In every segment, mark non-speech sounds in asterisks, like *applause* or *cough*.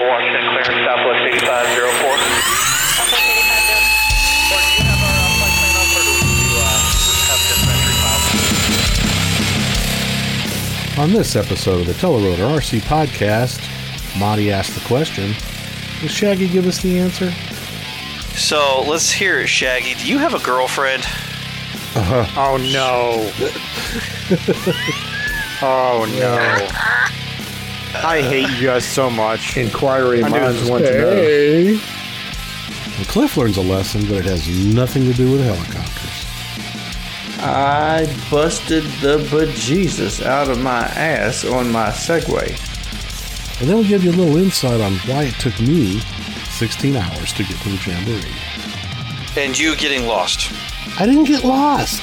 Washington clearance, Southwest 8504. On this episode of the Telerotor RC podcast, Monty asked the question Will Shaggy give us the answer? So let's hear it, Shaggy. Do you have a girlfriend? Uh-huh. Oh no. *laughs* oh no. *laughs* I hate you guys so much. Inquiry I minds want to know. Hey. And Cliff learns a lesson, but it has nothing to do with helicopters. I busted the bejesus out of my ass on my Segway. And then we'll give you a little insight on why it took me 16 hours to get to the Jamboree. And you getting lost? I didn't get lost,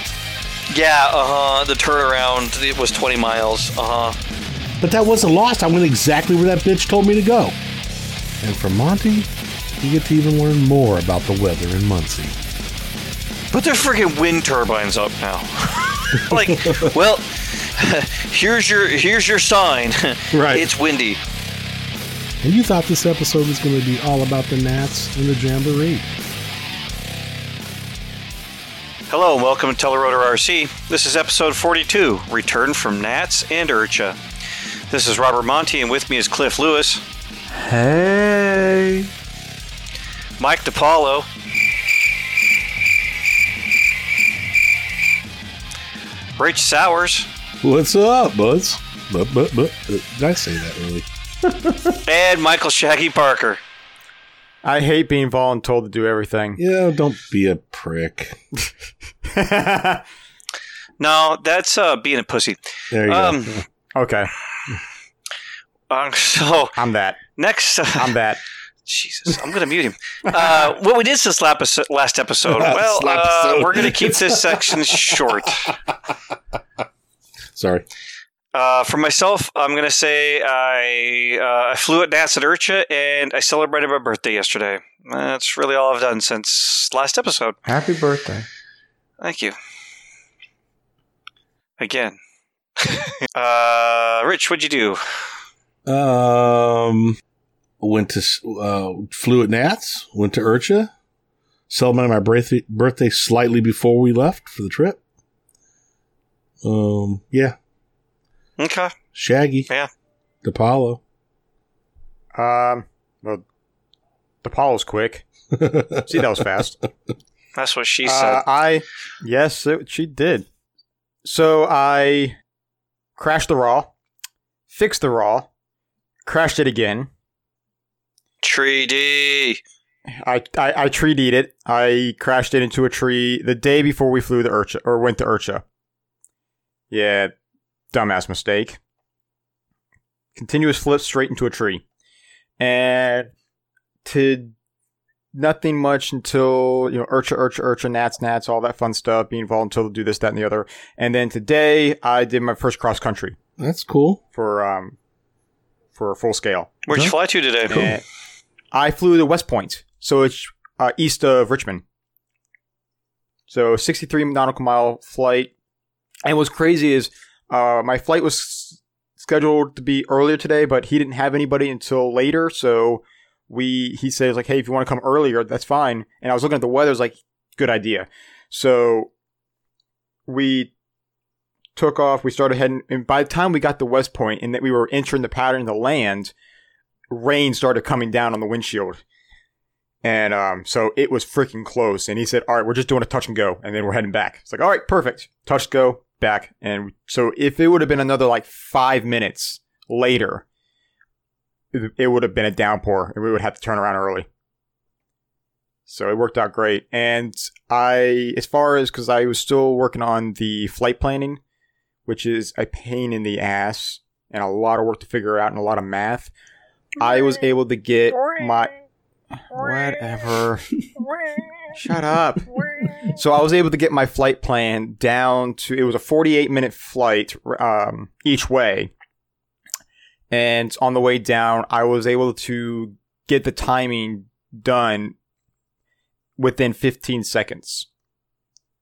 Yeah, uh huh. The turnaround it was 20 miles. Uh huh. But that wasn't lost. I went exactly where that bitch told me to go. And from Monty, you get to even learn more about the weather in Muncie. But there's freaking wind turbines up now. *laughs* like, well, *laughs* here's your here's your sign. *laughs* Right. It's windy. And you thought this episode was going to be all about the Nats and the Jamboree. Hello and welcome to Telerotor RC. This is episode 42, Return from Nats and IRCHA. This is Robert Monty, and with me is Cliff Lewis, Hey. Mike DePaulo, Rich Sowers, What's up, buds? But, but, but, did I say that really? *laughs* and Michael Shaggy Parker. I hate being voluntold to do everything. Yeah, don't be a prick. *laughs* No, that's uh, being a pussy. There you Um, go. okay, uh, *laughs* so I'm that. next, uh, I'm that. *laughs* Jesus, I'm going to mute him. Uh, what we did since last episode, *laughs* well, uh, we're going to keep this section short. Sorry. Uh, for myself, I'm going to say I uh, I flew at Nats at IRCHA and I celebrated my birthday yesterday. That's really all I've done since last episode. Happy birthday. Thank you. Again. *laughs* uh, Rich, what'd you do? Um, went to uh, flew at Nats. Went to IRCHA. Celebrated my birthday birthday slightly before we left for the trip. Um, yeah, Okay. Shaggy. Yeah. DePaulo. Um, well, the Paul's quick. *laughs* See, that was fast. That's what she Uh, said. I yes, it, she did. So I crashed the raw, fixed the raw, crashed it again. Tree D. I I, I tree would it. I crashed it into a tree the day before we flew to IRCHA or went to IRCHA. Yeah, dumbass mistake. Continuous flip straight into a tree, and to nothing much until you know IRCHA IRCHA IRCHA Nats Nats all that fun stuff being volunteered to do this that and the other. And then today I did my first cross country That's cool. for um for full scale. Where'd you fly to today? And I flew to West Point, so it's uh, east of Richmond. So 63 nautical mile flight. And what's crazy is uh, my flight was scheduled to be earlier today, but he didn't have anybody until later. So we he says like, hey, if you want to come earlier, that's fine. And I was looking at the weather, I was like, good idea. So we took off. We started heading, and by the time we got to West Point and that we were entering the pattern of the land, rain started coming down on the windshield. And um, so it was freaking close. And he said, All right, we're just doing a touch and go. And then we're heading back. It's like, All right, perfect. Touch, go, back. And so if it would have been another like five minutes later, it, would have been a downpour and we would have to turn around early. So it worked out great. And I, as far as, because I was still working on the flight planning, which is a pain in the ass and a lot of work to figure out and a lot of math. I was able to get my whatever. Shut up. So I was able to get my flight plan down to it was a 48 minute flight um, each way. And on the way down, I was able to get the timing done within 15 seconds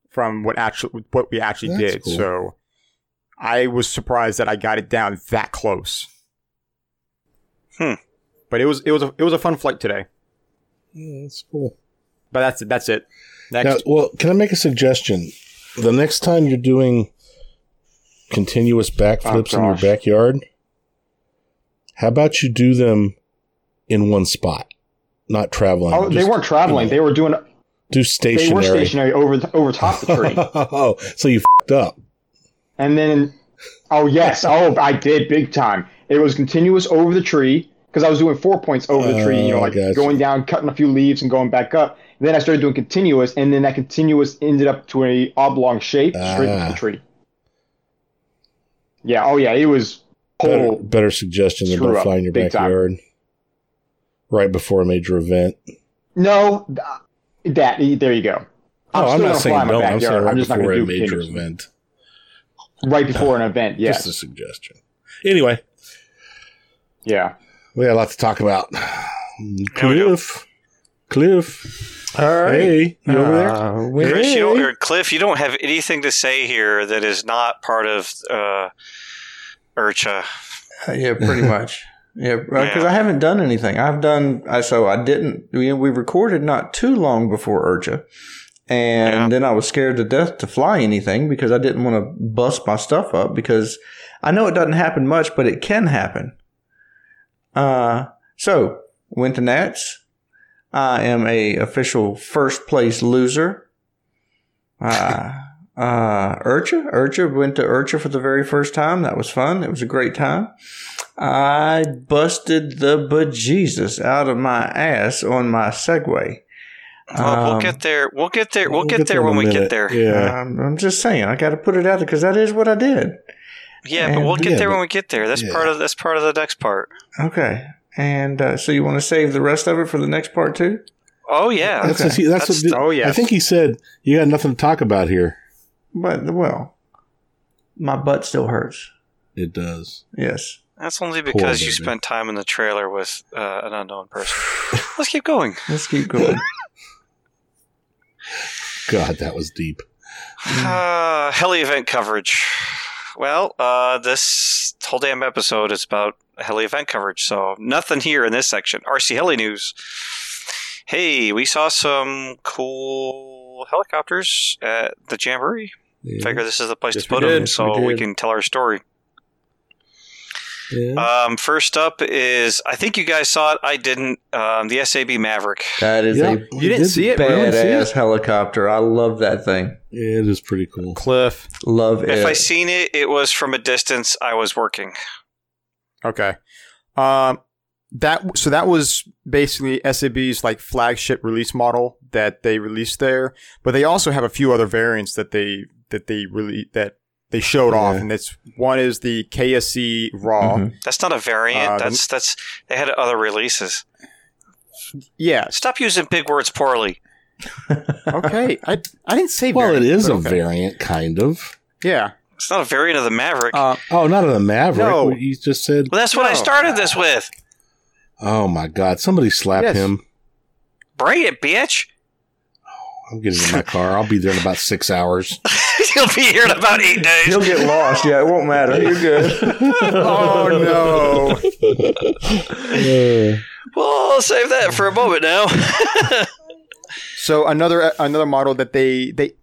from what actually what we actually That's did. cool. So I was surprised that I got it down that close. Hmm. But it was it was a, it was a fun flight today. Yeah, that's cool. But that's it. That's it. Next. Now, well, can I make a suggestion? The next time you're doing continuous backflips in your backyard, how about you do them in one spot, not traveling? Oh, they Just, weren't traveling. you know, They were doing. do stationary. They were stationary over over top the tree. *laughs* oh, so you fucked up. And then, oh yes, oh I did big time. It was continuous over the tree because I was doing four points over the tree. You know, Oh, like gotcha. going down, cutting a few leaves, and going back up. then I started doing continuous, and then that continuous ended up to a oblong shape straight Ah. into the tree. Yeah. Oh yeah. It was Better, better suggestion than screw about up, flying your big time. backyard right before a major event. No, that there you go. Oh, I'm, not saying fly in my don't. I'm saying right just before gonna a major continuous. event. Right before an event. Yes. Just a suggestion. Anyway, yeah. we got a lot to talk about. Cliff. Cliff. All right. Hey, you over there? Uh, we- Chris, you don't, Hey. or Cliff, you don't have anything to say here that is not part of uh, IRCHA. Uh, yeah, pretty *laughs* much. Yeah, because Yeah. I haven't done anything. I've done I so I didn't. We, we recorded not too long before IRCHA, and Yeah. then I was scared to death to fly anything because I didn't want to bust my stuff up because I know it doesn't happen much, but it can happen. Uh, so went to Nats. I am a official first place loser. Uh, uh, IRCHA, IRCHA went to IRCHA for the very first time. That was fun. It was a great time. I busted the bejesus out of my ass on my Segway. Well, we'll Um, get there. We'll get there. We'll, We'll get, get there there when in a we get there. Yeah. Um, I'm just saying, I got to put it out there because that is what I did. Yeah, but we'll get Yeah, there when we get there. That's yeah. part of that's part of the next part. Okay. And uh, so you want to save the rest of it for the next part too? Oh yeah, That's, Okay. that's, That's- what, oh, yes. I think he said you got nothing to talk about here. But well, my butt still hurts. It does. Yes. that's only because you baby. spent time in the trailer with uh, an unknown person. *sighs* Let's keep going. Let's keep going. *laughs* God, that was deep. Uh, heli event coverage. Well, uh, this whole damn episode is about heli event coverage, so nothing here in this section. RC Heli News. Hey, we saw some cool helicopters at the Jamboree. Yeah. Figure this is the place Yes, to put we them did. so We we, can tell our story. Yeah. Um, first up is I think you guys saw it. I didn't. Um, the SAB Maverick. That is Yeah, a You didn't see it? badass. Really? See badass helicopter. I love that thing. Yeah, it is pretty cool. Cliff. Love it. If I seen it, it was from a distance. I was working. Okay. Um, that so that was basically SAB's like flagship release model that they released there, but they also have a few other variants that they that they really that they showed off, and it's one is the KSE Raw. Mhm. That's not a variant. Uh, that's that's they had other releases. Yeah. Stop using big words poorly. *laughs* Okay. I I didn't say. Well, it variant, is but a okay. variant, kind of. Yeah. It's not a variant of the Maverick. Uh, Oh, not of the Maverick. No. What You just said. well, that's what I started this with. Oh my God! Somebody slap Yes. him. Bring it, bitch. I'm getting in my car. I'll be there in about six hours. *laughs* You'll be here in about eight days. He'll get lost. Yeah, it won't matter. You're good. *laughs* oh no. *laughs* Well, I'll save that for a moment now. So another another model that they they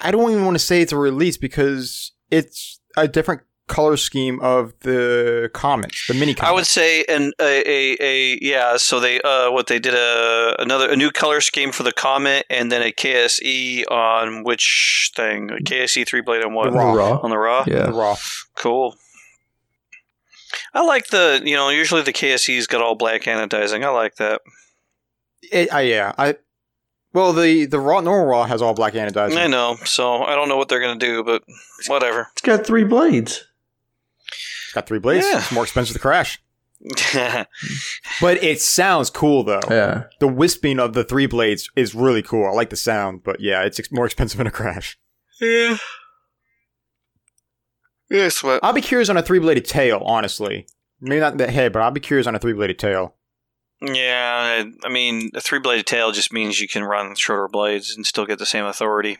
I don't even want to say it's a release because it's a different color scheme of the comments, the mini I would say an a, a, a yeah. So they uh what they did a another a new color scheme for the Comet and then a KSE on which thing? A KSE three blade on what? The Raw. Raw. On the raw. Yeah. the Yeah. raw. Cool. I like the you know usually the KSE's got all black anodizing. I like that. It, I, yeah, I well the the raw normal raw has all black anodizing. I know. So I don't know what they're gonna do, but whatever. It's got three blades. It's got three blades. Yeah. It's more expensive to crash, *laughs* but it sounds cool though. Yeah. The wisping of the three blades is really cool. I like the sound, but yeah, it's ex- more expensive in a crash. yeah. Yes, what? I'll be curious on a three bladed tail, honestly. Maybe not the head, but I'll be curious on a three bladed tail. Yeah, I mean, a three bladed tail just means you can run shorter blades and still get the same authority.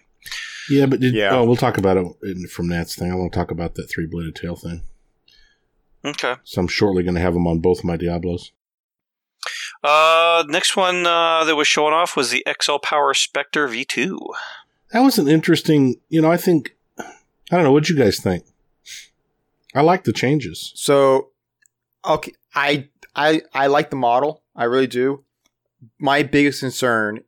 Yeah, but did, Yeah. oh, we'll talk about it in, from Nat's thing. I want to talk about that three bladed tail thing. Okay. So I'm shortly going to have them on both my Diablos. Uh, next one uh, that was showing off was the XL Power Spectre V2. That was an interesting. You know, I think. I don't know. What you guys think? I like the changes. So, okay, I I I like the model. I really do. My biggest concern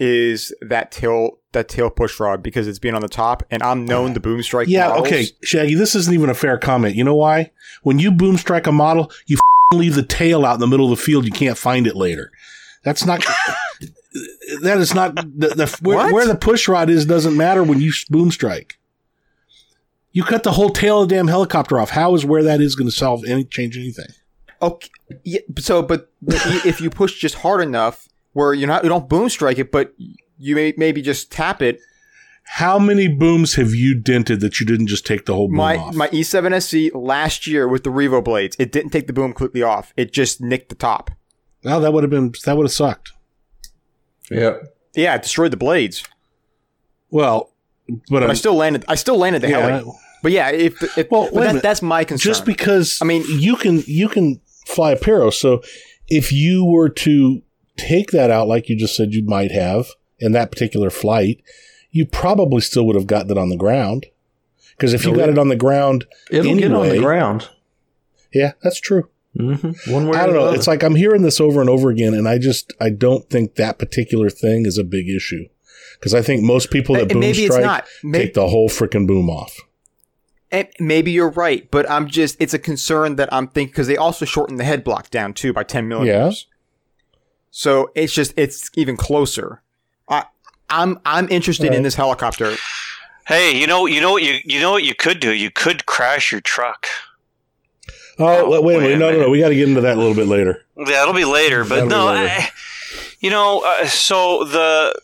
is that tail that tail push rod because it's being on the top, and I'm known the boom strike. Yeah. models. Okay, Shaggy. This isn't even a fair comment. You know why? When you boom strike a model, you leave the tail out in the middle of the field. You can't find it later. That's not. *laughs* that is not the, the where, where the push rod is doesn't matter when you boom strike. You cut the whole tail of the damn helicopter off. How is where that is going to solve any change anything? Okay. Yeah, so, but, but if you push just hard enough, where you're not, you don't boom strike it, but you may maybe just tap it. How many booms have you dented that you didn't just take the whole boom My off? my E E7SC last year with the Revo blades, it didn't take the boom completely off. It just nicked the top. well, that would have been that would have sucked. Yep. Yeah, it destroyed the blades. Well, but, But I'm, still landed. I still landed the yeah, heli. But yeah, if, if Well, but that, that's my concern. just because I mean- you can you can fly a Paro. So if you were to take that out, like you just said, you might have in that particular flight, you probably still would have gotten it on the ground. Because if you got it- on the ground, It'll get on the ground. yeah, that's true. hmm One way I don't know. another. It's like I'm hearing this over and over again, and I just I don't think that particular thing is a big issue. Because I think most people that and boom maybe strike. Maybe, take the whole freaking boom off. and maybe you're right, but I'm just it's a concern that I'm thinking because they also shortened the head block down too by 10 millimeters. So it's just it's even closer. I I'm I'm interested in this helicopter. Hey, you know, you know what you you know what you could do? You could crash your truck. Oh, Oh, wait, wait wait No, no, no. We got to get into that a little bit later. Yeah, that'll be later, but That'll no, later. I, you know, uh, so the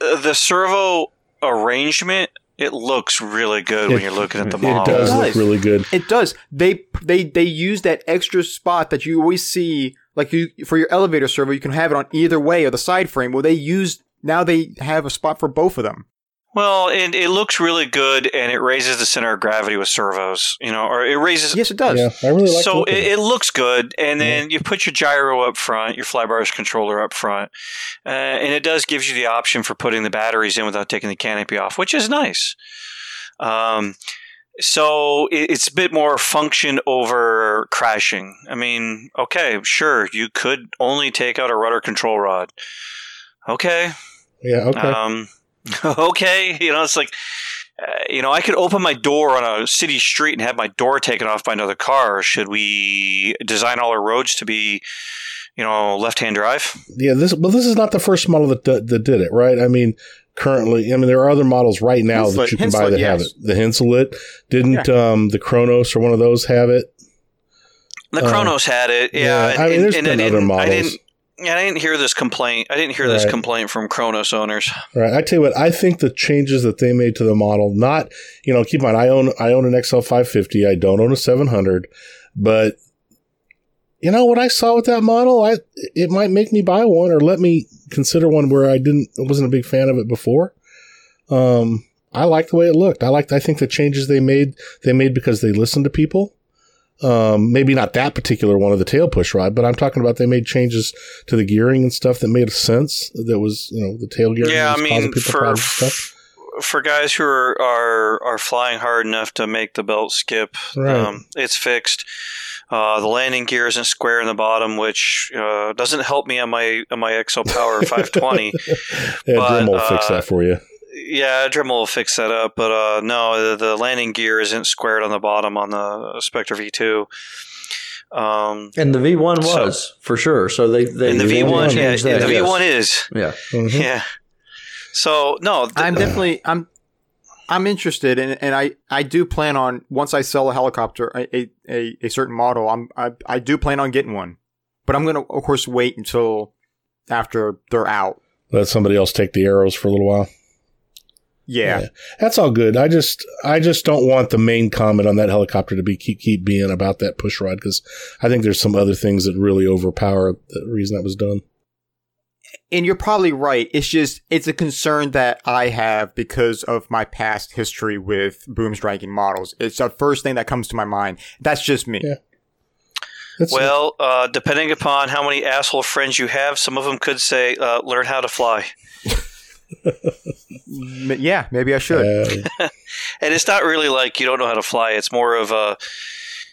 the servo arrangement it looks really good when you're looking at the model. It does It look really good. It does. They they they use that extra spot that you always see, like you for your elevator servo. You can have it on either way of the side frame. Well, they use now they have a spot for both of them. Well, and it looks really good, and it raises the center of gravity with servos. You know, or it raises. Yes, it does. Yeah, I really like. so it, at it. it looks good, and then you put your gyro up front, your flybarless controller up front, uh, and it does gives you the option for putting the batteries in without taking the canopy off, which is nice. Um, so it's a bit more function over crashing. I mean, okay, sure, you could only take out a rudder control rod. Okay, yeah. Okay. um, *laughs* okay, you know, it's like, uh, you know, I could open my door on a city street and have my door taken off by another car. Should we design all our roads to be, you know, left-hand drive? yeah. This, but this is not the first model that that that did it, right? I mean, currently, I mean, there are other models right now that you can buy Henseleit, that have it. The Henseleit didn't um, the Kronos or one of those have it? The Uh, Kronos had it, yeah. yeah, I mean, there's been I other didn't, I models. didn't, yeah, I didn't hear this complaint. I didn't hear this complaint from Kronos owners. Right. I tell you what, I think the changes that they made to the model, not, you know, keep in mind, I own, I own an XL 550. I don't own a 700, but you know what I saw with that model, I, it might make me buy one or let me consider one where I didn't, wasn't a big fan of it before. Um, I like the way it looked. I liked, I think the changes they made, they made because they listened to people. Um, maybe not that particular one of the tail push rod, but I'm talking about they made changes to the gearing and stuff that made sense. That was, you know, the tail gearing. Yeah, I mean, for stuff. for guys who are, are are flying hard enough to make the belt skip, Right. um, it's fixed. Uh, the landing gear isn't square in the bottom, which uh, doesn't help me on my on my XL Power *laughs* 520. Yeah, but, Jim will fix uh, that for you. yeah, Dremel will fix that up, but uh, no, the, the landing gear isn't squared on the bottom on the Spectre V2. Um, And the V1 So- was for sure. So they, they and the they V1, yeah, the yes. V1 is, Yeah. Mhm. yeah. So no, th- I'm definitely I'm I'm interested and and I I do plan on once I sell a helicopter a a, a, certain model I'm I I do plan on getting one, but I'm gonna of course wait until after they're out. Let somebody else take the arrows for a little while. Yeah, Yeah. That's all good. I just, I just don't want the main comment on that helicopter to be keep keep being about that push rod because I think there's some other things that really overpower the reason that was done. And you're probably right. It's just it's a concern that I have because of my past history with boom striking models. It's the first thing that comes to my mind. That's just me. Yeah. That's Well, uh, depending upon how many asshole friends you have, some of them could say, uh, "Learn how to fly." M- yeah, maybe I should. uh, *laughs* And it's not really like you don't know how to fly. It's more of a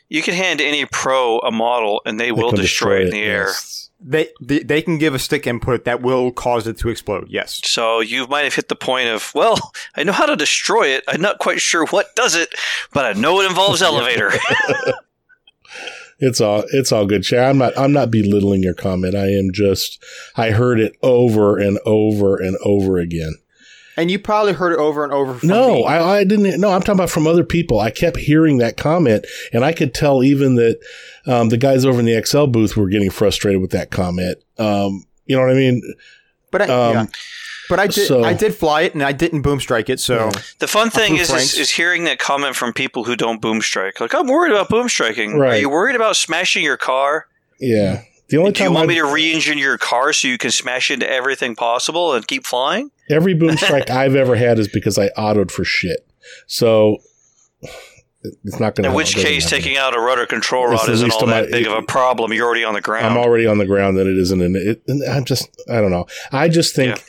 you can hand any pro a model, and they, they will can destroy, it in the air. yes. They, they they can give a stick input that will cause it to explode. Yes. So you might have hit the point of, well, I know how to destroy it. I'm not quite sure what does it, but I know it involves elevator. *laughs* It's all it's all good. Shay, I'm not I'm not belittling your comment. I am just I heard it over and over and over again. And you probably heard it over and over. From No, me. I, I didn't. No, I'm talking about from other people. I kept hearing that comment, and I could tell even that um, the guys over in the XL booth were getting frustrated with that comment. Um, you know what I mean? but I, Um, yeah. but I did so- I did fly it and I didn't boom strike it. So the fun thing is, is is hearing that comment from people who don't boom strike. Like, I'm worried about boom striking. Are Right. you worried about smashing your car? Yeah. The only Do you want I, me to re-engine your car so you can smash into everything possible and keep flying? every boom strike *laughs* I've ever had is because I autoed for shit. So it's not going to. Be in which case, taking out a rudder control rod isn't all that my- big of a problem. You're already on the ground. I'm already on the ground that it isn't. And it, and I'm just, I don't know. I just think Yeah.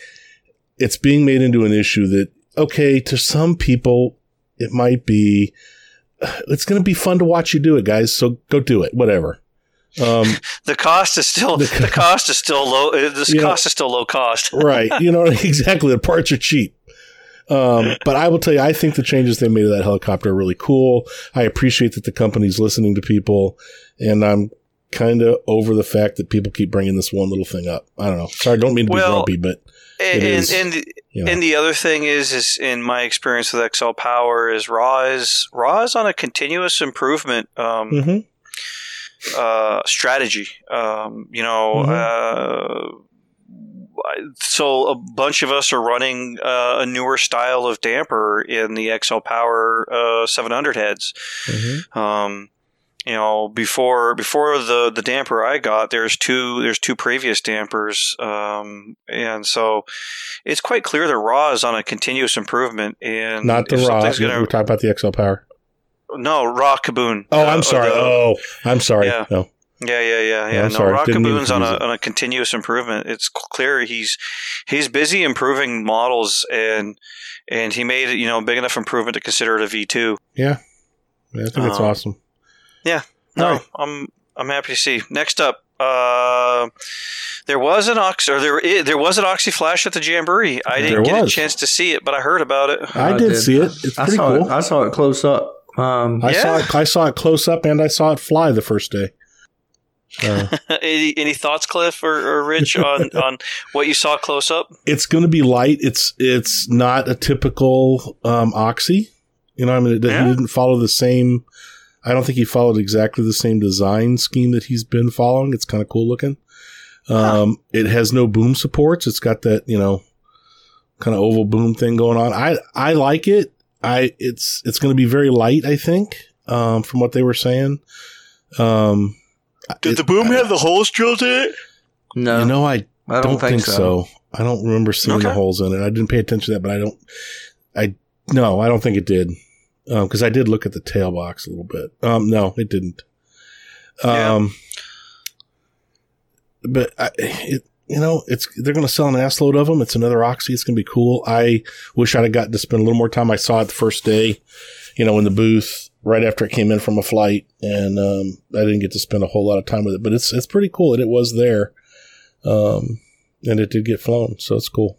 it's being made into an issue that, okay, to some people, it might be, it's going to be fun to watch you do it, guys. So go do it, whatever. Um, *laughs* the cost is still The the, cost is still low. uh, This You know- cost is still low cost. right. You know, *laughs* exactly. The parts are cheap. Um, but I will tell you, I think the changes they made to that helicopter are really cool. I appreciate that the company's listening to people, and I'm kind of over the fact that people keep bringing this one little thing up. I don't know. Sorry, I don't mean to Well, be grumpy, but And, It is, and, and, you know, and the other thing is, is in my experience with XL Power, is Raw is Raw is on a continuous improvement um, Mhm. uh, strategy. Um, you know, uh, so a bunch of us are running uh, a newer style of damper in the XL Power uh, 700 heads. Mhm. Um, you know, before before the the damper I got, there's two there's two previous dampers, um, and so it's quite clear that Raw is on a continuous improvement. And not the raw. something's We're talking about the XL Power. no Raw Kaboon. Oh, Uh, I'm sorry. the- oh, I'm sorry. Yeah. No. Yeah, yeah, yeah, yeah. I'm no, sorry. Rock Didn't mean to Kaboon's on a it. on a continuous improvement. It's clear he's he's busy improving models and and he made you know a big enough improvement to consider it a V two. Yeah, I think it's Um, awesome. Yeah, no, All right. I'm I'm happy to see. Next up, uh, there was an ox or there there was an Oxy Flash at the Jamboree. I didn't get was. a chance to see it, but I heard about it. I, I did, did. see it. It's I pretty saw cool. it. I saw it close up. Um, I saw it. I saw it close up, and I saw it fly the first day. So *laughs* any, any thoughts, Cliff or, or Rich, *laughs* on, on what you saw close up? it's going to be light. It's it's not a typical um, oxy. You know, I mean, it, Yeah. he didn't follow the same. I don't think he followed exactly the same design scheme that he's been following. It's kind of cool looking. Um, It has no boom supports. It's got that you know kind of oval boom thing going on. I I like it. I it's it's going to be very light. I think um, from what they were saying. Um, it- the boom I, have the holes drilled in it? no, you know, I I don't, think, so. I don't remember seeing the holes in it. I didn't pay attention to that, but I don't. I no, I don't think it did because I did look at the tail box a little bit. Um, no, it didn't. Yeah. Um, but I, it, you know, it's they're going to sell an assload of them. It's another oxy. It's going to be cool. I wish I'd have gotten to spend a little more time. I saw it the first day, you know, in the booth right after it came in from a flight, and um, I didn't get to spend a whole lot of time with it. But it's it's pretty cool, and it was there, um, and it did get flown, so it's cool.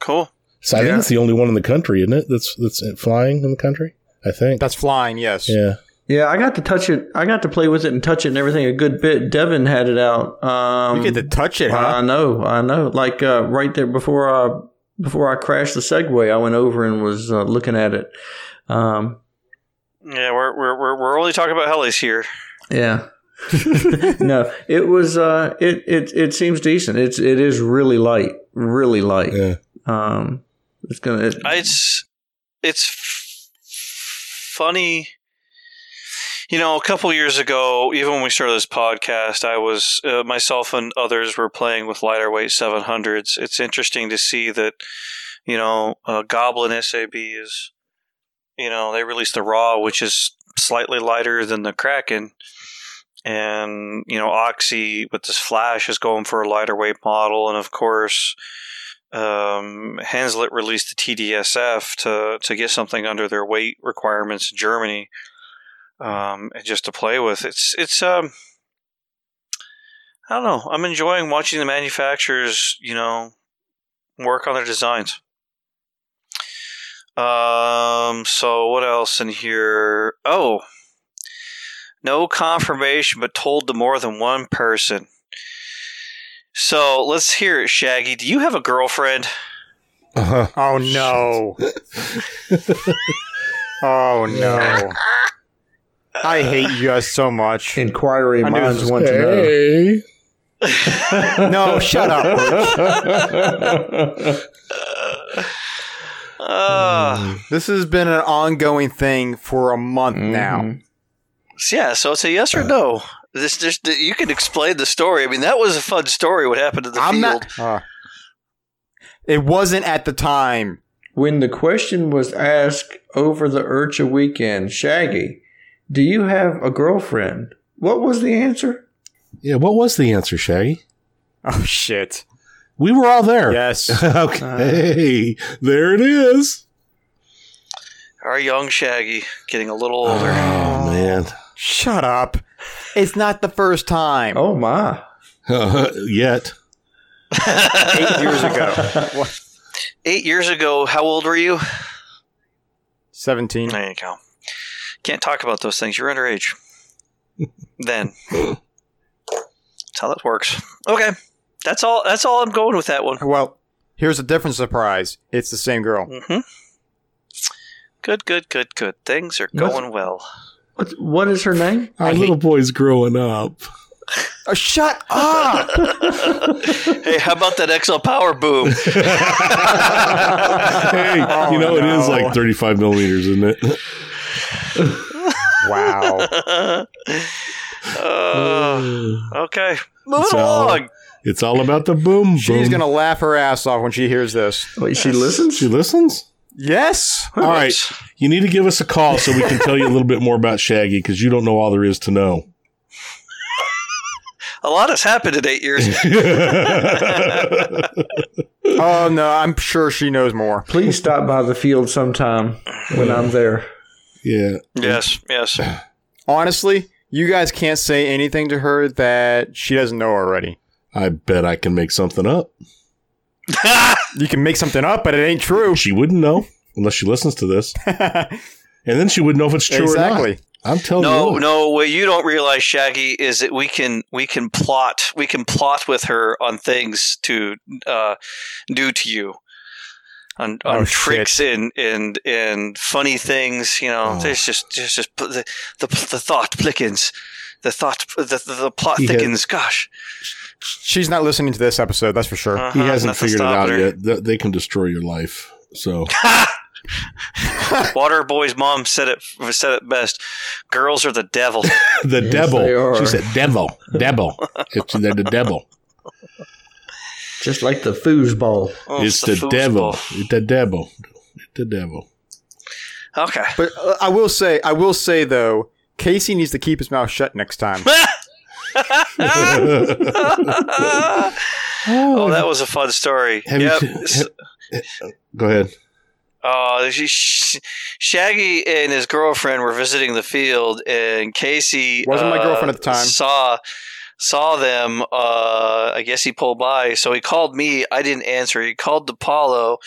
Cool. So I think it's the only one in the country, isn't it? That's that's flying in the country. I think. That's flying. Yes. yeah. Yeah, I got to touch it. I got to play with it and touch it and everything a good bit. Devin had it out. Um, You get to touch it, I know, I know. Like uh, right there before I before I crashed the Segway, I went over and was uh, looking at it. Um, Yeah, we're we're we're, we're only talking about helis here. yeah. *laughs* no, it was. Uh, it it it seems decent. It's it is really light, really light. Yeah. Um, it's gonna. It's it's f- funny. You know, a couple years ago, even when we started this podcast, I was uh, myself and others were playing with lighter weight 700s. It's interesting to see that, you know, uh, Goblin SAB is, you know, they released the Raw, which is slightly lighter than the Kraken, and you know Oxy with this Flash is going for a lighter weight model, and of course. Um, Henseleit released the TDSF to to get something under their weight requirements in Germany, um, and just to play with. It's it's um, I don't know. I'm enjoying watching the manufacturers, you know, work on their designs. Um, so what else in here? Oh, no confirmation, but told to more than one person. So let's hear it, Shaggy. Do you have a girlfriend? Uh-huh. *laughs* Oh no. *laughs* oh no. *laughs* I hate you guys so much. Inquiry I knew minds this was want to know. No, shut up. Uh, This has been an ongoing thing for a month now. Mhm. yeah. So it's a yes or no. This just you can explain the story. I mean, that was a fun story. What happened to the I'm field? not. Uh, it wasn't at the time. When the question was asked over the IRCHA weekend, Shaggy, do you have a girlfriend? What was the answer? Yeah, what was the answer, Shaggy? Oh shit. We were all there. Yes. *laughs* okay, there it is. Our young Shaggy getting a little older. Oh older. man, Shut up. It's not the first time. Oh my. Uh, yet Eight years ago. *laughs* Eight years ago, how old were you? 17. There you go. Can't talk about those things. You're underage. *laughs* then. That's how that works. Okay. That's all that's all I'm going with that one. Well, here's a different surprise. It's the same girl. hmm Good, good, good, good. Things are What's- going well. What, what is her name? our little boy's growing up. Oh, shut up! *laughs* hey, how about that XL Power Boom? *laughs* hey, Oh, you know it is like 35 millimeters, isn't it? wow. *laughs* Uh, okay. Moving So- along. It's all about the boom. She's going to laugh her ass off when she hears this. Wait, she listens? She listens. Yes. All right, you need to give us a call so we can tell you a little bit more about Shaggy because you don't know all there is to know. *laughs* A lot has happened in eight years. *laughs* *laughs* Oh, no. I'm sure she knows more. Please stop by the field sometime when I'm there. yeah, yes, yes. Honestly, you guys can't say anything to her that she doesn't know already. I bet I can make something up. *laughs* You can make something up, but it ain't true. She wouldn't know unless she listens to this, *laughs* and then she wouldn't know if it's true or exactly. not. I'm telling No, you. no. no, What you don't realize, Shaggy, is that we can we can plot we can plot with her on things to uh, do to you, on, on Oh, tricks and and and funny things. You know, Oh. there's just there's just the the, the thought plickens, the thought the the, the plot He had- thickens. Gosh, She's not listening to this episode, that's for sure. He Uh-huh, hasn't figured it out her. yet. Th- They can destroy your life. So *laughs* Waterboy's mom said it said it best. Girls are the devil. *laughs* the Yes, devil. She said devil, devil. It's they're the devil. Just like the foosball. Oh, it's the, foosball. devil. It's the devil. It's the devil. Okay. But uh, I will say, I will say though, Casey needs to keep his mouth shut next time. *laughs* oh, that was a fun story. Have you- yep. have- Go ahead. Uh, Shaggy and his girlfriend were visiting the field, and Casey Wasn't my uh, girlfriend at the time. Saw saw them. Uh, I guess he pulled by, so he called me. I didn't answer. He called DePaulo,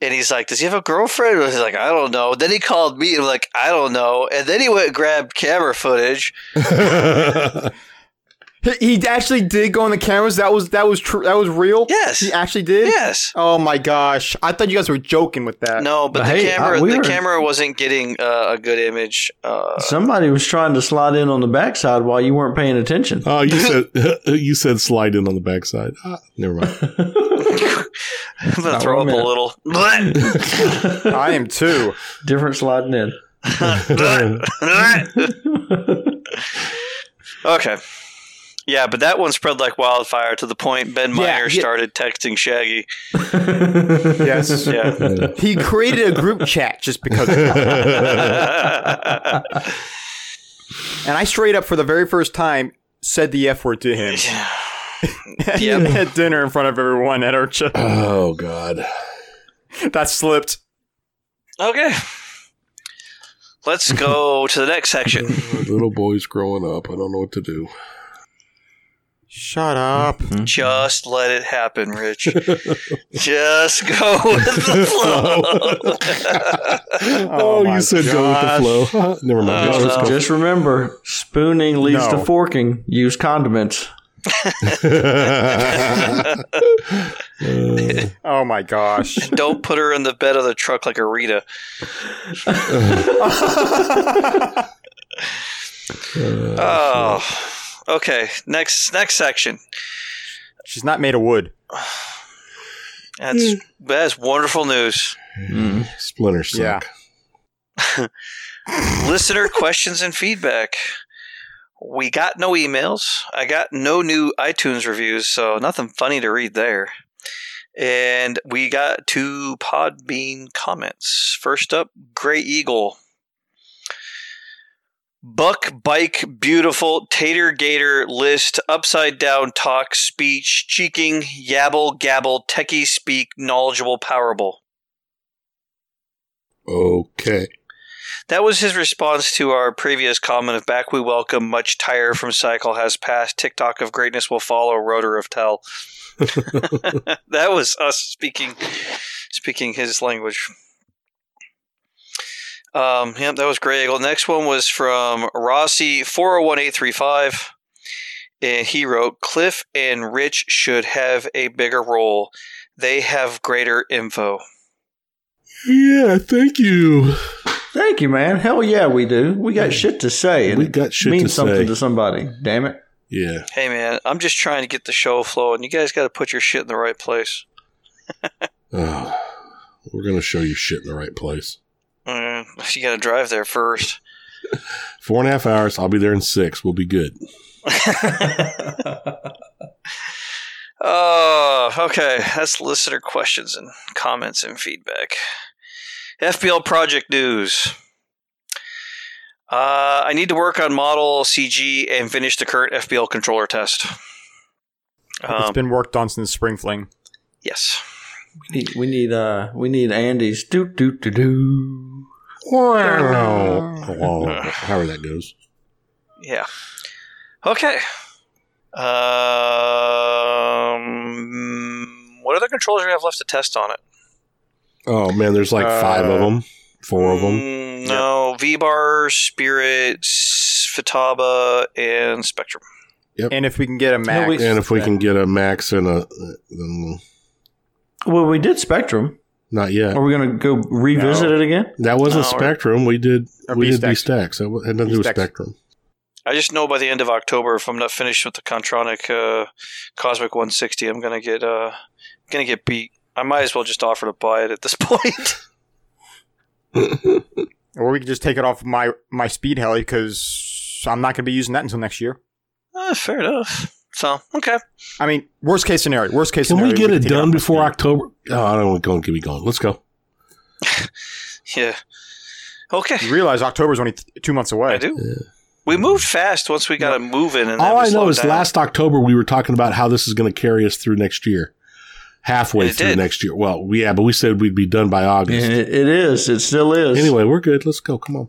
and he's like, "Does he have a girlfriend?" And he's like, "I don't know." Then he called me, and I'm like, "I don't know." And then he went and grabbed camera footage. *laughs* he, he actually did go on the cameras. That was that was true. That was real. Yes. he actually did. Yes. Oh my gosh! I thought you guys were joking with that. No, but But the hey, camera uh, we the were- camera wasn't getting uh, a good image. Uh, Somebody was trying to slide in on the backside while you weren't paying attention. oh, you said *laughs* you said slide in on the backside. Ah, never mind. *laughs* I'm gonna Not throw one up a little. *laughs* I am too. Different sliding in. okay. Yeah, but that one spread like wildfire to the point Ben Yeah, Meyer yeah. started texting Shaggy. *laughs* Yes. Yeah. He created a group chat just because. Of that. *laughs* and I straight up for the very first time said the f word to him *laughs* Yep. at dinner in front of everyone at IRCHA. Oh God. that slipped. Okay. Let's go to the next section. Little boy's growing up. I don't know what to do. Shut up. Mm-hmm. Just let it happen, Rich. *laughs* Just go with the flow. *laughs* Oh, my you said go with the flow. Never mind. Oh, Let's. Just remember, spooning leads No. to forking. Use condiments. go. *laughs* Oh my gosh. Don't put her in the bed of the truck like a Rita. Oh, okay. Next, next section. She's not made of wood. That's that's wonderful news. Mm. Splinter suck. Yeah. *laughs* Listener questions and feedback. We got no emails. I got no new iTunes reviews, so nothing funny to read there. And we got two Podbean comments. First up, Gray Eagle. Buck, bike, beautiful, tater, gator, list, upside down talk, speech, cheeking, yabble, gabble, techie speak, knowledgeable, powerable. Okay. That was his response to our previous comment of back we welcome, much tire from cycle has passed, TikTok of greatness will follow, rotor of tell. *laughs* *laughs* that was us speaking speaking his language. Um, yeah, that was Grey Eagle. Next one was from Rossi four zero one eight three five, and he wrote, "Cliff and Rich should have a bigger role. They have greater info." Yeah, thank you. Thank you, man. Hell yeah, we do. We got shit to say. and We got shit means to something say. to somebody. Damn it. Yeah. Hey man, I'm just trying to get the show flowing. You guys got to put your shit in the right place. *laughs* Oh, we're gonna show you shit in the right place. Mm, you got to drive there first. *laughs* Four and a half hours. I'll be there in six. We'll be good. *laughs* Oh, okay. That's listener questions and comments and feedback. FBL project news. Uh, I need to work on model CG and finish the current FBL controller test. It's been worked on since Spring Fling. yes. we need, we need uh we need Andy's do do do do. Wow. However that goes. Yeah. Okay. Um, what other controllers do we have left to test on it? Oh man, there's like five of Uh, them, four of them. Mm, no, V-Bar, Spirit, S- Futaba, and Spektrum. Yep. And if we can get a max, we- And if we then- can get a max and a, then Well, we did Spektrum. Not yet. Are we gonna go revisit No. it again? That wasn't No, or- Spektrum. We did we did BeastX. B stacks. That had nothing to do with Spektrum. I just know by the end of October, if I'm not finished with the Kontronik uh, Kosmik 160, I'm gonna get uh, gonna get beat. I might as well just offer to buy it at this *laughs* point. *laughs* or we can just take it off my my speed heli because I'm not going to be using that until next year. Uh, fair enough. So okay, I mean, worst case scenario. Worst case scenario. Can scenario. we get it done off before speed. October? Oh, I don't want to go and keep me going. Let's go. *laughs* yeah, okay. You realize October's only th- two months away. I do. We moved fast once we got a move in, and All I know is down. last October we were talking about how this is going to carry us through next year, halfway it through did. next year. Well, yeah, but we said we'd be done by August. It, it is. It still is. Anyway, we're good. Let's go. Come on.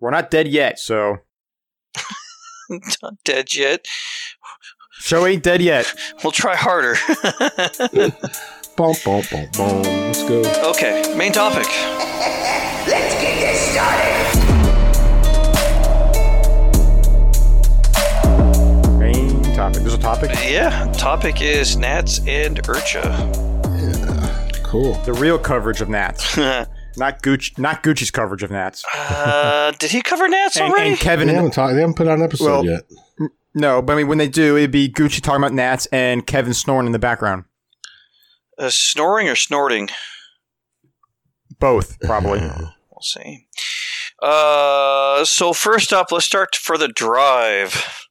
We're not dead yet, so *laughs* *laughs* not dead yet. show ain't dead yet. We'll try harder. *laughs* Boom, boom, boom, boom. Let's go. okay, main topic. *laughs* Let's get this started. Main topic. There's a topic. Yeah, topic is Nats and IRCHA. Yeah, Cool. The real coverage of Nats, uh, not Gucci. Not Gucci's coverage of Nats. *laughs* did he cover Nats And, already? and Kevin. They haven't, talked, they haven't put out an episode Well- yet. no, but I mean, when they do, it'd be Gucci talking about Nats and Kevin snoring in the background. uh, snoring or snorting? Both, probably. *laughs* We'll see. Uh, so first up, let's start for the drive.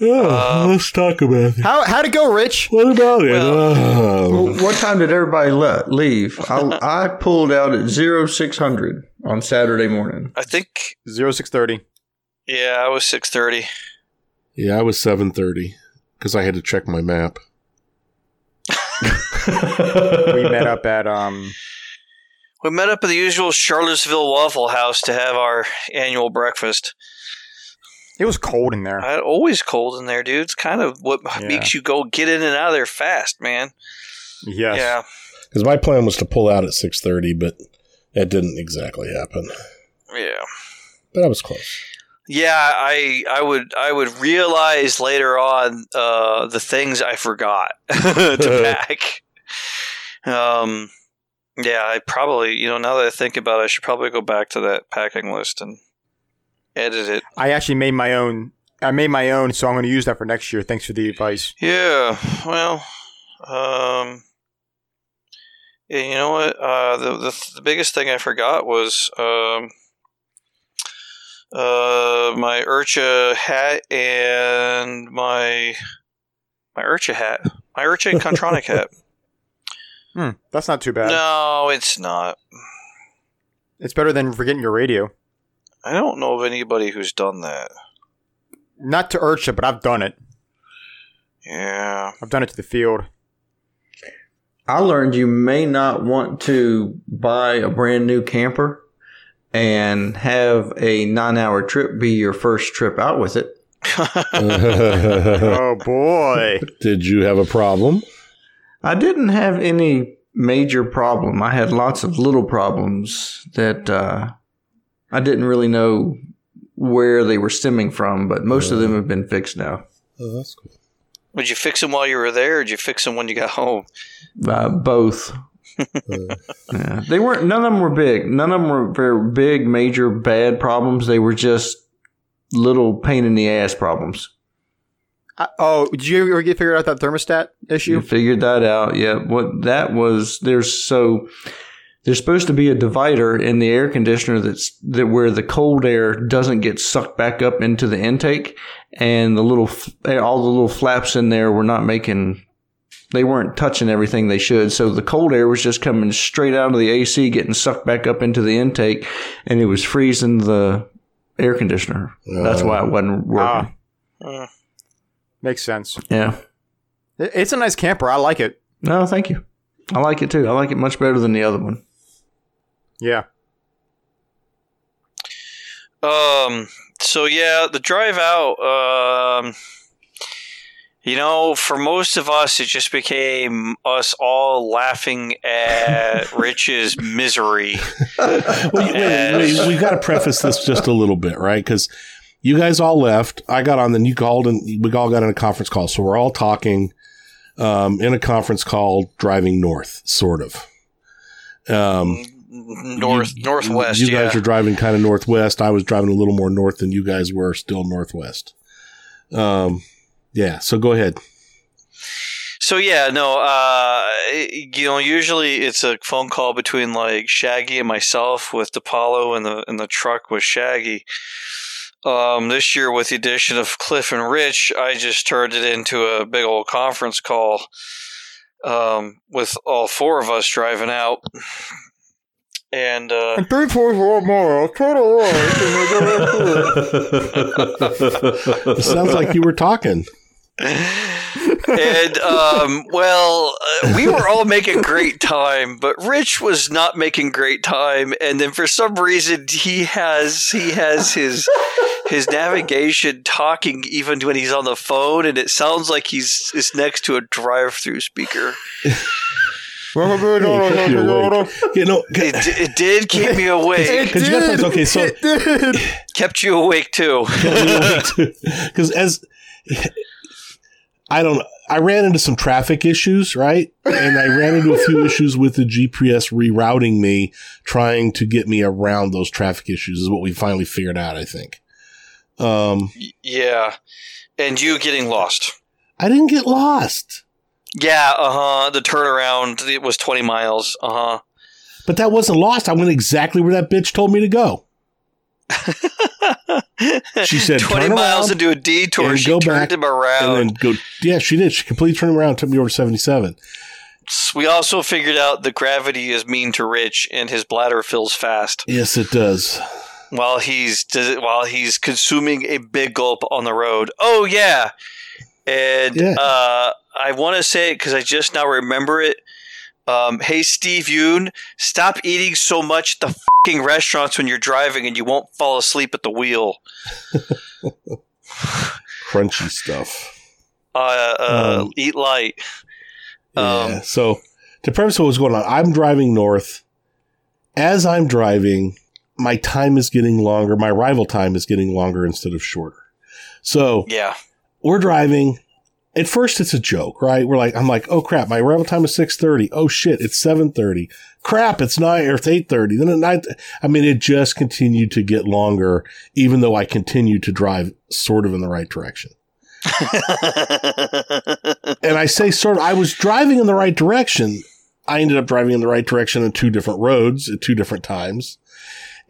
Oh, Uh, let's talk about it. How how'd it go, Rich? What about it? Well- Oh. Well, what time did everybody le- leave? I, I pulled out at zero six hundred on Saturday morning. I think. Zero six thirty. Yeah, I was six thirty. Yeah, I was 7:30 because I had to check my map. *laughs* We met up at um. We met up at the usual Charlottesville Waffle House to have our annual breakfast. It was cold in there. I, always cold in there, dude. It's kind of what Yeah. makes you go get in and out of there fast, man. Yes. Yeah. Because my plan was to pull out at 6:30, but that didn't exactly happen. Yeah. But I was close. Yeah, I I would I would realize later on uh, the things I forgot *laughs* to *laughs* pack. Um, yeah, I probably you know now that I think about it, I should probably go back to that packing list and edit it. I actually made my own. I made my own, so I'm going to use that for next year. Thanks for the advice. Yeah, well, um, yeah, you know what? Uh, the, the the biggest thing I forgot was um, uh, my IRCHA hat and my my IRCHA hat, my IRCHA and Kontronik *laughs* hat. Hmm, that's not too bad. No, it's not. It's better than forgetting your radio. I don't know of anybody who's done that. Not to IRCHA, but I've done it. Yeah. I've done it to the field. I learned you may not want to buy a brand new camper and have a nine hour trip be your first trip out with it. *laughs* oh boy. Did you have a problem? I didn't have any major problem. I had lots of little problems that uh, I didn't really know where they were stemming from, but most of them have been fixed now. Oh, that's cool. Would you fix them while you were there, or did you fix them when you got home? Uh, both. *laughs* yeah. They weren't. None of them were big. None of them were very big, major, bad problems. They were just little pain in the ass problems. I, oh, did you ever get figured out that thermostat You issue? figured that out. Yeah. What that was, there's so there's supposed to be a divider in the air conditioner that's that where the cold air doesn't get sucked back up into the intake, and the little all the little flaps in there were not making. They weren't touching everything they should, so the cold air was just coming straight out of the AC, getting sucked back up into the intake, and it was freezing the air conditioner. That's why it wasn't working. Uh, Makes sense. yeah. It's a nice camper. I like it. No, thank you. I like it too. I like it much better than the other one. Yeah. Um. So yeah, the drive out. Um. You know, for most of us, it just became us all laughing at *laughs* Rich's misery. *laughs* Wait, wait, wait, we've got to preface this just a little bit, right? Because you guys all left. I got on, then you called, and we all got in a conference call. So we're all talking um, in a conference call, driving north, sort of. Um, North, you- northwest. You yeah. guys are driving kind of northwest. I was driving a little more north than you guys were, still northwest. Um, yeah. So go ahead. So yeah, no, uh, you know, usually it's a phone call between like Shaggy and myself with DePaulo and the in the truck with Shaggy. Um, this year, with the addition of Cliff and Rich, I just turned it into a big old conference call um, with all four of us driving out. And uh, Three, four, four more. Total It sounds like you were talking. and um, well, uh, we were all making great time, but Rich was not making great time, and then for some reason he has he has his his navigation talking even when he's on the phone, and it sounds like he's is next to a drive-through speaker. Hey, kept you know, It, it did keep me *laughs* awake, because you got to okay. So It did. kept you awake too. *laughs* because as I don't know, I ran into some traffic issues, right? And I ran into a few issues with the GPS rerouting me, trying to get me around those traffic issues. Is what we finally figured out. I think. Um, Yeah, and you getting lost. I didn't get lost, Yeah, uh huh. The turnaround it was twenty miles. Uh huh. but that wasn't lost. I went exactly where that bitch told me to go. She *laughs* said, 20 "Turn miles around do a detour. and She go turned back him around. and then go. Yeah, she did. She completely turned around, took me over to seventy-seven. we also figured out that gravity is mean to Rich, and his bladder fills fast Yes, it does. while he's does it while he's consuming a big gulp on the road. Oh yeah, and Yeah. uh, I want to say it because I just now remember it. Um, hey Steve Yoon, stop eating so much at the fucking restaurants when you're driving, and you won't fall asleep at the wheel. Crunchy stuff. Uh, uh, Um, eat light. Yeah. Um, so to preface what's going on, I'm driving north. As I'm driving, my time is getting longer. My arrival time is getting longer instead of shorter. So Yeah. we're driving. At first, it's a joke, right? We're like, I'm like, oh crap, my arrival time is six thirty. Oh shit, it's seven thirty. Crap, it's nine or it's eight thirty. Then at night, I mean, it just continued to get longer, even though I continued to drive sort of in the right direction. *laughs* And I say sort of, I was driving in the right direction. I ended up driving in the right direction on two different roads at two different times.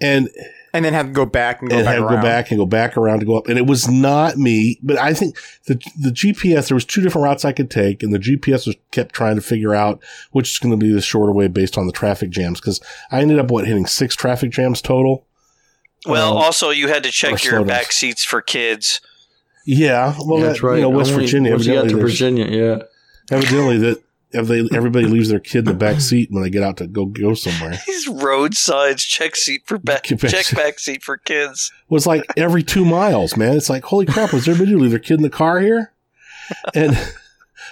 And and then have to go back and go and back have around. go back and go back around to go up. And it was not me, but I think the the GPS there was two different routes I could take, and the GPS was kept trying to figure out which is going to be the shorter way based on the traffic jams. Because I ended up what hitting six traffic jams total. well, Um, also you had to check your slowdowns. back seats for kids. Yeah, well, That's that, right. You know, West Only- Virginia, Once you got to Virginia, yeah. evidently that if they everybody leaves their kid in the back seat when they get out to go go somewhere. *laughs* These road signs, check seat for back, check back seat for kids. was like every two miles, man. It's like, holy crap, was everybody leave their kid in the car here? And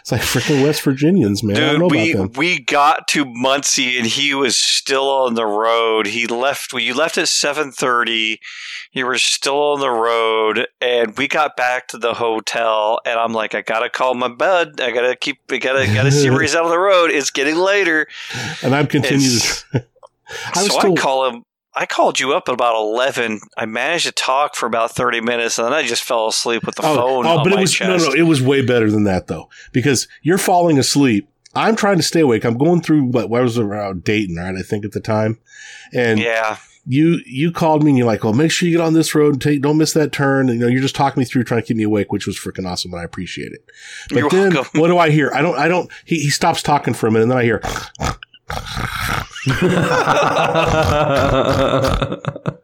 it's like freaking West Virginians, man. I don't Dude, know we about them. we got to Muncie and he was still on the road. He left. You left at seven thirty. You were still on the road, and we got back to the hotel. And I'm like, I gotta call my bud. I gotta keep. I gotta gotta see where he's *laughs* out on the road. It's getting later. And I'm continuing to. *laughs* I so still, I call him. I called you up at about eleven. I managed to talk for about thirty minutes, and then I just fell asleep with the oh, phone oh, on but it was chest. no, no, it was way better than that though, because you're falling asleep. I'm trying to stay awake. I'm going through what, what was around Dayton, right? I think at the time, and yeah, you you called me and you're like, "Well, make sure you get on this road and take don't miss that turn." And, you know, you're just talking me through trying to keep me awake, which was freaking awesome, and I appreciate it. But You're then, welcome. what do I hear? I don't, I don't. He, he stops talking for a minute, and then I hear,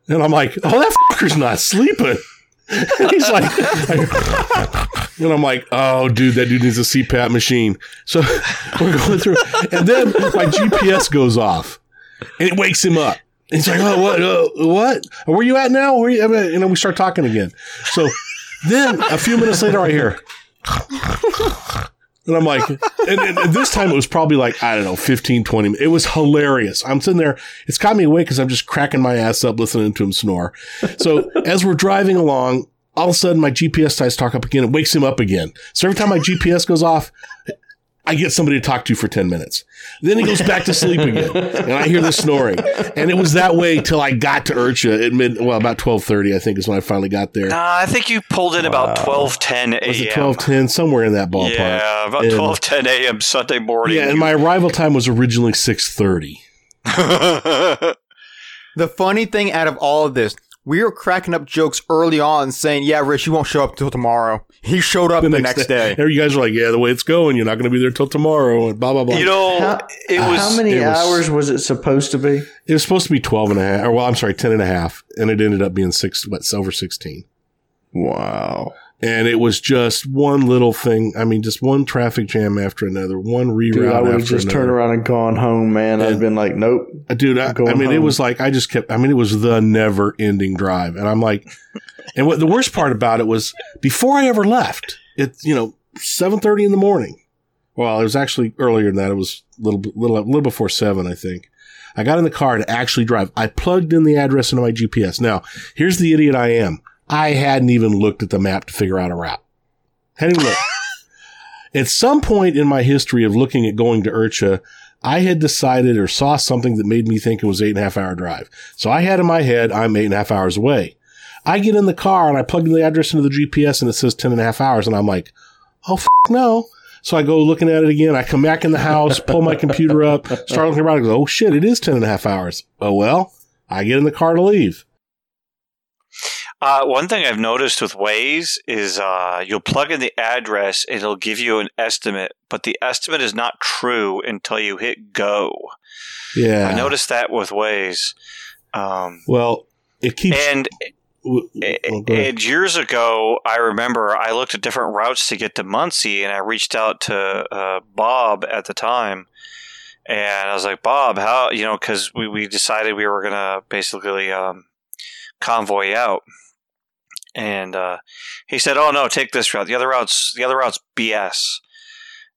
and I'm like, "Oh, that fucker's not sleeping." And he's like, and I'm like, "Oh, dude, that dude needs a CPAP machine." So *laughs* we're going through, and then my GPS goes off, and it wakes him up. He's like, "Oh, what? Uh, what? Where you at now? Where you?" You know, we start talking again. So then a few minutes later, I hear, and I'm like, and, and- this time it was probably like, I don't know, 15, 20. It was hilarious. I'm sitting there. It's got me awake because I'm just cracking my ass up listening to him snore. So as we're driving along, all of a sudden my GPS starts talk up again. It wakes him up again. So every time my GPS goes off, I get somebody to talk to for 10 minutes. Then he goes back to sleep again. And I hear the snoring. And it was that way till I got to IRCHA at mid, well, about 1230, I think is when I finally got there. Nah, I think you pulled in about twelve ten a.m. Was it 1210? Somewhere in that ballpark. Yeah, about twelve ten a.m. Sunday morning. Yeah, and my arrival time was originally 630. *laughs* The funny thing out of all of this, we were cracking up jokes early on saying, yeah, Rich, you won't show up till tomorrow. He showed up the, next, day. You guys are like, yeah, the way it's going, you're not going to be there till tomorrow, and blah, blah, blah. you know, How- it was How many was- hours was it supposed to be? it was supposed to be 12 and a half, or well, I'm sorry, 10 and a half, and it ended up being six, what, over 16. Wow. And it was just one little thing. I mean, just one traffic jam after another, one reroute Dude, I would have just another. turned around and gone home, man. I'd been like, nope. Dude, I, I mean, it was like I just kept. I mean, it was the never-ending drive, and I'm like, and what the worst part about it was before I ever left, it you know, seven thirty in the morning. Well, it was actually earlier than that. It was a little, little, little before seven, I think. I got in the car to actually drive. I plugged in the address into my GPS. Now, here's the idiot I am. I hadn't even looked at the map to figure out a route. Hadn't even looked. *laughs* at some point in my history of looking at going to IRCHA, I had decided or saw something that made me think it was eight and a half hour drive. So I had in my head, I'm eight and a half hours away. I get in the car and I plug in the address into the GPS and it says 10 and a half hours. And I'm like, oh, f- no. So I go looking at it again. I come back in the house, pull my computer up, start looking around and go, oh shit, it is 10 and a half hours. Oh, well, I get in the car to leave. Uh, one thing I've noticed with Waze is uh, you'll plug in the address, it'll give you an estimate, but the estimate is not true until you hit go. Yeah. I noticed that with Waze. Um, Well, it keeps. and well, and years ago, I remember I looked at different routes to get to Muncie, and I reached out to uh, Bob at the time, and I was like, Bob, how you know? Because we, we decided we were gonna basically um, convoy out, and uh, he said, "Oh no, take this route. The other route's the other route's BS."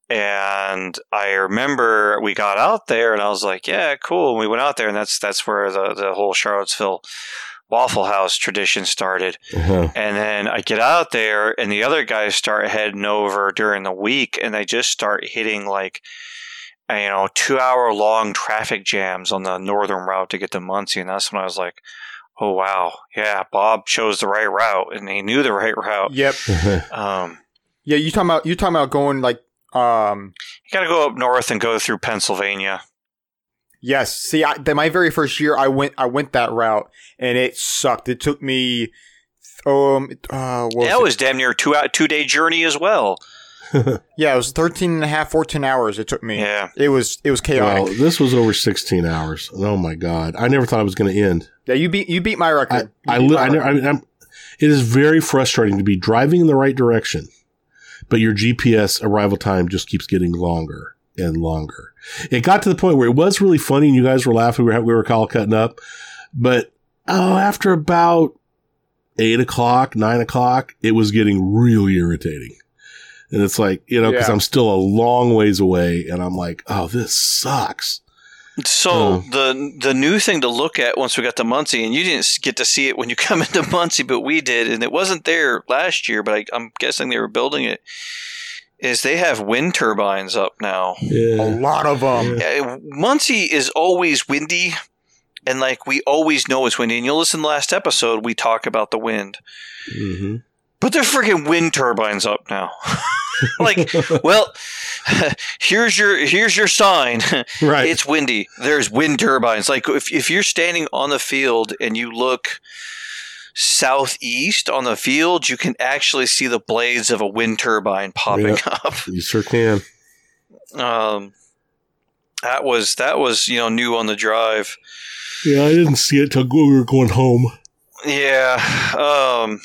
And I remember we got out there, and I was like, "Yeah, cool." And we went out there, and that's that's where the the whole Charlottesville Waffle House tradition started. Uh-huh. And then I get out there, and the other guys start heading over during the week, and they just start hitting like, uh, you know, two hour long traffic jams on the northern route to get to Muncie. And that's when I was like, oh, wow. Yeah, Bob chose the right route, and he knew the right route. Yep. *laughs* Um, Yeah, you talking about you talking about going like um you got to go up north and go through Pennsylvania. yes. See, I, the, my very first year, I went I went that route and it sucked. It took me um uh what was That it? was damn near two, out, two day journey as well. *laughs* yeah, it was 13 and a half 14 hours it took me. Yeah. It was it was chaotic. well, this was over 16 hours. Oh my god! I never thought it was going to end. yeah, you beat you beat my record. You I, beat li- my I, never- I record. mean, I'm, it is very frustrating to be driving in the right direction, but your GPS arrival time just keeps getting longer and longer. It got to the point where it was really funny, and you guys were laughing. We were we were all cutting up, but oh, after about eight o'clock, nine o'clock, it was getting really irritating. And it's like, you know, because Yeah. I'm still a long ways away and I'm like, oh, this sucks. So Oh. the the new thing to look at once we got to Muncie, and you didn't get to see it when you *laughs* come into Muncie, but we did, and it wasn't there last year. But I, I'm guessing they were building it. Is they have wind turbines up now? a lot of them. Uh, Muncie is always windy, and like we always know it's windy. And you'll listen to the last episode, we talk about the wind, hmm but they're freaking wind turbines up now. *laughs* like, well, *laughs* here's your here's your sign. *laughs* Right. It's windy. There's wind turbines. Like if if you're standing on the field and you look southeast on the field, you can actually see the blades of a wind turbine popping up. you sure can. Um, that was that was you know new on the drive. Yeah, I didn't see it till we were going home. Yeah. Um.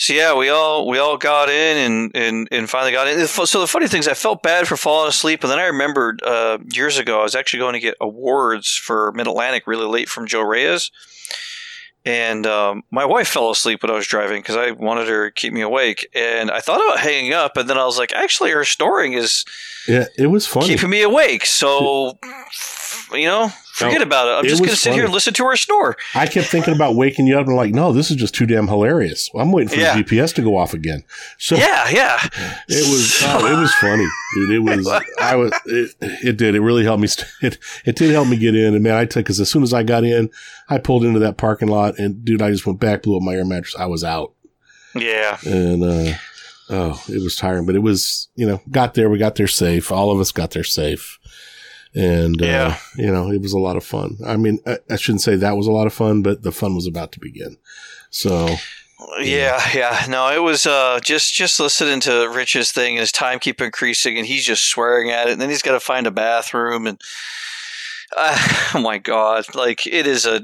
So yeah, we all we all got in and, and, and finally got in. So the funny thing is, I felt bad for falling asleep, and then I remembered uh, years ago I was actually going to get awards for Mid Atlantic really late from Joe Reyes, and um, my wife fell asleep when I was driving because I wanted her to keep me awake, and I thought about hanging up, and then I was like, actually, her snoring is Yeah, it was funny. keeping me awake, so you know, forget No, about it. I'm it just going to sit here and listen to her snore. I kept thinking about waking you up and like, no, this is just too damn hilarious. I'm waiting for Yeah. the GPS to go off again. So Yeah, yeah. it was, *laughs* oh, it was funny, dude. It was, I was, it, it did. It really helped me. St- *laughs* it, it did help me get in. And man, I took, cause as soon as I got in, I pulled into that parking lot and dude, I just went back, blew up my air mattress. I was out Yeah. and, uh, oh, it was tiring, but it was, you know, got there. We got there safe. All of us got there safe. And, uh, Yeah. you know, it was a lot of fun. I mean, I, I shouldn't say that was a lot of fun, but the fun was about to begin. So, Yeah, yeah. No, it was uh, just just listening to Rich's thing and his time keep increasing and he's just swearing at it and then he's got to find a bathroom and uh, *laughs* oh my god, like it is a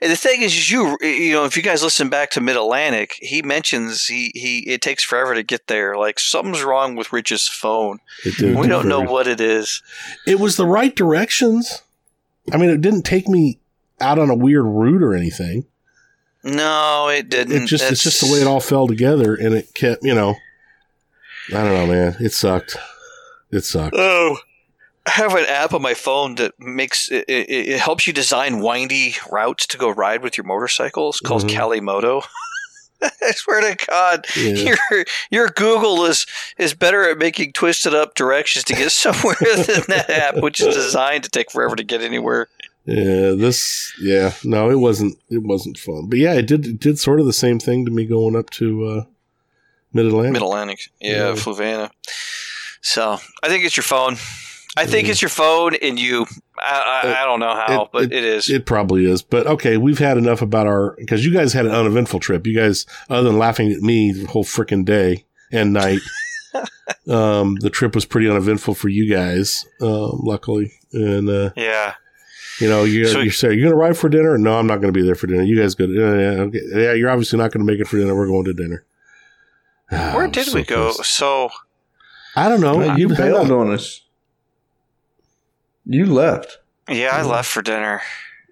and the thing is you you know if you guys listen back to Mid Atlantic, he mentions he he it takes forever to get there. Like something's wrong with Rich's phone. it did. We don't know what it is. It was the right directions. I mean, it didn't take me out on a weird route or anything. No, it didn't. It just, it's just the way it all fell together and it kept, you know, I don't know, man. It sucked. It sucked. Oh, I have an app on my phone that makes it, it, it helps you design windy routes to go ride with your motorcycle. It's called Mhm. Calimoto. *laughs* I swear to God, Yeah. your your Google is is better at making twisted up directions to get *laughs* somewhere than that app, which is designed to take forever to get anywhere. Yeah, this, yeah, no, it wasn't, it wasn't fun. But yeah, it did, it did sort of the same thing to me going up to, uh, Mid Atlantic. Mid Atlantic, yeah, Yeah. Fluvanna. So I think it's your phone. I think it's your phone, and you. I, I, I don't know how, It- but it- it is. It probably is, but okay, we've had enough about our because you guys had an uneventful trip. You guys, other than laughing at me the whole freaking day and night, *laughs* um, the trip was pretty uneventful for you guys, um, luckily. And uh, yeah. you know, you So- you say you're going to ride for dinner. No, I'm not going to be there for dinner. You guys go. Yeah, yeah, okay. yeah, you're obviously not going to make it for dinner. We're going to dinner. Ah, Where I'm did so we go? pissed. So I don't know. Well, you hung bailed on us. You left. yeah, I left for dinner.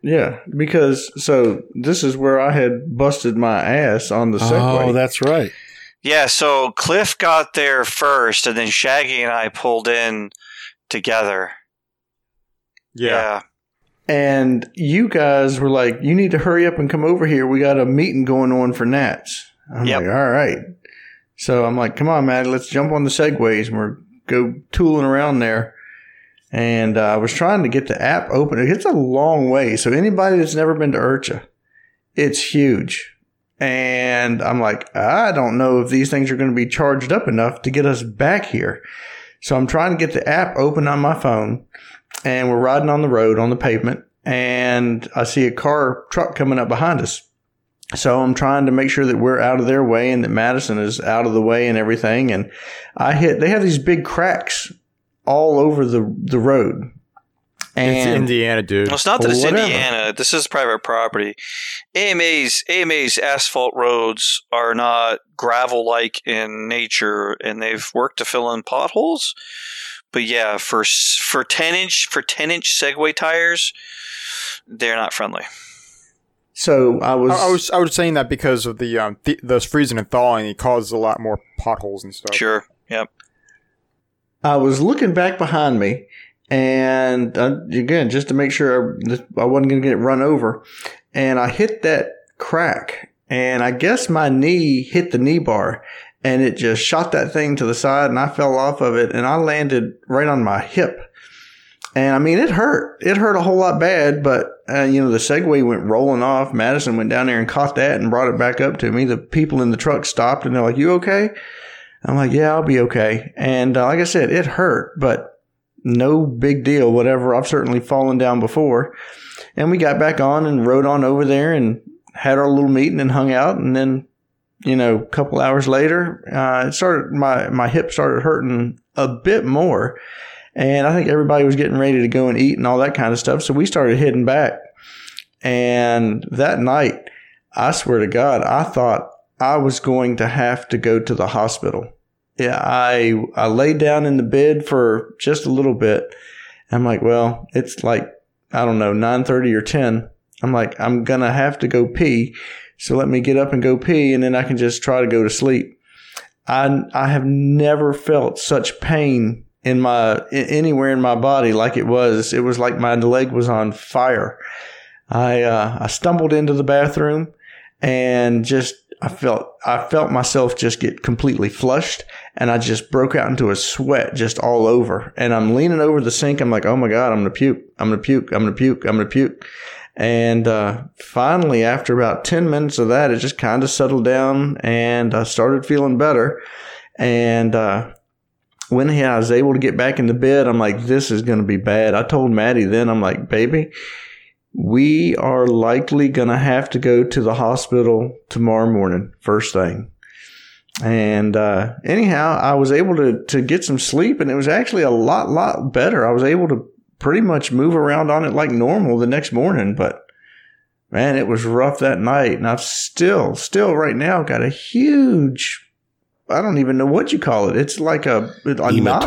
Yeah, because so this is where I had busted my ass on the Segway. Oh, that's right. Yeah, so Cliff got there first, and then Shaggy and I pulled in together. Yeah. and you guys were like, "You need to hurry up and come over here. We got a meeting going on for Nats." I'm Yep. like, "All right." So I'm like, "Come on, Maddie, let's jump on the Segways and we're go tooling around there." And uh, I was trying to get the app open. It's a long way. So anybody that's never been to IRCHA, it's huge. And I'm like, I don't know if these things are going to be charged up enough to get us back here. So I'm trying to get the app open on my phone and we're riding on the road on the pavement and I see a car truck coming up behind us. So I'm trying to make sure that we're out of their way and that Madison is out of the way and everything. And I hit, they have these big cracks all over the, the road. It's Indiana, dude. Well, it's not that it's Whatever. Indiana. This is private property. AMA's AMA's asphalt roads are not gravel like in nature, and they've worked to fill in potholes. But yeah, for for ten inch for ten inch Segway tires, they're not friendly. so I was, I, I was I was saying that because of the um th- those freezing and thawing, it causes a lot more potholes and stuff. Sure. Yep. I was looking back behind me, and uh, again, just to make sure I, I wasn't going to get run over, and I hit that crack, and I guess my knee hit the knee bar, and it just shot that thing to the side, and I fell off of it, and I landed right on my hip. And I mean, it hurt. It hurt a whole lot bad, but uh, you know, the Segway went rolling off. Madison went down there and caught that and brought it back up to me. The people in the truck stopped and they're like, "You okay?" I'm like, yeah, I'll be okay. And uh, like I said, it hurt, but no big deal, whatever. I've certainly fallen down before. And we got back on and rode on over there and had our little meeting and hung out. And then, you know, a couple hours later, uh, it started, my, my hip started hurting a bit more. And I think everybody was getting ready to go and eat and all that kind of stuff. So we started heading back. And that night, I swear to God, I thought I was going to have to go to the hospital. Yeah, I I laid down in the bed for just a little bit. I'm like, well, it's like I don't know, nine thirty or ten. I'm like, I'm gonna have to go pee, so let me get up and go pee, and then I can just try to go to sleep. I I have never felt such pain in my anywhere in my body like it was. It was like my leg was on fire. I uh, I stumbled into the bathroom and just I felt I felt myself just get completely flushed and I just broke out into a sweat just all over. And I'm leaning over the sink. I'm like, oh my God, I'm gonna puke. I'm gonna puke. I'm gonna puke. I'm gonna puke. And uh, finally, after about 10 minutes of that, it just kind of settled down and I started feeling better. And uh, when I was able to get back into bed, I'm like, this is going to be bad. I told Maddie then, I'm like, baby, we are likely going to have to go to the hospital tomorrow morning, first thing. And uh, anyhow, I was able to, to get some sleep, and it was actually a lot, lot better. I was able to pretty much move around on it like normal the next morning, but man, it was rough that night. And I've still, still right now got a huge, I don't even know what you call it. It's like a, a knot.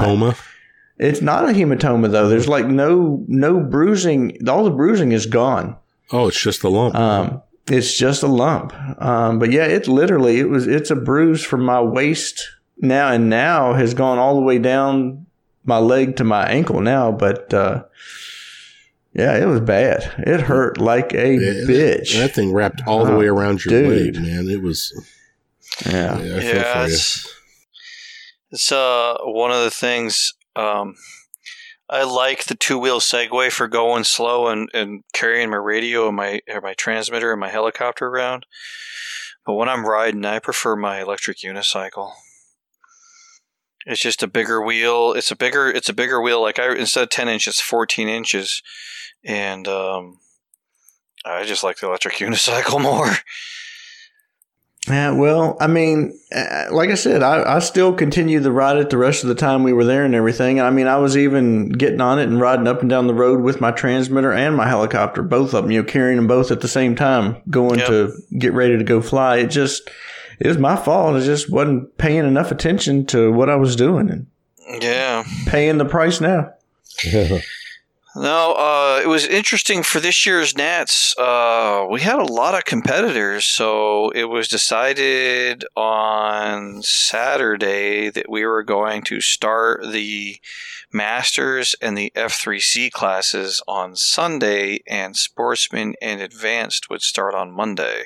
Hematoma. It's not a hematoma though. There's like no no bruising. All the bruising is gone. Oh, it's just a lump. Um, it's just a lump. Um, but yeah, it literally it was it's a bruise from my waist now and now has gone all the way down my leg to my ankle now. But uh, yeah, it was bad. It hurt like a Yeah, bitch. That thing wrapped all the Oh, way around your dude. leg, man. It was. yeah. Yeah, yeah, it's, it's uh one of the things um I like the two wheel Segway for going slow and, and carrying my radio and my or my transmitter and my helicopter around. But when I'm riding, I prefer my electric unicycle. It's just a bigger wheel. It's a bigger. It's a bigger wheel. Like I instead of ten inches, fourteen inches, and um, I just like the electric *laughs* unicycle more. Yeah, well, I mean, uh, like I said, I, I still continued to ride it the rest of the time we were there and everything. I mean, I was even getting on it and riding up and down the road with my transmitter and my helicopter, both of them, you know, carrying them both at the same time, going Yep. to get ready to go fly. It just, it was my fault. I just wasn't paying enough attention to what I was doing and Yeah. paying the price now. *laughs* No, uh, it was interesting for this year's Nats. Uh, we had a lot of competitors, so it was decided on Saturday that we were going to start the Masters and the F3C classes on Sunday, and Sportsman and Advanced would start on Monday.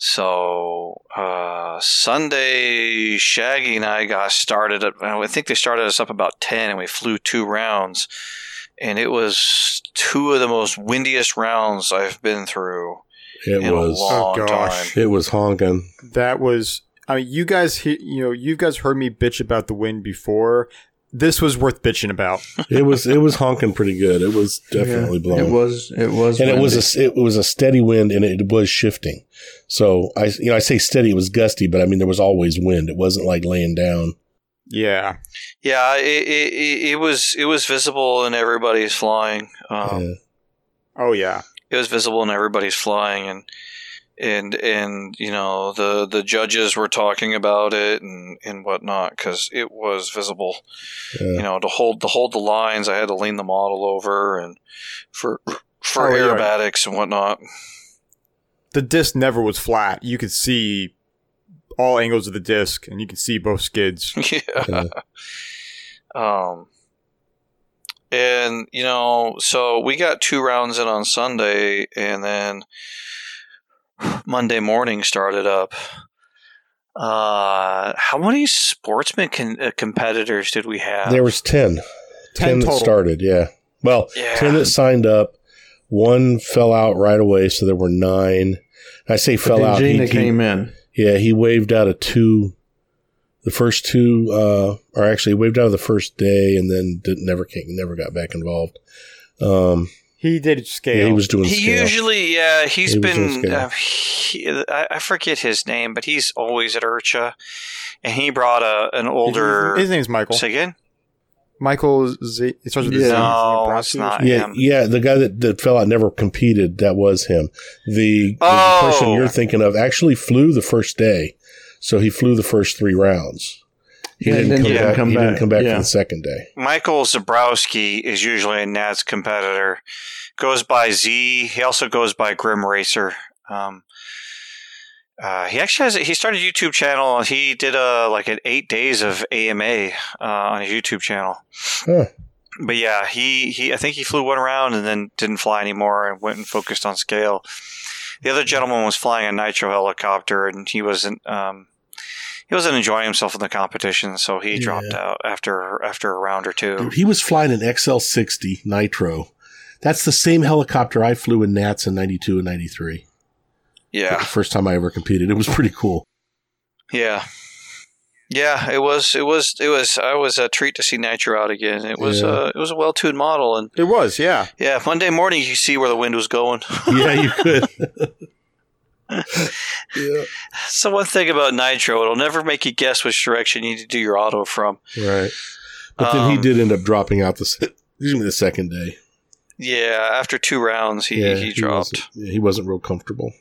So uh, Sunday, Shaggy and I got started. At, I think they started us up about ten, and we flew two rounds, and it was two of the most windiest rounds I've been through It in was. a long Oh, gosh. time. It was honking. That was. I mean, you guys, you know, you guys heard me bitch about the wind before. This was worth bitching about. *laughs* It was. It was honking pretty good. It was definitely Yeah, blowing. It was, it was. and it was a it was a steady wind and it was shifting. So I you know I say steady. It was gusty, but I mean there was always wind. It wasn't like laying down. Yeah, Yeah, it, it, it, it was it was visible in everybody's flying. Um, Yeah. Oh yeah. it was visible in everybody's flying and and and you know the the judges were talking about it and and whatnot because it was visible Yeah. you know to hold to hold the lines i had to lean the model over and for for Oh, yeah. aerobatics and whatnot The disc never was flat. You could see all angles of the disc, and you could see both skids. *laughs* yeah *laughs* um and you know so we got two rounds in on sunday and then monday morning started up uh how many sportsman con- uh, competitors did we have There was 10. 10 10 that total. started, yeah. Well, Yeah. 10 that signed up. One fell out right away, so there were nine. I say But fell out. Gina he- he- came in. yeah, he waved out of two. The first two, uh, or actually waved out of the first day, and then did, never came, never got back involved. Um, He did scale. yeah, he was doing scale. he scale. usually yeah he's He was doing been uh, he, I, I forget his name but he's always at IRCHA and he brought a an older His name's Michael. say again Michael Z. It starts with a Z. Yeah. No, it's not. Yeah, him. yeah, the guy that, that fell out never competed. That was him. The, the Oh. person you're thinking of actually flew the first day, so he flew the first three rounds. He didn't then come he back. didn't come he didn't come back Yeah. for the second day. Michael Zabrowski is usually a Nats competitor. Goes by Z. He also goes by Grim Racer. Um, uh, he actually has. He started a YouTube channel. He did a like an eight days of AMA uh, on his YouTube channel. Huh. But yeah, he, he I think he flew one round and then didn't fly anymore and went and focused on scale. The other gentleman was flying a nitro helicopter and he wasn't um, he wasn't enjoying himself in the competition, so he Yeah. dropped out after after a round or two. Dude, he was flying an XL60 Nitro. That's the same helicopter I flew in Nats in 92 and 93. Yeah. The first time I ever competed. It was pretty cool. Yeah. Yeah, it was. It was. It was. I was a treat to see Nitro out again. It was. Yeah. Uh, it was a well tuned model, and It was, yeah. yeah, Monday morning you see where the wind was going. Yeah, you could. *laughs* yeah, so one thing about Nitro, it'll never make you guess which direction you need to do your auto from. right. But then he Um, did end up dropping out the, se- excuse me, the second day. Yeah, after two rounds, he yeah, he dropped. wasn't- he wasn't real comfortable.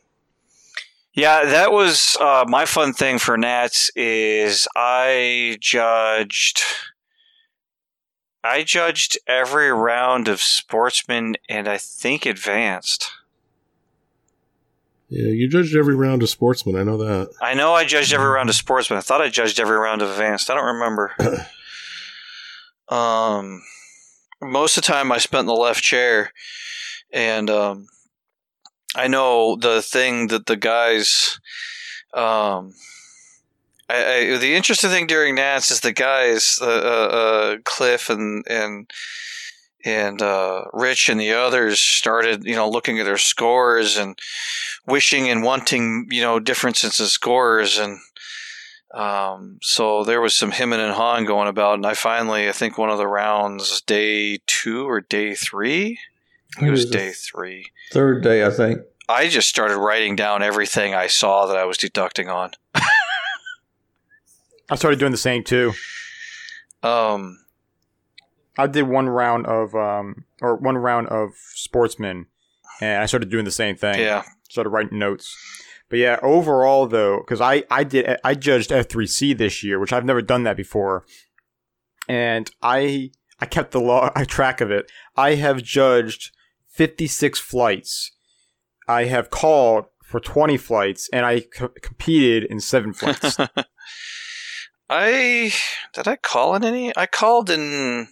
Yeah, that was uh, my fun thing for Nats is I judged I judged every round of Sportsman and I think Advanced. Yeah, you judged every round of sportsman. I know that. I know I judged every round of Sportsman. I thought I judged every round of Advanced. I don't remember. *clears throat* um, most of the time I spent in the left chair, and um, I know the thing that the guys. Um, I, I, the interesting thing during Nats is the guys, uh, uh, uh, Cliff and and and uh, Rich and the others started, you know, looking at their scores and wishing and wanting, you know, differences in scores and Um, so there was some hemming and hawing going about, and I finally, I think one of the rounds, day two or day three, it was day three, third day, I think. I just started writing down everything I saw that I was deducting on. *laughs* I started doing the same too. Um, I did one round of um or one round of sportsman, and I started doing the same thing. yeah, started writing notes. But yeah, overall though, because I I did I judged F3C this year, which I've never done that before, and I I kept the law *laughs* I track of it. I have judged 56 flights. I have called for 20 flights, and I co- competed in seven flights. *laughs* I did I call in any? I called in.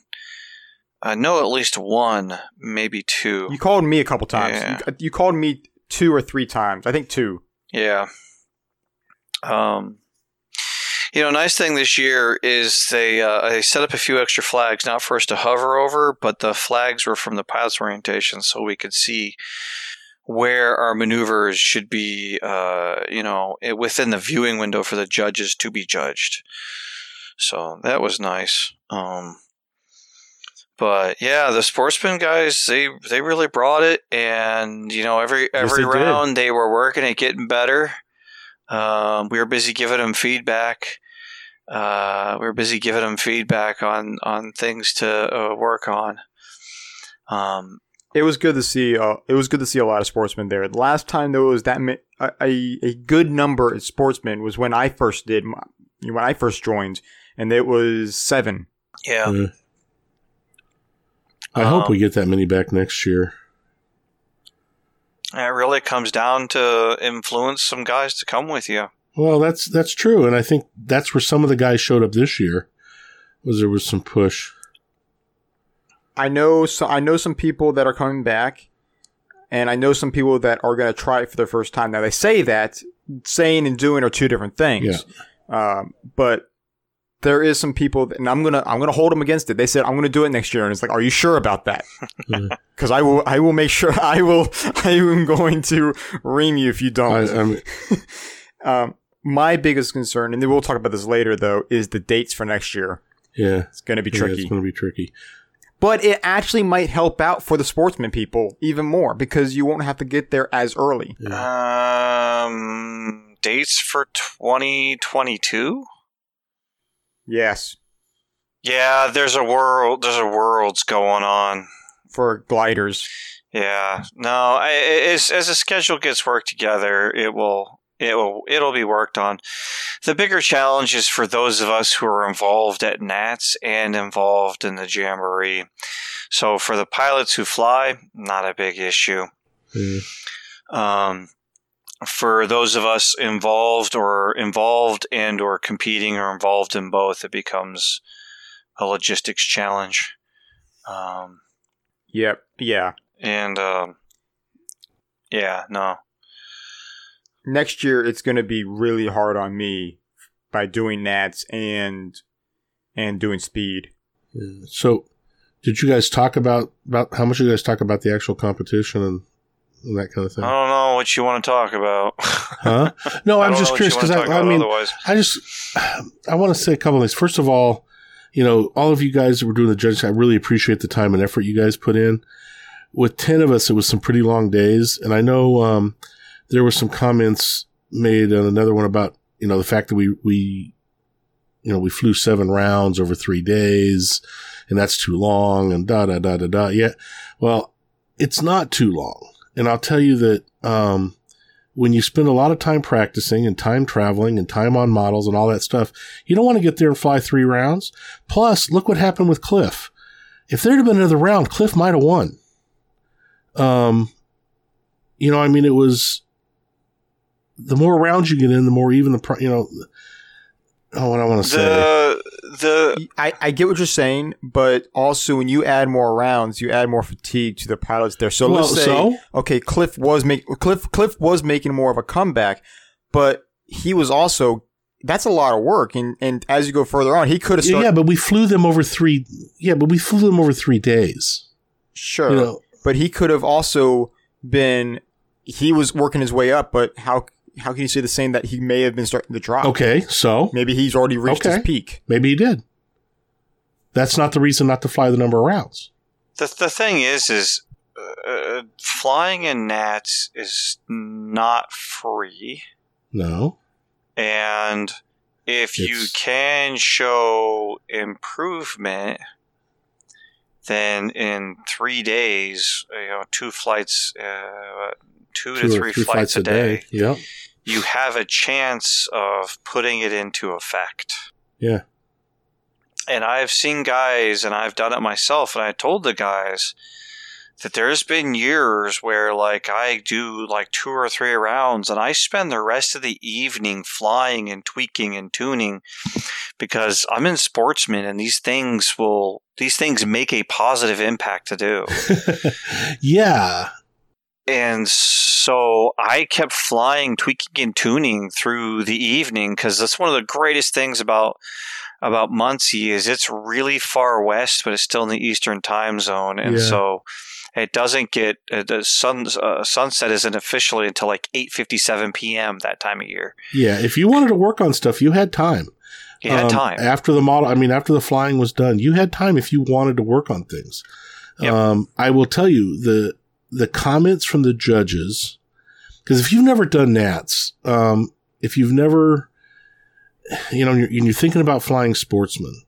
I know at least one, maybe two. you called me a couple times. Yeah. You, you called me two or three times. I think two. Yeah. Um, you know, nice thing this year is they uh, they set up a few extra flags, not for us to hover over, but the flags were from the pilot's orientation, so we could see where our maneuvers should be. Uh, you know, within the viewing window for the judges to be judged. So that was nice. Um, but yeah, the sportsman guys, they they really brought it, and you know every every they did. round they were working at getting better. Um, we were busy giving them feedback. Uh, we were busy giving them feedback on on things to uh, work on. Um, It was good to see. Uh, it was good to see a lot of sportsmen there. The last time there was that mi- a, a a good number of sportsmen was when I first did my, when I first joined, and it was seven. yeah, Yeah. I hope Um, we get that many back next year. it really comes down to influence some guys to come with you. Well, that's that's true, and I think that's where some of the guys showed up this year. Was there was some push? I know. So I know some people that are coming back, and I know some people that are going to try it for the first time. Now they say that saying and doing are two different things. Um, but there is some people, that, and I'm gonna I'm gonna hold them against it. They said I'm gonna do it next year, and it's like, are you sure about that? *laughs* Because I will I will make sure *laughs* I will I am going to ream you if you don't. I *laughs* um, my biggest concern, and then we'll talk about this later, though, is the dates for next year. yeah, It's going to be yeah, tricky. it's going to be tricky. But it actually might help out for the sportsman people even more because you won't have to get there as early. Um, dates for 2022? Yes, Yeah, there's a world. There's a world's going on. for gliders. Yeah, no. I, I- as as the schedule gets worked together, it will it will it'll be worked on. The bigger challenge is for those of us who are involved at Nats and involved in the Jamboree. So for the pilots who fly, not a big issue. Yeah. Um, for those of us involved or involved and or competing or involved in both, it becomes a logistics challenge. Um, Yep. Yeah. and um, yeah, no, Next year, it's going to be really hard on me by doing nats and and doing speed. So, did you guys talk about about how much you guys talk about the actual competition and, and that kind of thing? I don't know what you want to talk about. Huh? *laughs* No, I'm just curious because I, I mean, otherwise. I just I want to say a couple of things. First of all, you know, all of you guys that were doing the judging, I really appreciate the time and effort you guys put in. With ten of us, it was some pretty long days, and I know um, there were some comments made on another one about you know the fact that we we you know we flew seven rounds over three days, and that's too long, and da da da da da. Yeah, well, it's not too long, and I'll tell you that. Um, when you spend a lot of time practicing and time traveling and time on models and all that stuff, you don't want to get there and fly three rounds. Plus, look what happened with Cliff. If there'd have been another round, Cliff might have won. Um, you know, I mean, it was the more rounds you get in, the more even the, you know, oh, what I want to say. the the I, I get what you're saying, but also when you add more rounds, you add more fatigue to the pilots there. So Well, let's say, so? okay, Cliff was make Cliff Cliff was making more of a comeback, but he was also that's a lot of work, and and as you go further on, he could have Yeah, started. yeah, but we flew them over three. Yeah, but we flew them over three days. sure, You know, but he could have also been he was working his way up, but how how can you say the same that he may have been starting to drop? Okay, so Maybe he's already reached Okay. his peak. maybe he did. That's not the reason not to fly the number of rounds. The the thing is, is uh, flying in Nats is not free, No. and if you can show improvement, then in three days, you know, two flights, uh, two, to Two or three, flights, a day, Yep. You have a chance of putting it into effect. Yeah. And I've seen guys, and I've done it myself, and I told the guys that there's been years where, like, I do like two or three rounds, and I spend the rest of the evening flying and tweaking and tuning because I'm in sportsman, and these things will, these things make a positive impact to do. *laughs* yeah. And so I kept flying, tweaking, and tuning through the evening because that's one of the greatest things about about Muncie is it's really far west, but it's still in the Eastern time zone, and Yeah. so it doesn't get uh, the sun uh, sunset isn't officially until like eight fifty seven p.m. that time of year. Yeah. If you wanted to work on stuff, you had time. You had Um, time. after the model. I mean, after the flying was done, you had time if you wanted to work on things. Yep. Um, I will tell you the the comments from the judges because if you've never done Nats, um, if you've never, you know, you're, you're thinking about flying sportsmen,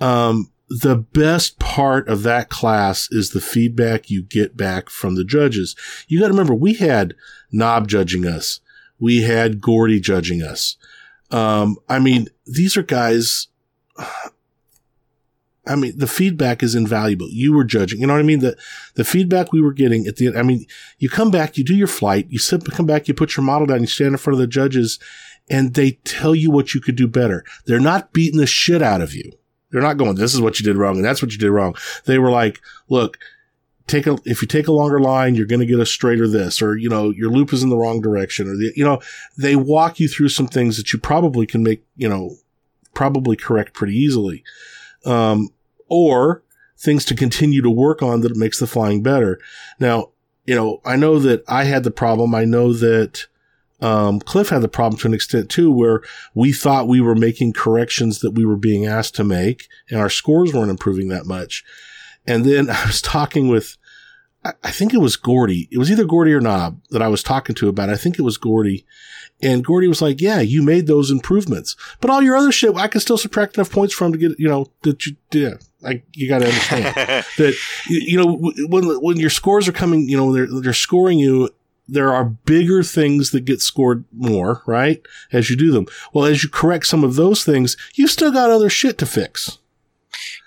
um, the best part of that class is the feedback you get back from the judges. You got to remember, we had Nob judging us, we had Gordy judging us. Um, I mean, these are guys. I mean, the feedback is invaluable. You were judging, you know what I mean? The, the feedback we were getting at the end, I mean, you come back, you do your flight, you sit, come back, you put your model down, you stand in front of the judges and they tell you what you could do better. They're not beating the shit out of you. They're not going, this is what you did wrong and that's what you did wrong. They were like, look, take a, if you take a longer line, you're going to get a straighter this, or, you know, your loop is in the wrong direction, or the, you know, they walk you through some things that you probably can make, you know, probably correct pretty easily. Um, or things to continue to work on that makes the flying better. Now, you know, I know that I had the problem. I know that, um, Cliff had the problem to an extent too, where we thought we were making corrections that we were being asked to make and our scores weren't improving that much. And then *laughs* I was talking with, I think it was Gordy. It was either Gordy or Nob that I was talking to about. it. I think it was Gordy. And Gordy was like, yeah, you made those improvements, but all your other shit, I can still subtract enough points from to get, you know, that you, yeah, like you got to understand *laughs* that, you know, when, when your scores are coming, you know, they're, they're scoring you, there are bigger things that get scored more, right? As you do them. Well, as you correct some of those things, you still got other shit to fix.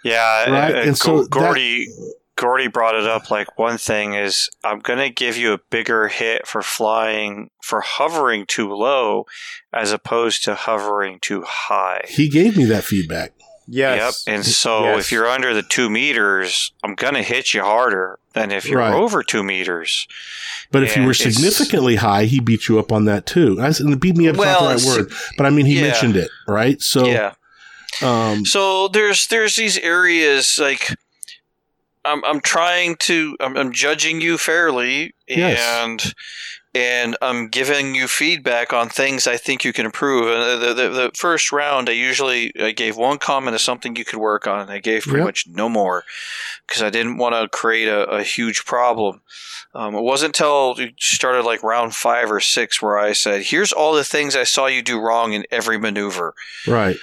Yeah, Right, uh, and so Go- that- Gordy Gordy brought it up. Like one thing is, I'm gonna give you a bigger hit for flying for hovering too low, as opposed to hovering too high. He gave me that feedback. Yes. Yep. And so Yes. if you're under the two meters, I'm gonna hit you harder than if you're Right. over two meters. But if you were significantly high, he beat you up on that too. And beat me up is Well, not the right word, but I mean, he yeah. mentioned it, right? So, yeah. um, So there's there's these areas like I'm I'm trying to I'm, I'm judging you fairly Yes. and and I'm giving you feedback on things I think you can improve. And the, the, the first round, I usually I gave one comment of something you could work on, and I gave pretty Yep. much no more because I didn't want to create a, a huge problem. Um, it wasn't until you started like round five or six where I said, "Here's all the things I saw you do wrong in every maneuver." right.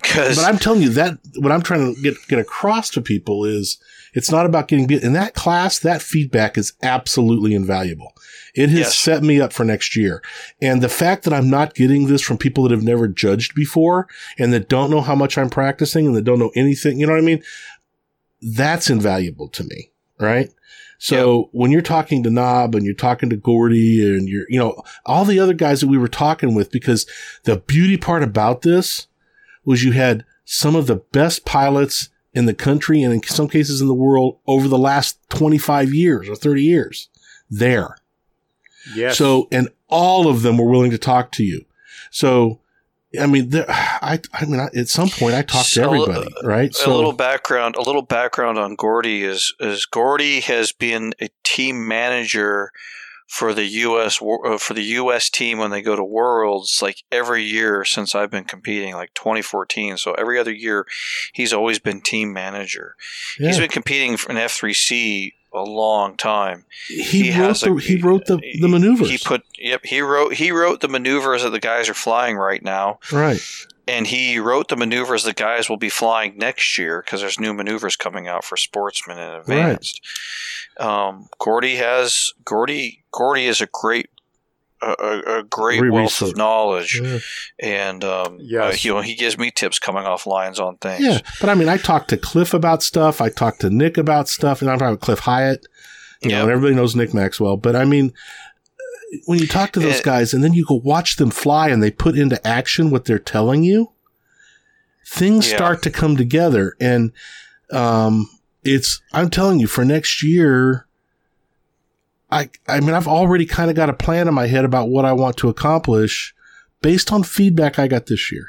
Because But I'm telling you that what I'm trying to get get across to people is it's not about getting beat. In that class, that feedback is absolutely invaluable. It has Yes. set me up for next year. And the fact that I'm not getting this from people that have never judged before and that don't know how much I'm practicing and that don't know anything, you know what I mean? That's invaluable to me, right? So when you're talking to Nob and you're talking to Gordy and you're, you know, all the other guys that we were talking with, because the beauty part about this was you had some of the best pilots in the country and in some cases in the world over the last 25 years or 30 years there. Yes. So, and all of them were willing to talk to you. So, I mean, there, I, I mean, I, at some point I talked to everybody, right? a little background a little background on Gordy is is Gordy has been a team manager for the U.S. uh, for the U.S. team when they go to Worlds, like every year since I've been competing, like 2014. So every other year, he's always been team manager. He's been competing in F3C a long time. he, he wrote the a- he wrote the, the maneuvers. He put yep. He wrote he wrote the maneuvers that the guys are flying right now, right. and he wrote the maneuvers the guys will be flying next year because there's new maneuvers coming out for sportsmen and advanced. Um, Gordy has Gordy. Gordy is a great. A, a, a great Great wealth research. of knowledge, Yeah. and um, Yes. uh, he, he gives me tips coming off lines on things. Yeah, but I mean, I talked to Cliff about stuff. I talked to Nick about stuff, and I'm talking about Cliff Hyatt. You know, and everybody knows Nick Maxwell. But I mean, when you talk to those Eh. guys, and then you go watch them fly, and they put into action what they're telling you, things Yeah. start to come together. And um, it's I'm telling you, for next year. I, I mean, I've already kind of got a plan in my head about what I want to accomplish based on feedback I got this year.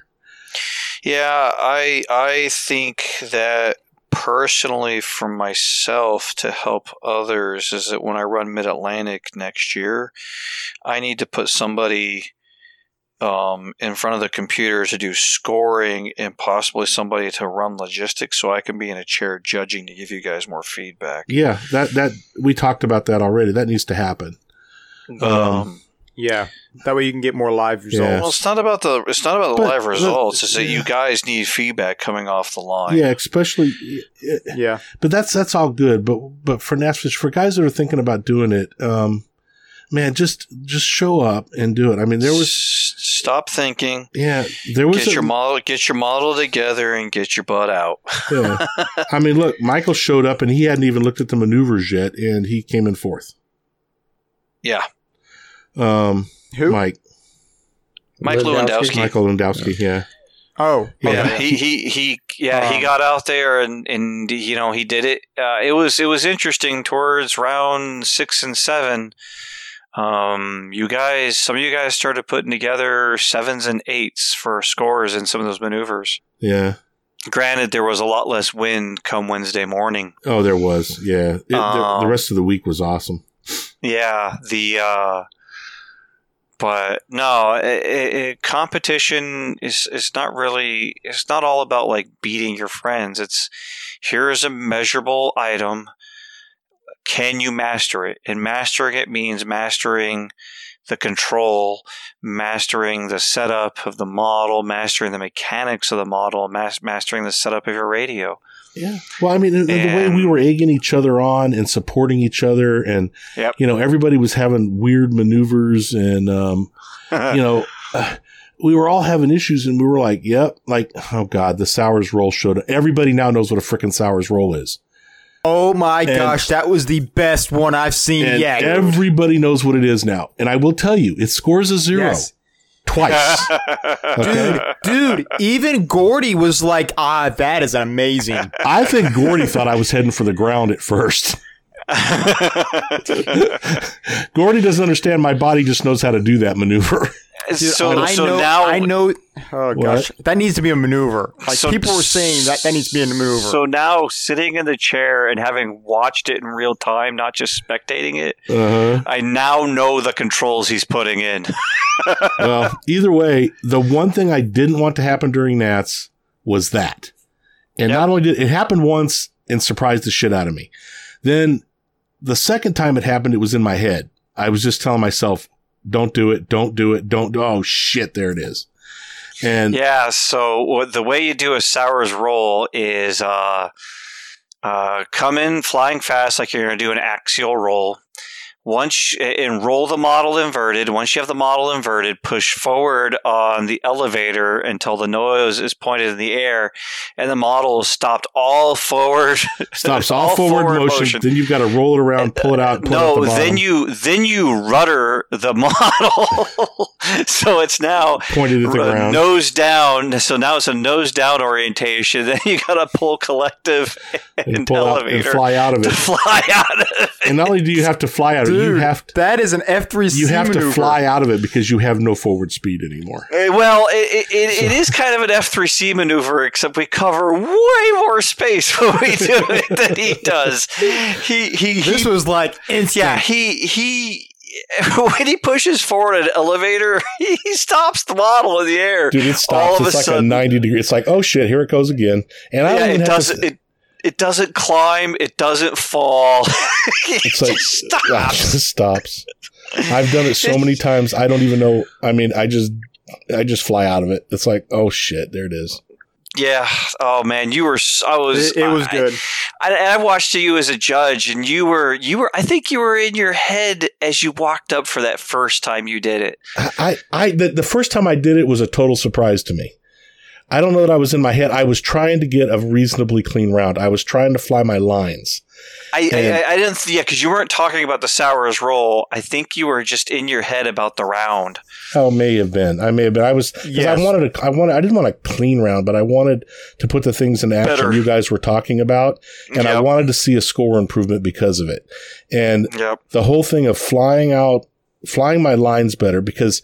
Yeah, I I think that personally for myself to help others is that when I run Mid Atlantic next year, I need to put somebody um, in front of the computer to do scoring and possibly somebody to run logistics so I can be in a chair judging to give you guys more feedback. Yeah, that that we talked about that already. That needs to happen. Um, Yeah, that way you can get more live Yeah. well, results. it's not about the it's not about the But- live but- results. It's that yeah. you guys need feedback coming off the line. Yeah, especially, Yeah, but that's that's all good. But but for NASFIS, for guys that are thinking about doing it, um, man, just just show up and do it. I mean, there was stop thinking. yeah, there was Get a- your model, get your model together, and get your butt out. yeah. *laughs* I mean, look, Michael showed up and he hadn't even looked at the maneuvers yet, and he came in fourth. Yeah, Um, who? Mike, Mike Lewandowski. Lewandowski. Michael Lewandowski, yeah, Oh, Yeah, okay. he, he he yeah he Um, got out there and and you know he did it. Uh, it was it was interesting towards round six and seven. Um, you guys, some of you guys started putting together sevens and eights for scores in some of those maneuvers. yeah. Granted, there was a lot less wind come Wednesday morning. Oh, there was, yeah. It, the, the Um, rest of the week was awesome. Yeah, the uh, but no, it, it, competition is it's not really. It's not all about like beating your friends. It's here's a measurable item. Can you master it? And mastering it means mastering the control, mastering the setup of the model, mastering the mechanics of the model, mas- mastering the setup of your radio. Yeah. Well, I mean, and, the way we were egging each other on and supporting each other, and Yep. you know, everybody was having weird maneuvers, and um, *laughs* you know, uh, we were all having issues, and we were like, "Yep," like, oh god, the Sours roll showed. up. Everybody now knows what a freaking Sours roll is, Oh my And- gosh, that was the best one I've seen and yet. everybody knows what it is now. And I will tell you, it scores a zero Yes. twice. *laughs* Dude, dude, even Gordy was like, ah, that is amazing. I think Gordy thought I was heading for the ground at first. *laughs* Gordy doesn't understand. My body just knows how to do that maneuver. Dude, so I so know, now I know. Oh gosh, that needs to be a maneuver. Like So- people were saying that that needs to be a maneuver. So now, sitting in the chair and having watched it in real time, not just spectating it, Uh-huh. I now know the controls he's putting in. *laughs* well, either way, the one thing I didn't want to happen during Nats was that. And Yep. not only did it happen once and surprised the shit out of me. Then the second time it happened, it was in my head. I was just telling myself, don't do it, don't do it, don't do Oh shit, there it is. And yeah. So the way you do a Sours roll is uh, uh, come in flying fast, like you're going to do an axial roll. Once and roll the model inverted. Once you have the model inverted, push forward on the elevator until the nose is pointed in the air, and the model is stopped all forward. *laughs* stops all, forward, motion, Then you've got to roll it around, pull it out, pull it no, out the then you then you rudder the *laughs* model, so it's now pointed at the r- ground. nose down. So now it's a nose down orientation. *laughs* Then you got to pull collective and, and pull out and fly out of to it. fly out of it. And not only do you have to fly out of it, you have to that is an F three C you have maneuver. to fly out of it because you have no forward speed anymore. Uh, Well, it, it, it is kind of an F3C maneuver, except we cover way more space *laughs* when we do it than he does. He he, he This was like instant. Yeah, he he *laughs* when he pushes forward an elevator, *laughs* he stops the model in the air. Dude, it All stops. of It's a like sudden- a 90 degree. It's like, oh shit, here it goes again. And I don't yeah, even it have doesn't. to, It it doesn't climb. It doesn't fall. *laughs* it It's like just ah, *laughs* it stops. just stops. I've done it so many times. I don't even know. I mean, I just, I just fly out of it. It's like, oh shit, there it is. Yeah. Oh man, you were. I was. It, it was I- good. I, and I watched you as a judge, and you were. You were. I think you were in your head as you walked up for that first time you did it. I, I, I the, the first time I did it was a total surprise to me. I don't know that I was in my head. I was trying to get a reasonably clean round. I was trying to fly my lines. I, I, I, I didn't. Yeah, because you weren't talking about the sours roll. I think you were just in your head about the round. Oh, may have been. I may have been. I was. 'cause Yes. I wanted. To, I wanted. I didn't want a clean round, but I wanted to put the things in action Better. you guys were talking about, and I wanted to see a score improvement because of it. And Yep. the whole thing of flying out, flying my lines better because,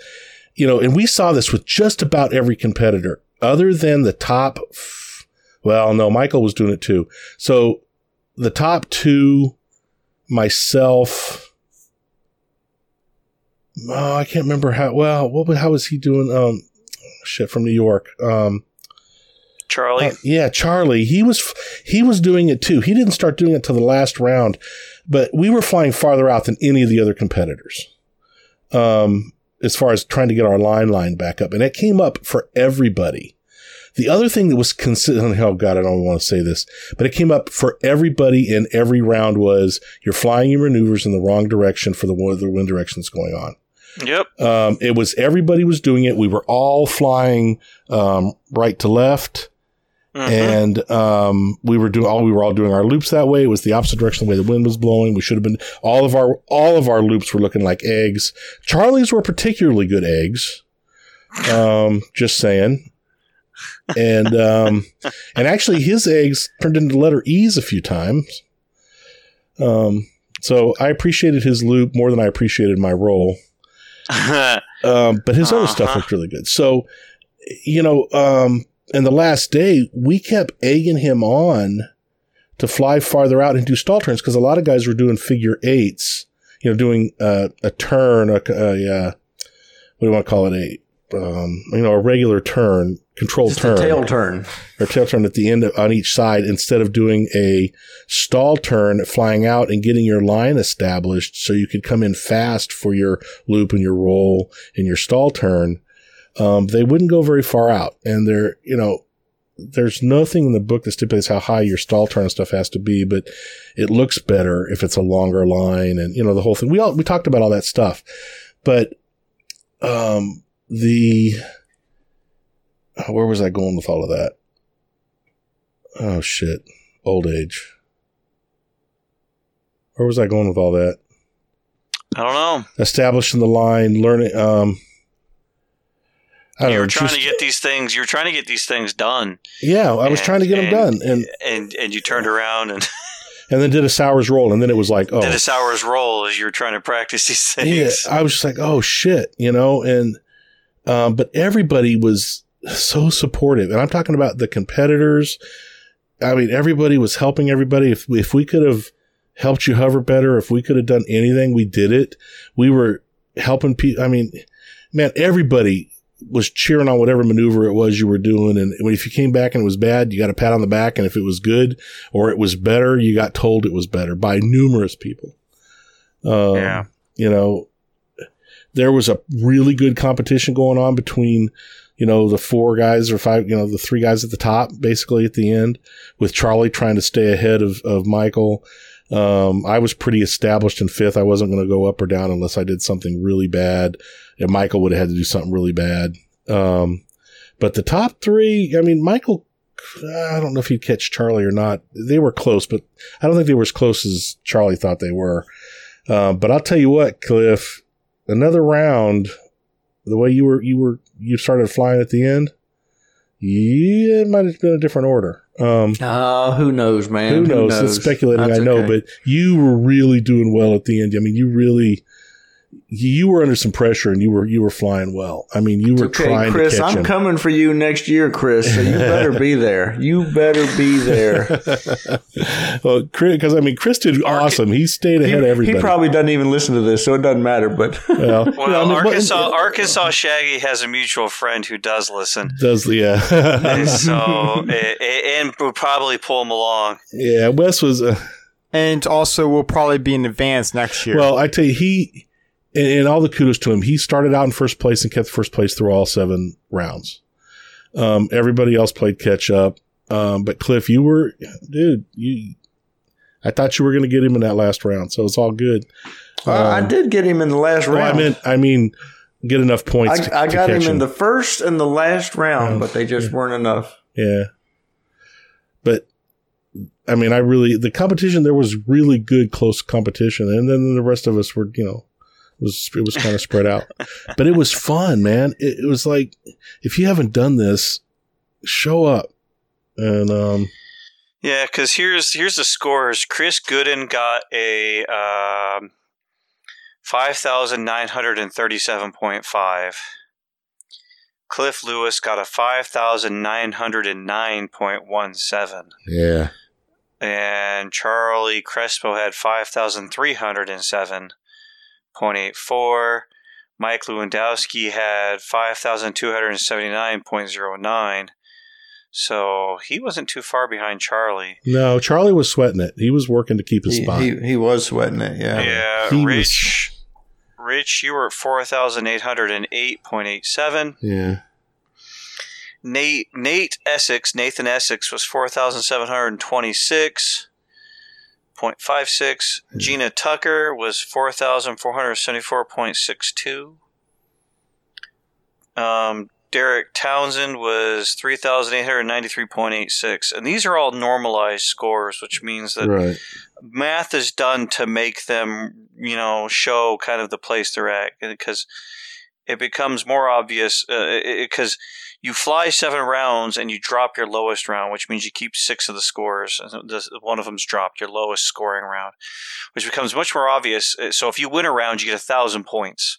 you know, and we saw this with just about every competitor other than the top. f- Well, no, Michael was doing it too. So the top two, myself. Oh, I can't remember how. Well, what? How was he doing? Um, shit from New York. Um, Charlie. uh, yeah, Charlie. He was he was doing it too. He didn't start doing it till the last round, but we were flying farther out than any of the other competitors. Um, as far as trying to get our line line back up, and it came up for everybody. The other thing that was consistent, oh God, I don't want to say this, but it came up for everybody in every round was you're flying your maneuvers in the wrong direction for the wind directions going on. Yep. Um, it was everybody was doing it. We were all flying um, right to left Mhm. and um, we were doing all we were all doing our loops that way. It was the opposite direction the way the wind was blowing. We should have been all of our all of our loops were looking like eggs. Charlie's were particularly good eggs. Um, just saying. And um, and actually his eggs turned into letter E's a few times. Um, so I appreciated his loop more than I appreciated my roll. *laughs* Um, but his other stuff Uh-huh. looked really good. So, you know, um, and the last day we kept egging him on to fly farther out and do stall turns because a lot of guys were doing figure eights, you know, doing uh, a turn, a, a uh, what do you want to call it, a um, you know, a regular turn, controlled Just turn a tail turn. or tail turn at the end of, on each side instead of doing a stall turn, flying out and getting your line established so you could come in fast for your loop and your roll and your stall turn. Um, they wouldn't go very far out. And they're, you know, there's nothing in the book that stipulates how high your stall turn and stuff has to be, but it looks better if it's a longer line and, you know, the whole thing. We all, we talked about all that stuff, but, um, the, uh, where was I going with all of that? Oh shit. Old age. Where was I going with all that? I don't know. Establishing the line, learning um I don't You know, were trying just- to get these things. You were trying to get these things done, Yeah, I was and- trying to get them done and and and you turned around and *laughs* and then did a sours roll and then it was like, oh did a sours roll as you were trying to practice these things. yeah. I was just like, oh shit, you know, and um, but everybody was so supportive, and I'm talking about the competitors. I mean, everybody was helping everybody. If if we could have helped you hover better, if we could have done anything, we did it. We were helping people. I mean, man, everybody was cheering on whatever maneuver it was you were doing. And if you came back and it was bad, you got a pat on the back. And if it was good or it was better, you got told it was better by numerous people. Um, Yeah. You know, there was a really good competition going on between, you know, the four guys or five, you know, the three guys at the top, basically at the end, with Charlie trying to stay ahead of, of Michael. Um, I was pretty established in fifth. I wasn't going to go up or down unless I did something really bad. And Michael would have had to do something really bad. Um, but the top three, I mean, Michael, I don't know if he'd catch Charlie or not. They were close, but I don't think they were as close as Charlie thought they were. Um, but I'll tell you what, Cliff, another round, the way you were, you were, you started flying at the end. Yeah, it might have been a different order. Um, Uh, who knows, man? who knows? It's speculating, That's I know, okay. but you were really doing well at the end. I mean, you really, you were under some pressure and you were you were flying well. I mean, you were Okay, trying Chris, to catch I'm him. coming for you next year, Chris. So you better be there. You better be there. *laughs* well, because I mean, Chris did Arca- awesome. He stayed He, ahead of he probably doesn't even listen to this, so it doesn't matter. But *laughs* well, Well, yeah, I mean, but- Arkansas, Arkansas Shaggy has a mutual friend who does listen, does yeah, and *laughs* so a- a- and would probably pull him along. yeah. Wes was uh, And also, we'll probably be in advance next year. well. I tell you, he and, and all the kudos to him. He started out in first place and kept first place through all seven rounds. Um, everybody else played catch up. Um, but Cliff, you were, dude, you. I thought you were going to get him in that last round, so it's all good. I Um, did get him in the last well, I round. mean, I mean, get enough points. to, I, I to got catch him in the first and the last round, but they just weren't enough. Yeah. But I mean, I really the competition there was really good close competition, and then the rest of us were, you know, it was it was kind of spread out. But it was fun, man. It, it was like if you haven't done this, show up. And um, Yeah, because here's here's the scores. Chris Gooden got a um, five thousand nine hundred and thirty-seven point five. Cliff Lewis got a five thousand nine hundred and nine point one seven, yeah, and Charlie Crespo had five thousand three hundred and seven point eight four. Mike Lewandowski had five thousand two hundred and seventy-nine point zero nine. So he wasn't too far behind Charlie. no, Charlie was sweating it. He was working to keep his He, spot. he, he was sweating it, yeah. Yeah, He was- Rich. Rich, you were at four thousand eight hundred and eight point eight seven. yeah, Nate Nate Essex Nathan Essex was four thousand seven hundred twenty six point five six. Gina Tucker was four thousand four hundred seventy four point six two. Um, Derek Townsend was three thousand eight hundred ninety three point eight six, and these are all normalized scores, which means that right. math is done to make them, you know, show kind of the place they're at because it becomes more obvious because you fly seven rounds and you drop your lowest round, which means you keep six of the scores. and One of them's dropped, your lowest scoring round, which becomes much more obvious. Uh, So if you win a round, you get a thousand points.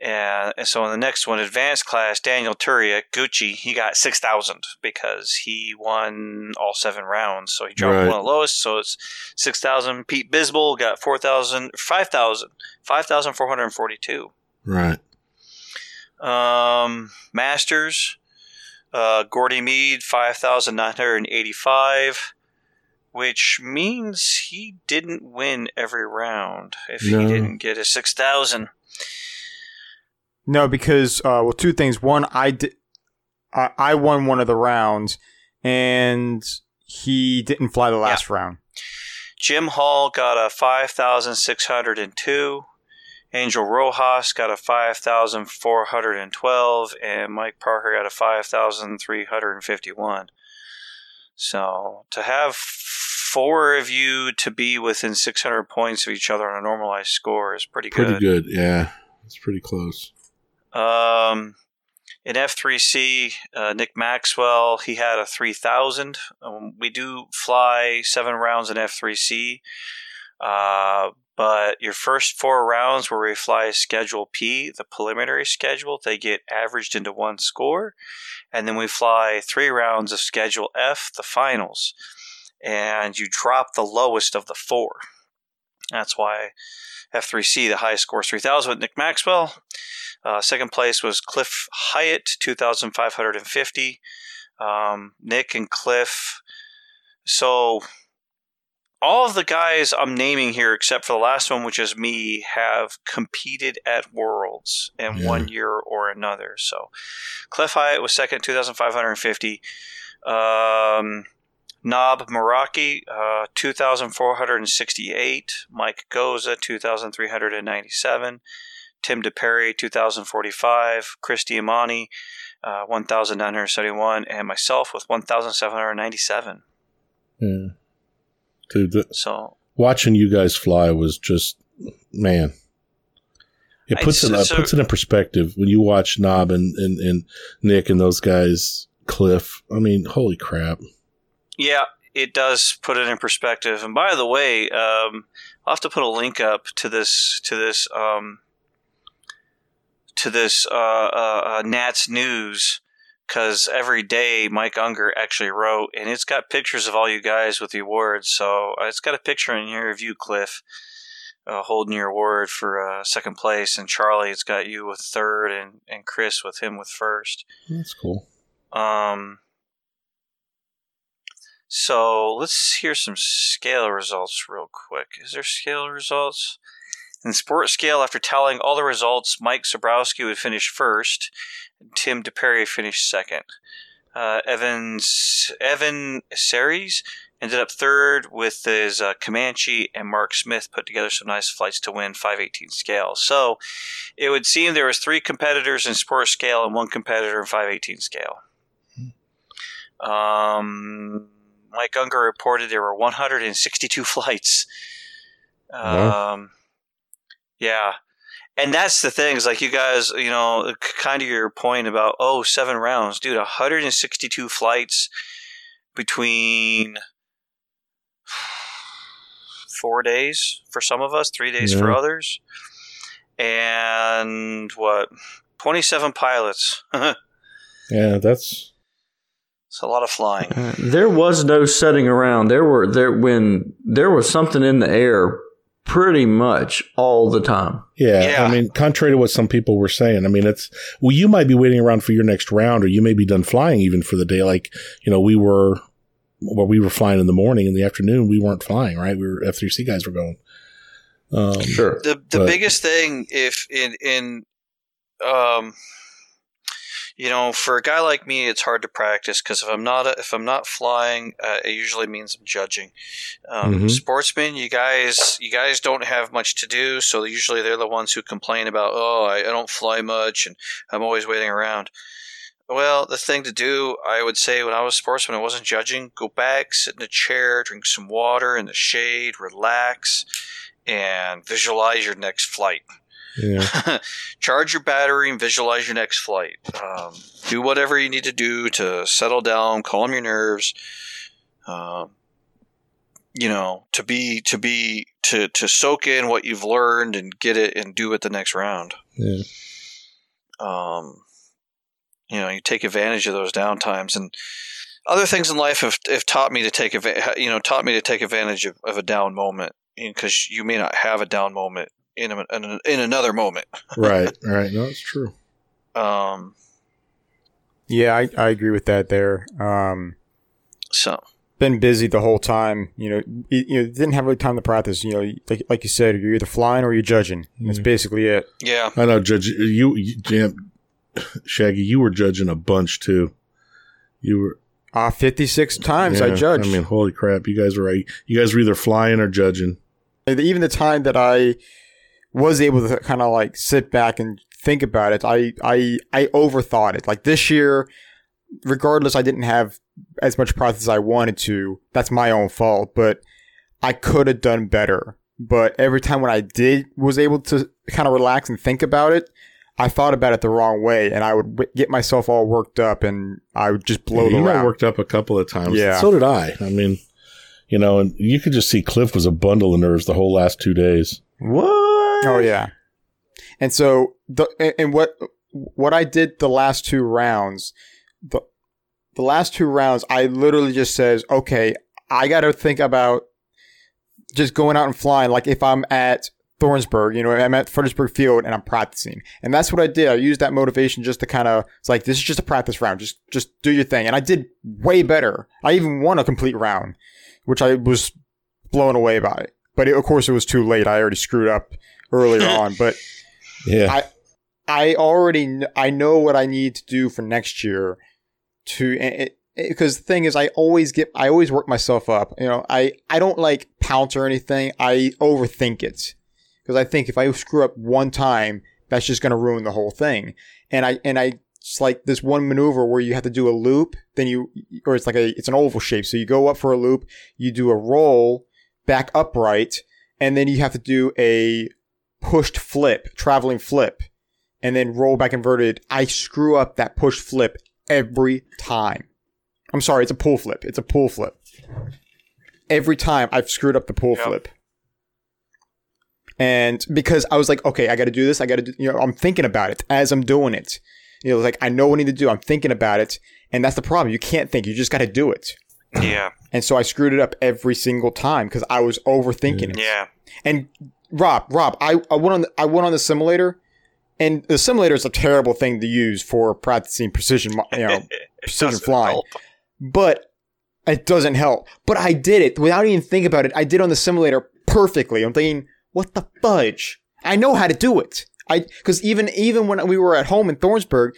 And and so in the next one, advanced class, Daniel Turia, Gucci, he got 6,000 because he won all seven rounds. So he dropped Right. one of the lowest. So it's 6,000. Pete Bisbal got 4,000, 5,000, 5,442. Right. Um, Masters, uh, Gordy Mead, 5,985, which means he didn't win every round if No. he didn't get a 6,000. no, because uh, well, two things. One, I did, I, I won one of the rounds, and he didn't fly the last round. Jim Hall got a 5,602. Angel Rojas got a 5,412. And Mike Parker got a 5,351. So to have four of you to be within 600 points of each other on a normalized score is pretty good. Pretty good. Yeah, it's pretty close. Um, in F3C, uh, Nick Maxwell, he had a 3,000. Um, we do fly seven rounds in F3C, uh, but your first four rounds where we fly Schedule P, the preliminary schedule, they get averaged into one score. And then we fly three rounds of Schedule F, the finals. And you drop the lowest of the four. That's why F3C, the highest score is 3,000 with Nick Maxwell. Uh, second place was Cliff Hyatt, 2,550. Um, Nick and Cliff. So, all of the guys I'm naming here, except for the last one, which is me, have competed at Worlds in Yeah. one year or another. So, Cliff Hyatt was second, 2,550. Um, Nob Muraki, uh, 2,468. Mike Goza, 2,397. Tim DePerry, 2,045. Chris Diamani, uh, 1,971. And myself with 1,797. Yeah. Dude, the, So, watching you guys fly was just man. It I- puts it so- uh, puts it in perspective when you watch Nob and, and, and Nick and those guys, Cliff. I mean, holy crap! yeah, it does put it in perspective. And by the way, um, I'll have to put a link up to this to this um, to this uh, uh, uh, Nats News because every day Mike Unger actually wrote, and it's got pictures of all you guys with the awards. So uh, it's got a picture in here of you, Cliff, uh, holding your award for uh, second place, and Charlie, it's got you with third, and, and Chris with him with first. That's cool. Um, so let's hear some scale results real quick. Is there scale results? In sports scale, after tallying all the results, Mike Sobrowski would finish first, and Tim DePerry finished second. Uh, Evans, Evan Series ended up third with his uh, Comanche, and Mark Smith put together some nice flights to win 518 scale. So it would seem there was three competitors in sports scale and one competitor in 518 scale. Um, Mike Unger reported there were 162 flights. Wow. Yeah. And that's the thing is like you guys, you know, kind of your point about, oh, seven rounds. Dude, 162 flights between *sighs* four days for some of us, three days for others. And what? 27 pilots. *laughs* Yeah, that's it's a lot of flying. Uh, there was no setting around. There were there when there was something in the air pretty much all the time. yeah, Yeah. I mean, contrary to what some people were saying, I mean, it's well, you might be waiting around for your next round, or you may be done flying even for the day. Like you know, we were well, we were flying in the morning. In the afternoon, we weren't flying. Right, we were F three C guys were going. Um, Sure. the the But- biggest thing if in in um you know for a guy like me it's hard to practice because if i'm not if i'm not flying uh, it usually means i'm judging um, Mhm. sportsmen you guys you guys don't have much to do so usually they're the ones who complain about oh I, I don't fly much and i'm always waiting around well the thing to do i would say when i was a sportsman i wasn't judging go back sit in a chair drink some water in the shade relax and visualize your next flight. Yeah, *laughs* Charge your battery and visualize your next flight. Um, do whatever you need to do to settle down, calm your nerves. Um, you know, to be to be to to soak in what you've learned and get it and do it the next round. yeah. Um, you know, you take advantage of those downtimes and other things in life have, have taught me to take you know taught me to take advantage of, of a down moment because you may not have a down moment in a, in, a, in another moment. *laughs* right, right. No, it's true. Um, Yeah, I, I agree with that there. Um, so been busy the whole time. You know, you, you didn't have really time to practice. You know, like, like you said, you're either flying or you're judging. That's Mhm. basically it. yeah, I know, Judge. You, you Jam, Shaggy, you were judging a bunch too. You were Uh, 56 times I yeah, judged. I mean, holy crap! You guys were you guys were either flying or judging. Even the time that I was able to kind of like sit back and think about it, I I I overthought it. Like this year, regardless, I didn't have as much practice as I wanted to. That's my own fault, but I could have done better. But every time when I did was able to kind of relax and think about it, I thought about it the wrong way, and I would w- get myself all worked up, and I would just blow you the got round. worked up a couple of times. Yeah. So did I. I mean, you know, and you could just see Cliff was a bundle of nerves the whole last two days. What? Oh yeah. And so the and- what what I did the last two rounds, the the last two rounds, I literally just says, okay, I got to think about just going out and flying. Like if I'm at Thornsburg, you know, I'm at Fredericksburg Field and I'm practicing, and that's what I did. I used that motivation just to kind of, it's like this is just a practice round. Just just do your thing, and I did way better. I even won a complete round, which I was blown away by. But it, of course, it was too late. I already screwed up earlier on, but. *laughs* Yeah. I- I already kn- I know what I need to do for next year to because the thing is I always get I always work myself up. You know, I I don't like pounce or anything. I overthink it because I think if I screw up one time, that's just going to ruin the whole thing. And I and I it's like this one maneuver where you have to do a loop, then you or it's like a it's an oval shape. So you go up for a loop, you do a roll back upright, and then you have to do a pushed flip, traveling flip, and then roll back inverted. I screw up that push flip every time. I'm sorry, it's a pull flip. It's a pull flip. Every time I've screwed up the pull Yep. flip. And because I was like, okay, I got to do this. I got to do, you know, I'm thinking about it as I'm doing it. You know, like I know what I need to do. I'm thinking about it. And that's the problem. You can't think. You just got to do it. Yeah, And so I screwed it up every single time because I was overthinking it. yeah. And Rob, Rob, I, I went on the, I went on the simulator, and the simulator is a terrible thing to use for practicing precision, you know, *laughs* precision flying. help. But it doesn't help. But I did it without even thinking about it. I did on the simulator perfectly. I'm thinking, what the fudge? I know how to do it. I because even even when we were at home in Thornsburg,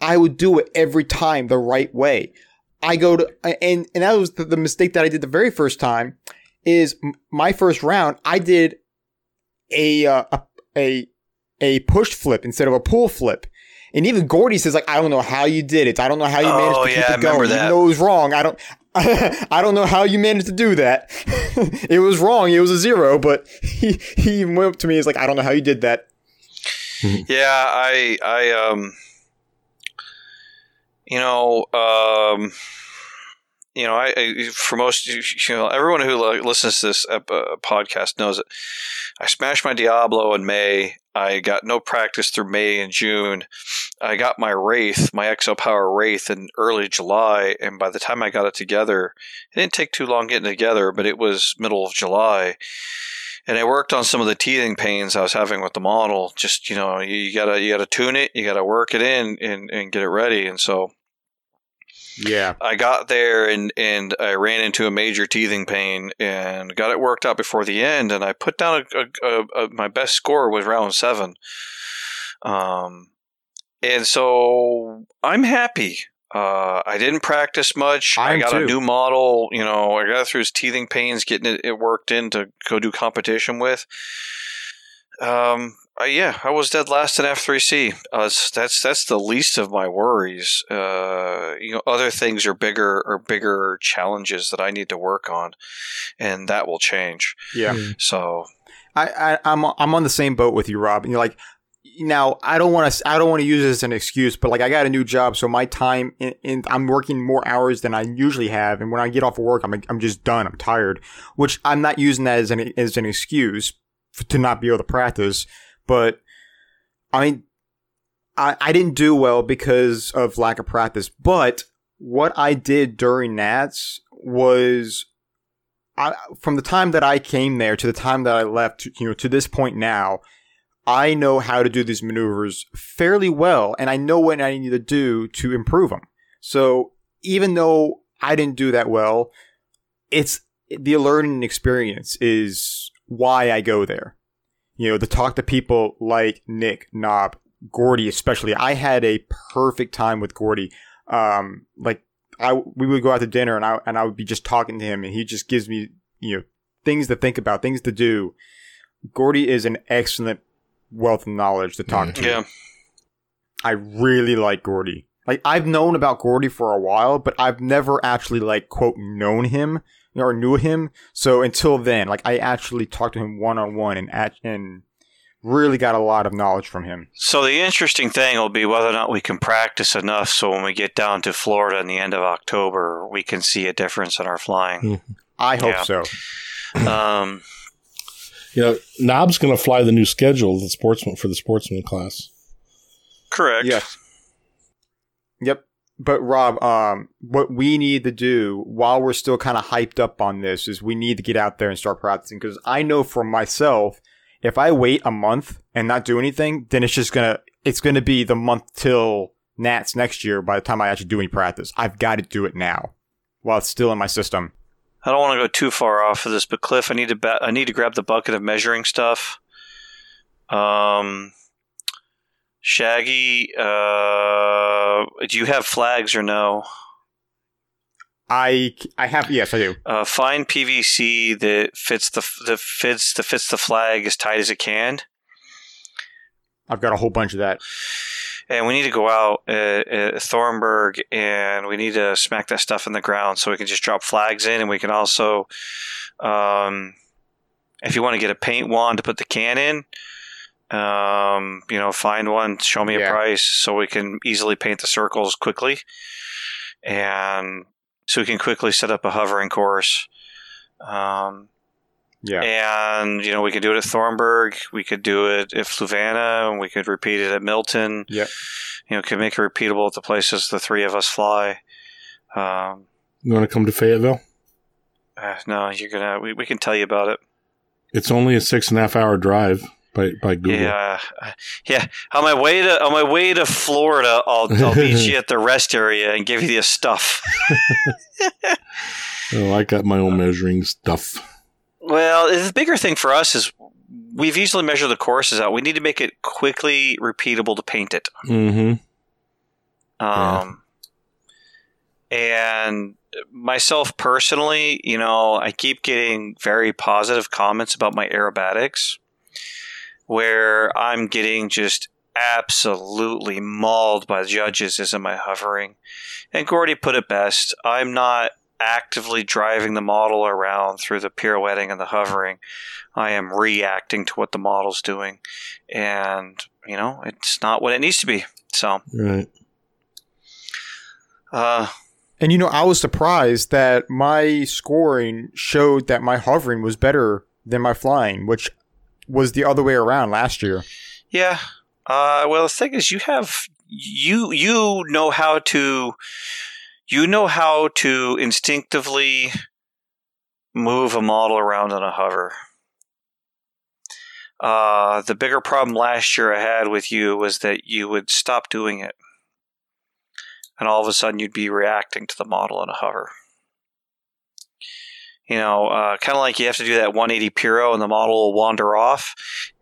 I would do it every time the right way. I go to and and that was the, the mistake that I did the very first time. Is my first round I did a uh, a a a push flip instead of a pull flip. And even Gordy says like, I don't know how you did it. I don't know how you managed Oh, to keep yeah, I it going. that. It was wrong. I don't. *laughs* I don't know how you managed to do that. *laughs* it was wrong. It was a zero, but he he went up to me. He's like, I don't know how you did that. *laughs* Yeah, I, I, um, you know, um, you know, I, I for most, you know, everyone who listens to this uh, podcast knows it. I smashed my Diablo in May. I got no practice through May and June. I got my Wraith, my XL Power Wraith, in early July, and by the time I got it together, it didn't take too long getting together, but it was middle of July and I worked on some of the teething pains I was having with the model. Just you know, you, you gotta you gotta tune it, you gotta work it in, and, and get it ready. And so Yeah. I got there, and and I ran into a major teething pain, and got it worked out before the end. And I put down a, a, a, my best score was round seven. Um, and so I'm happy. Uh, I didn't practice much. I I'm got a new model. You know, I got through his teething pains, getting it, it worked in to go do competition with. Um, uh, yeah, I was dead last in F3C. Uh, that's that's the least of my worries. Uh, you know, other things are bigger or bigger challenges that I need to work on, and that will change. Yeah. So I, I I'm I'm on the same boat with you, Rob. And you're like, now I don't want to I don't want to use this as an excuse, but like I got a new job, so my time in, in I'm working more hours than I usually have, and when I get off of work, I'm I'm just done. I'm tired, which I'm not using that as an as an excuse f to not be able to practice. But I mean, I I didn't do well because of lack of practice. But what I did during Nats was I, from the time that I came there to the time that I left, you know, to this point now, I know how to do these maneuvers fairly well, and I know what I need to do to improve them. So even though I didn't do that well, it's the learning experience is why I go there. You know, to talk to people like Nick, Nob, Gordy, especially. I had a perfect time with Gordy. Um, like I, we would go out to dinner and I, and I would be just talking to him and he just gives me, you know, things to think about, things to do. Gordy is an excellent wealth of knowledge to talk to. yeah, I really like Gordy. Like I've known about Gordy for a while, but I've never actually like quote known him or knew him. So until then, like I actually talked to him one on one and at, and really got a lot of knowledge from him. So the interesting thing will be whether or not we can practice enough so when we get down to Florida in the end of October, we can see a difference in our flying. I hope Yeah. so. *clears throat* Um, You know, Nob's going to fly the new schedule, the sportsman for the sportsman class. correct. Yes. Yep. But Rob, um, what we need to do while we're still kind of hyped up on this is we need to get out there and start practicing because I know for myself, if I wait a month and not do anything, then it's just gonna it's gonna be the month till Nats next year. By the time I actually do any practice, I've got to do it now while it's still in my system. I don't want to go too far off of this, but Cliff, I need to ba- I need to grab the bucket of measuring stuff. Um, Shaggy, uh, do you have flags or no? I I have yes I do. Uh, find PVC that fits the that fits that fits the flag as tight as it can. I've got a whole bunch of that. and we need to go out at, at Thornburg and we need to smack that stuff in the ground so we can just drop flags in and we can also um, if you want to get a paint wand to put the can in um, you know find one show me Yeah. a price so we can easily paint the circles quickly and so we can quickly set up a hovering course um, Yeah. And, you know, we could do it at Thornburg. We could do it at Fluvanna. And we could repeat it at Milton. Yeah, You know, could make it repeatable at the places the three of us fly. Um, You want to come to Fayetteville? uh, no, you're going to, we, we can tell you about it. It's only a six and a half hour drive by, by Google. Yeah, yeah. On my way to on my way to Florida, I'll I'll meet *laughs* you at the rest area and give you the stuff. *laughs* Oh, I got my own measuring stuff. Well, the bigger thing for us is we've usually measured the courses out. We need to make it quickly repeatable to paint it. Mm-hmm. Um, and myself personally, you know, I keep getting very positive comments about my aerobatics, where I'm getting just absolutely mauled by the judges as in my hovering. And Gordy put it best. I'm not actively driving the model around through the pirouetting and the hovering. I am reacting to what the model's doing. And, you know, it's not what it needs to be. So, Right. uh, And you know, I was surprised that my scoring showed that my hovering was better than my flying, which was the other way around last year. Yeah. Uh, well, the thing is, you have you you know how to you know how to instinctively move a model around on a hover. Uh, the bigger problem last year I had with you was that you would stop doing it, and all of a sudden you'd be reacting to the model on a hover. You know, uh, kind of like you have to do that 180 Piro and the model will wander off,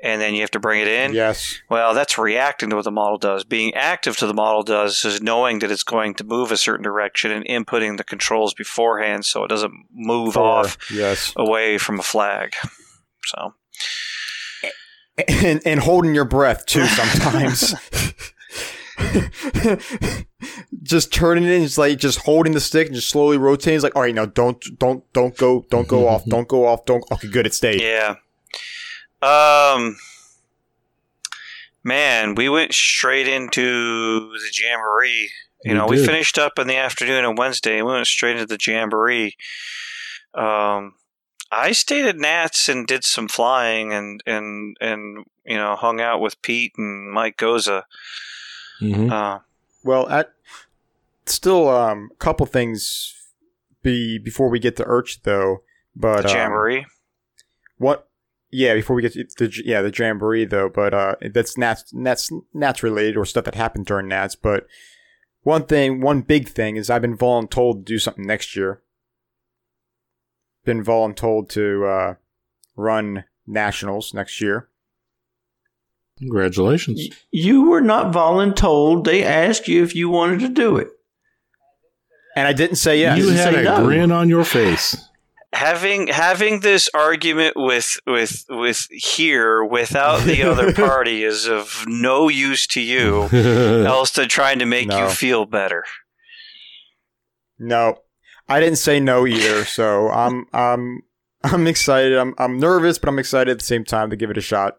and then you have to bring it in. Yes. Well, that's reacting to what the model does. Being active to the model does is knowing that it's going to move a certain direction and inputting the controls beforehand so it doesn't move off Yes. away from a flag. So, And, and holding your breath too sometimes. *laughs* *laughs* just turning it in, just like just holding the stick and just slowly rotating. It's like, all right, now don't don't don't go don't go off, *laughs* don't go off, don't okay, good, it stayed. yeah. Um, man, we went straight into the jamboree. You We know, we finished up in the afternoon on Wednesday and we went straight into the jamboree. Um, I stayed at Nats and did some flying and, and, and, you know, hung out with Pete and Mike Goza. Mm-hmm. Uh, Well, at still um, a couple things be before we get to Urch though. But the um, jamboree. what? Yeah, before we get to the yeah the jamboree though, but uh, that's Nats Nats Nats related or stuff that happened during Nats. But one thing, one big thing is I've been voluntold to do something next year. Been voluntold to uh, run nationals next year. Congratulations. You were not voluntold. They asked you if you wanted to do it. And I didn't say yes. you didn't had say a no. grin on your face. having having this argument with with with here without the other *laughs* party is of no use to you *laughs* else than trying to make No. you feel better No, I didn't say no either. So I'm I'm I'm excited. I'm I'm nervous, but I'm excited at the same time to give it a shot.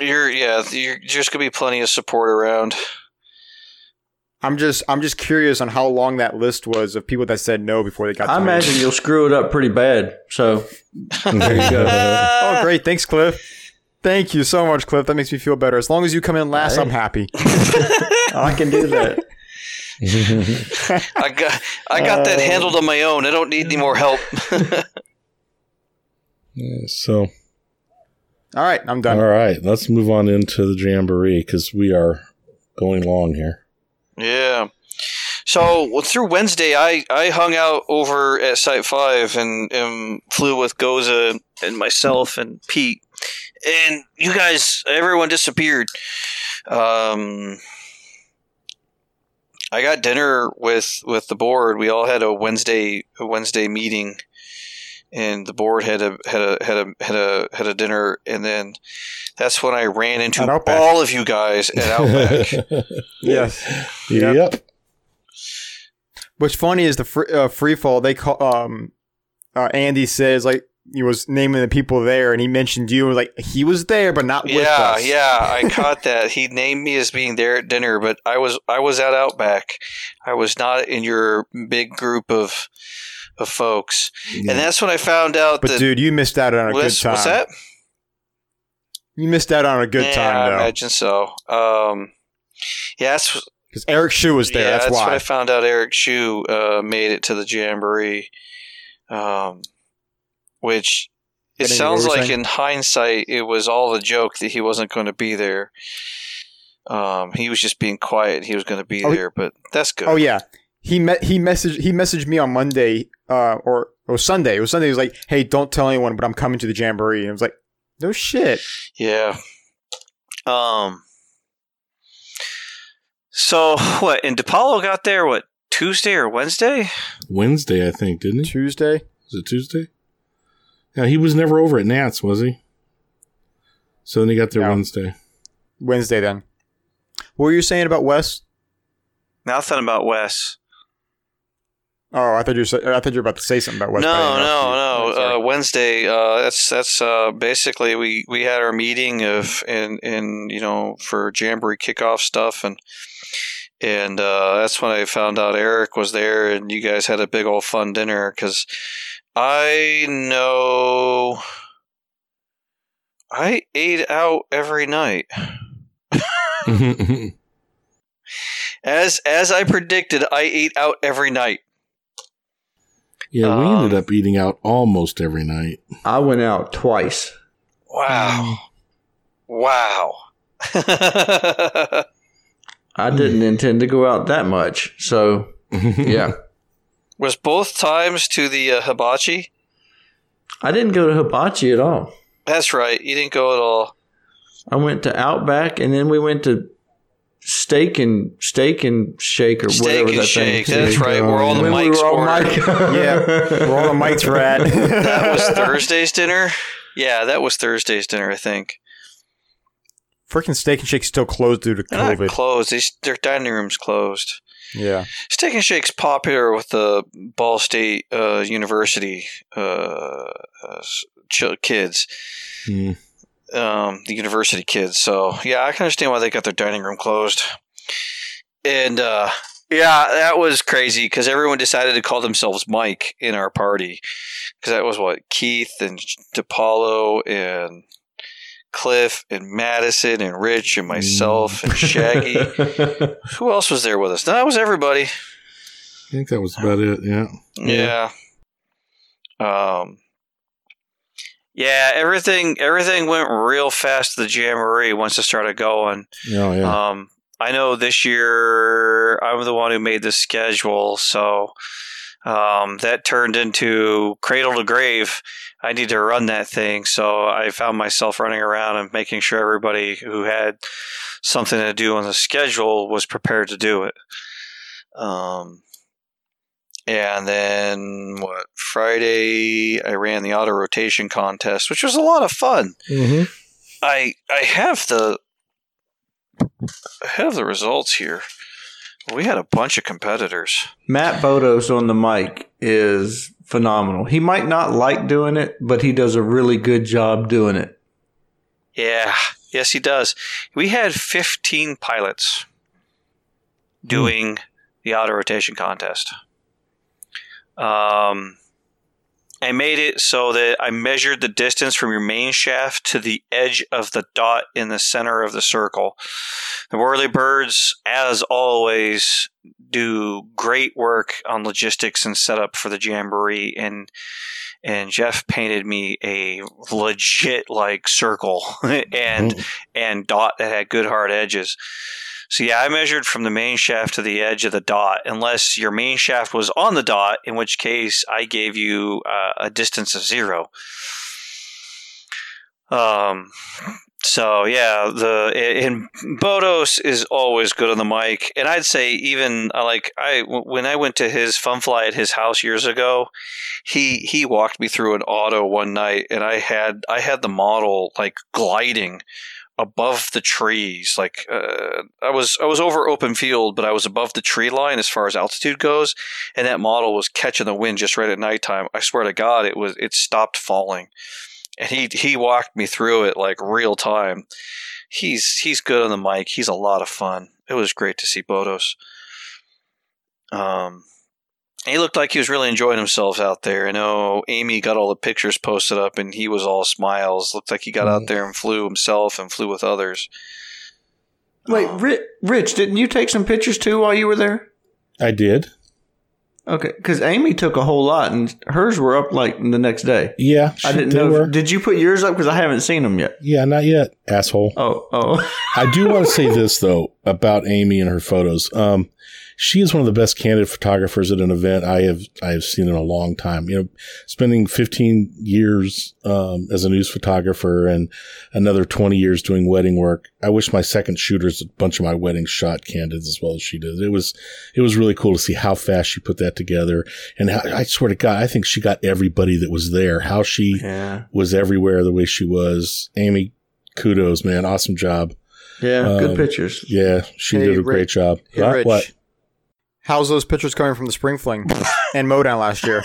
You're yeah you're just gonna be plenty of support around I'm just I'm just curious on how long that list was of people that said no before they got. I to imagine you'll screw it up pretty bad. So *laughs* there you go. Oh, great! Thanks, Cliff. Thank you so much, Cliff. That makes me feel better. As long as you come in last, Hey. I'm happy. *laughs* I can do that. *laughs* i got i got that uh, handled on my own i don't need any more help Yeah, so, All right, I'm done. all right, let's move on into the jamboree because we are going long here. Yeah. So well, through Wednesday, I, I hung out over at Site Five and, and flew with Goza and myself and Pete, and you guys, everyone disappeared. Um, I got dinner with with the board. We all had a Wednesday a Wednesday meeting, and the board had a had a had a had a had a dinner, and then that's when I ran into all of you guys at *laughs* Outback. Yes. Yep. What's funny is the free, uh, free fall. They call um, uh, Andy says like he was naming the people there, and he mentioned you. and Like he was there, but not with yeah, us. yeah, I *laughs* caught that. He named me as being there at dinner, but I was I was at Outback. I was not in your big group of of folks, and that's when I found out But that. dude, you missed out on a good time. what's that? You missed out on a good yeah, time I imagine so. Um, yeah, that's because Eric Shu was there. yeah, that's, that's why. I found out Eric Shu uh, made it to the jamboree. Um, which it Getting sounds like saying? in hindsight, it was all a joke that he wasn't going to be there. Um, he was just being quiet. He was going to be Oh, there, but that's good. Oh yeah, he met he messaged he messaged me on Monday, uh, or it was Sunday. It was Sunday. He was like, "Hey, don't tell anyone, but I'm coming to the jamboree." And I was like, "No shit." Yeah. Um. So *laughs* what? And DePaulo got there what Tuesday or Wednesday? Wednesday, I think, didn't he? Tuesday. Was it Tuesday? Yeah, he was never over at Nats, was he? So then he got there No. Wednesday. Wednesday then. What were you saying about Wes? Nothing about Wes. Oh, I thought you were, I thought you were about to say something about Wes. no, but I didn't know if you- no, oh, no. Uh, Wednesday. Uh, that's that's uh, basically we we had our meeting of in in you know for Jamboree kickoff stuff and and uh, that's when I found out Eric was there and you guys had a big old fun dinner because I know I ate out every night *laughs* as as I predicted. I ate out every night. Yeah, we Um, ended up eating out almost every night. I went out twice. Wow. Wow. *laughs* I didn't intend to go out that much. So, *laughs* yeah. Was both times to the uh, hibachi? I didn't go to Hibachi at all. That's right. You didn't go at all. I went to Outback and then we went to Steak and Steak and Shake or Steak whatever and that shake. thing That's right. Where all the When we mics were all ordered. mic- *laughs* Yeah, where all the mics were at. *laughs* That was *laughs* Thursday's dinner. Yeah, that was Thursday's dinner. I think. Freaking Steak and Shake's still closed due to They're not COVID. closed. They, their dining room's closed. yeah. Steak and Shake's popular with the Ball State uh, University uh, uh, ch- kids. Hmm. Um, the university kids. So yeah, I can understand why they got their dining room closed. And uh, yeah, that was crazy because everyone decided to call themselves Mike in our party because that was what Keith and DePaulo and Cliff and Madison and Rich and myself and Shaggy. *laughs* Who else was there with us? That was everybody. I think that was about it. Yeah. Yeah. Um. Yeah, everything everything went real fast to the jamboree once it started going. Oh, yeah. Um, I know this year I'm the one who made the schedule, so um, that turned into cradle to grave. I need to run that thing, so I found myself running around and making sure everybody who had something to do on the schedule was prepared to do it. Um, and then what? Friday, I ran the auto rotation contest, which was a lot of fun. mm-hmm. I I have the I have the results here. We had a bunch of competitors. Matt Bodos on the mic is phenomenal. He might not like doing it, but he does a really good job doing it. Yeah, yes, he does. We had 15 pilots doing the auto rotation contest. Um, I made it so that I measured the distance from your main shaft to the edge of the dot in the center of the circle. The Whirly Birds, as always, do great work on logistics and setup for the Jamboree, and and Jeff painted me a legit like circle *laughs* and and dot that had good hard edges. So yeah, I measured from the main shaft to the edge of the dot, unless your main shaft was on the dot, in which case I gave you uh, a distance of zero. Um. So yeah, the and Bodos is always good on the mic, and I'd say even uh, like I when I went to his fun fly at his house years ago, he he walked me through an auto one night, and I had I had the model like gliding above the trees like uh, i was i was over open field but i was above the tree line as far as altitude goes and that model was catching the wind just right at nighttime. I swear to god it was it stopped falling. And he he walked me through it like real time. He's he's good on the mic. He's a lot of fun. It was great to see bodos. Um He looked like he was really enjoying himself out there. I know Amy got all the pictures posted up, and he was all smiles. Looked like he got out Mhm. there and flew himself and flew with others. Wait, Ri- Rich, didn't you take some pictures too while you were there? I did. Okay, because Amy took a whole lot, and hers were up like the next day. Yeah, I didn't know. were. Did you put yours up? Because I haven't seen them yet. Yeah, not yet, asshole. Oh, oh. I do want to *laughs* say this though about Amy and her photos. Um, she is one of the best candid photographers at an event I have I have seen in a long time. You know, spending 15 years um, as a news photographer and another 20 years doing wedding work. I wish my second shooters a bunch of my weddings shot candids as well as she did. It was it was really cool to see how fast she put that together and how, I swear to God, I think she got everybody that was there. How she yeah, was everywhere the way she was. Amy, kudos, man, awesome job. yeah. good Um, pictures. Yeah, she Hey, did a Rich. great job. Hey? Rich. What? How's those pictures coming from the spring fling *laughs* and Modown last year?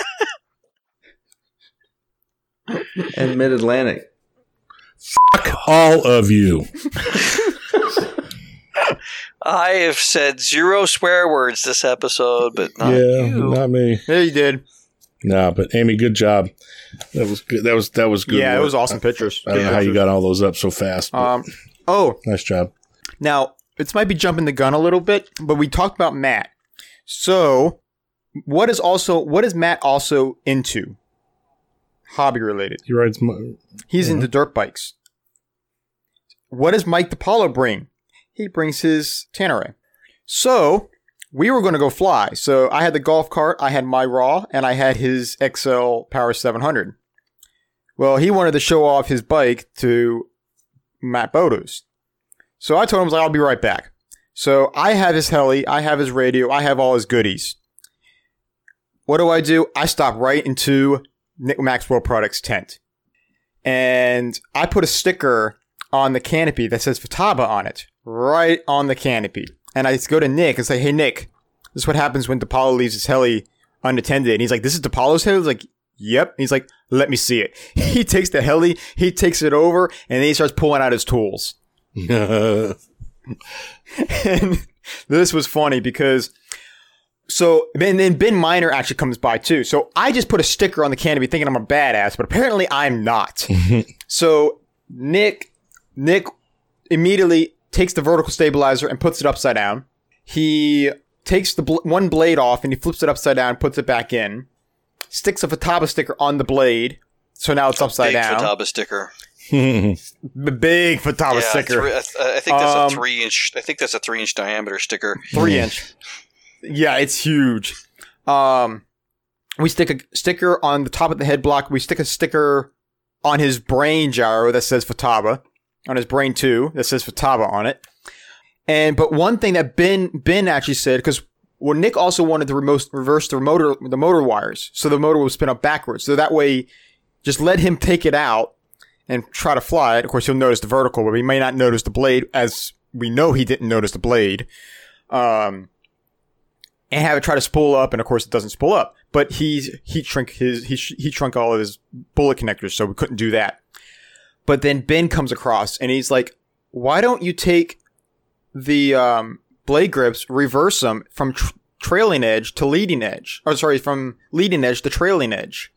And Mid Atlantic. Fuck all of you. *laughs* I have said zero swear words this episode, but not yeah, you. not me. Yeah, you did. No, but Amy, good job. That was good. That was that was good. yeah, it was awesome pictures. I don't know how you got all those up so fast. Um, oh, nice job. Now, this might be jumping the gun a little bit, but we talked about Matt. So, what is also what is Matt also into? Hobby related. He rides. My, He's uh-huh. into dirt bikes. What does Mike DiPaolo bring? He brings his Ténéré. So, we were going to go fly. So, I had the golf cart, I had my Raw, and I had his XL Power 700. Well, he wanted to show off his bike to Matt Bodos. So I told him, I was like, I'll be right back. So I have his heli, I have his radio, I have all his goodies. What do I do? I stop right into Nick Maxwell Products tent. And I put a sticker on the canopy that says Futaba on it, right on the canopy. And I go to Nick and say, Hey Nick, this is what happens when DePaulo leaves his heli unattended. And he's like, This is DePaulo's heli? I like, Yep. He's like, Let me see it. *laughs* He takes the heli, he takes it over, and then he starts pulling out his tools. *laughs* *laughs* and this was funny because so and then Ben Miner actually comes by too. So I just put a sticker on the canopy thinking I'm a badass, but apparently I'm not. *laughs* so Nick Nick immediately takes the vertical stabilizer and puts it upside down. He takes the bl- one blade off and he flips it upside down, puts it back in. Sticks a Futaba sticker on the blade, so now it's upside Big down. Futaba sticker. *laughs* Big Futaba yeah, sticker. three- I, I think that's Um, a three inch. I think that's a three inch diameter sticker. three inch. Yeah, it's huge. Um, we stick a sticker on the top of the head block. We stick a sticker on his brain gyro that says Futaba, on his brain too that says Futaba on it. And but one thing that Ben Ben actually said because well Nick also wanted to remote, reverse the motor the motor wires so the motor would spin up backwards so that way just let him take it out and try to fly it. Of course, he'll notice the vertical, but he may not notice the blade, as we know he didn't notice the blade. Um, and have it try to spool up, and of course, it doesn't spool up. But he's heat shrink his he heat shrunk all of his bullet connectors, so we couldn't do that. But then Ben comes across, and he's like, "Why don't you take the um, blade grips, reverse them from tr- trailing edge to leading edge, or sorry, from leading edge to trailing edge?"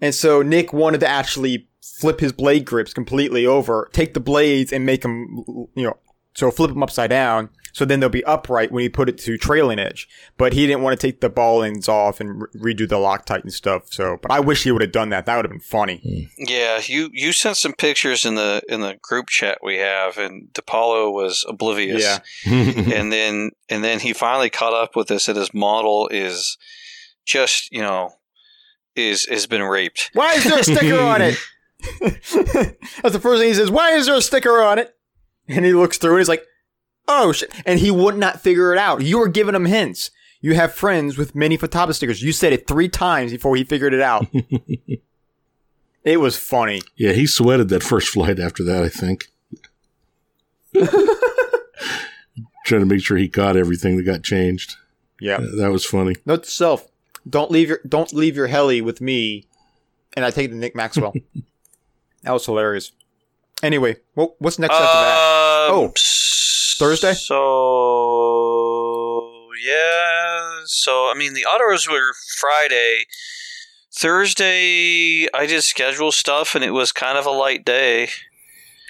And so Nick wanted to actually flip his blade grips completely over, take the blades and make them, you know, so flip them upside down. So then they'll be upright when you put it to trailing edge. But he didn't want to take the ball ends off and re- redo the Loctite and stuff. So, but I wish he would have done that. That would have been funny. Hmm. Yeah, you you sent some pictures in the in the group chat we have, and DePaulo was oblivious. Yeah. *laughs* and then and then he finally caught up with us, and his model is just you know is has been raped. Why is there a sticker on it? *laughs* *laughs* That's the first thing he says. Why is there a sticker on it? And he looks through and he's like, oh shit. And he would not figure it out. You were giving him hints. You have friends with many Futaba stickers. You said it three times before he figured it out. *laughs* it was funny. yeah, he sweated that first flight after that. I think. *laughs* Trying to make sure he caught everything that got changed. Yeah. That was funny. Note to self: don't leave your don't leave your heli with me. And I take it to Nick Maxwell. That was hilarious. Anyway, what, what's next after that? Um, Oh, s- Thursday? So yeah. So I mean, the autos were Friday. Thursday, I did schedule stuff, and it was kind of a light day.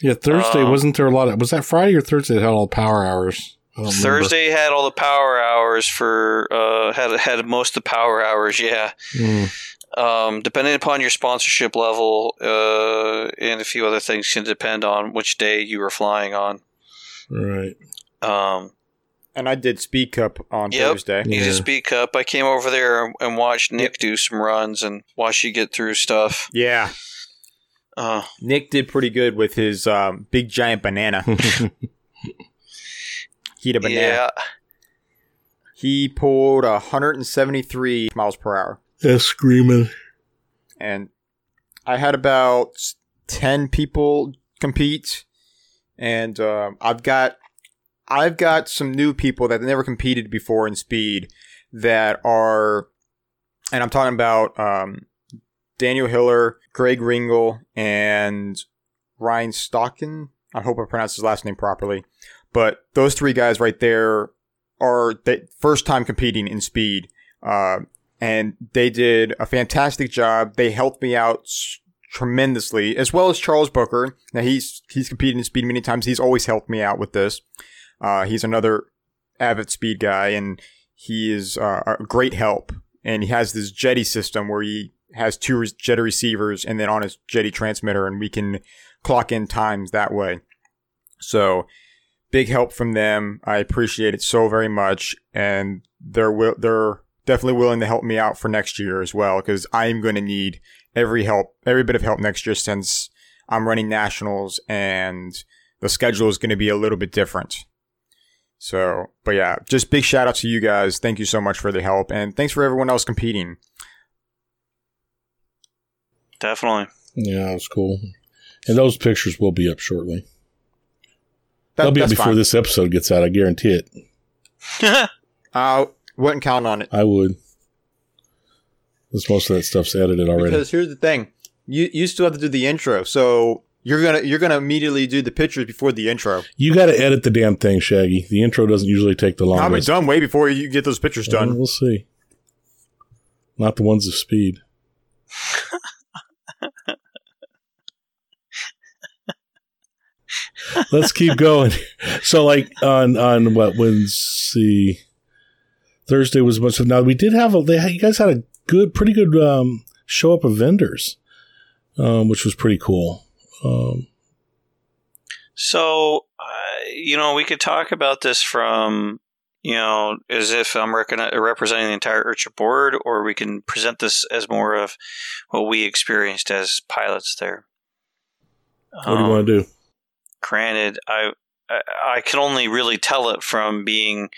Yeah, Thursday Um, wasn't there a lot of was that Friday or Thursday that had all the power hours? I don't remember. Thursday had all the power hours for uh had had most of the power hours. Yeah. Mm, Um, depending upon your sponsorship level, uh, and a few other things can depend on which day you were flying on. right. Um, And I did Speed up on Yep. Thursday. you Yeah. just speak up. I came over there and, and watched Nick do some runs and watched you get through stuff. Yeah. Uh, Nick did pretty good with his um, big giant banana. *laughs* Heat a banana. yeah, He pulled 173 miles per hour. Yeah, screaming. and I had about ten people compete, and um, I've got I've got some new people that never competed before in speed that are, and I'm talking about um, Daniel Hiller, Greg Ringel, and Ryan Stocken. I hope I pronounced his last name properly, but those three guys right there are the first time competing in speed. Uh, and they did a fantastic job. They helped me out tremendously, as well as Charles Booker. Now he's he's competed in speed many times. He's always helped me out with this. Uh, he's another avid speed guy, and he is uh, a great help. And he has this Jeti system where he has two Jeti receivers, and then on his Jeti transmitter, and we can clock in times that way. So big help from them. I appreciate it so very much, and they're wi- they're definitely willing to help me out for next year as well because I am going to need every help, every bit of help next year since I'm running nationals and the schedule is going to be a little bit different. So, but yeah, just big shout out to you guys. Thank you so much for the help and thanks for everyone else competing. definitely. Yeah, it was cool. And those pictures will be up shortly. That, They'll be up before fine. this episode gets out. I guarantee it. I *laughs* *laughs* uh, wouldn't count on it. I would. Because most of that stuff's edited already. Because here's the thing, you you still have to do the intro, so you're gonna you're gonna immediately do the pictures before the intro. you got to edit the damn thing, Shaggy. The intro doesn't usually take the longest. I'll be done way before you get those pictures Well, done. Uh, we'll see. Not the ones of speed. *laughs* Let's keep going. So, like on on what Wednesday, Thursday was a bunch of now. We did have a. They you guys had a good, pretty good um, show up of vendors, um, which was pretty cool. Um, So, uh, you know, we could talk about this from, you know, as if I'm representing the entire IRCHA board, or we can present this as more of what we experienced as pilots there. what do you want to do? granted i I- can only really tell it from being.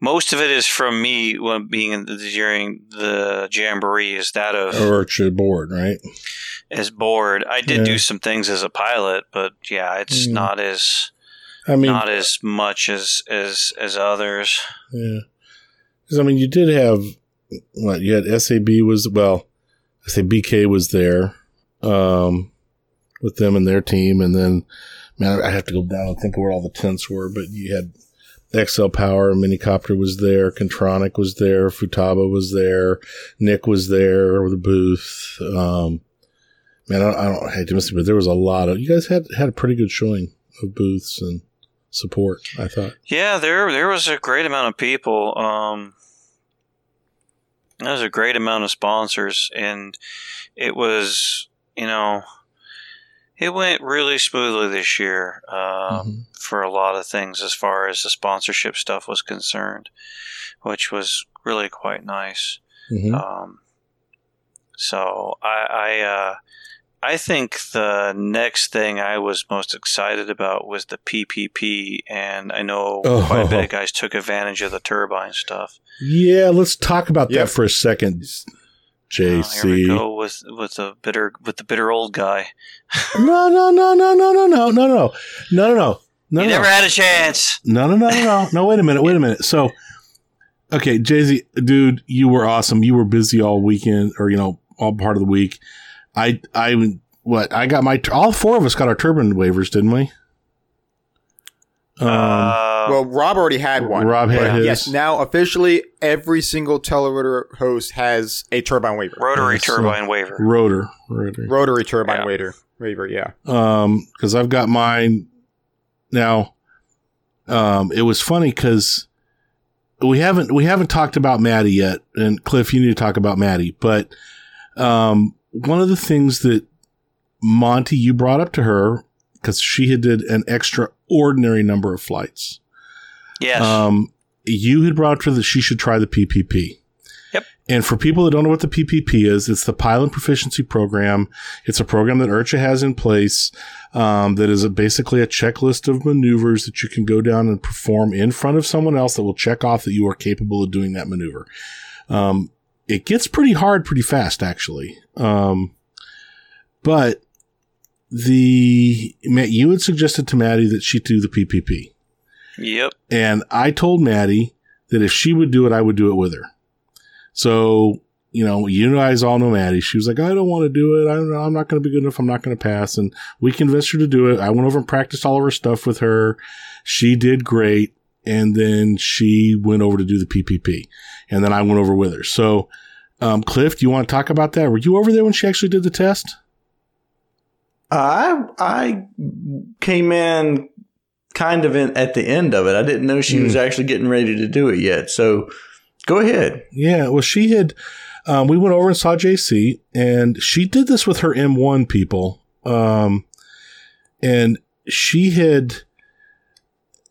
Most of it is from me when being in the, during the jamboree. Is that of Or at your board, right? as bored. I did Yeah. do some things as a pilot, but yeah, it's Mm. not as I mean, not as much as as as others. Yeah, because I mean, you did have what you had. Sab was well, I say BK was there, um, with them and their team, and then man, I have to go down and think of where all the tents were. But you had XL Power, Minicopter was there, Kontronik was there, Futaba was there, Nick was there with the booth. Um, man, I don't, I don't hate to miss it, but there was a lot of you guys had had a pretty good showing of booths and support. I thought. Yeah, there there was a great amount of people. Um, there was a great amount of sponsors, and it was you know it went really smoothly this year um, Mhm. for a lot of things as far as the sponsorship stuff was concerned, which was really quite nice. Mhm. Um, so I I, uh, I think the next thing I was most excited about was the PPP, and I know *laughs* quite a bit of guys took advantage of the turbine stuff. Yeah, let's talk about Yep. that for a second, Oh, here we Oh, JC. go with with the bitter with the bitter old guy. *laughs* no, no, no, no, no, no, no, no, no, no, no, no, no, you no, never had a chance. no, no, no, no, no, no. Wait a minute, wait a minute. So, okay, Jay Z, dude, you were awesome. You were busy all weekend, or you know, all part of the week. I, I, what? I got my. All four of us got our turbine waivers, didn't we? Um, Uh, well, Rob already had one. Rob had his. Yes, now officially every single telerotor host has a turbine waiver. rotary uh, so- turbine waiver. rotor, rotor. Rotary turbine Yeah. waiver. Waiver, yeah. um because i've got mine now um it was funny because we haven't we haven't talked about maddie yet and cliff you need to talk about maddie but um one of the things that monty you brought up to her because she had did an extraordinary number of flights Yes. um you had brought up to her that she should try the ppp Yep. and for people that don't know what the PPP is, it's the Pilot Proficiency Program. It's a program that IRCHA has in place um, that is a, basically a checklist of maneuvers that you can go down and perform in front of someone else that will check off that you are capable of doing that maneuver. Um, it gets pretty hard pretty fast, actually. Um, but the Matt, you had suggested to Maddie that she do the PPP. yep. And I told Maddie that if she would do it, I would do it with her. So, you know, you guys all know Maddie. She was like, I don't want to do it. I don't know. I'm not going to be good enough. I'm not going to pass. And we convinced her to do it. I went over and practiced all of her stuff with her. She did great. And then she went over to do the PPP. And then I went over with her. So, um, Cliff, do you want to talk about that? Were you over there when she actually did the test? I I came in kind of in at the end of it. I didn't know she was actually getting ready to do it yet. So go ahead. Yeah, well, she had. Um, we went over and saw JC, and she did this with her M1 people. Um, and she had,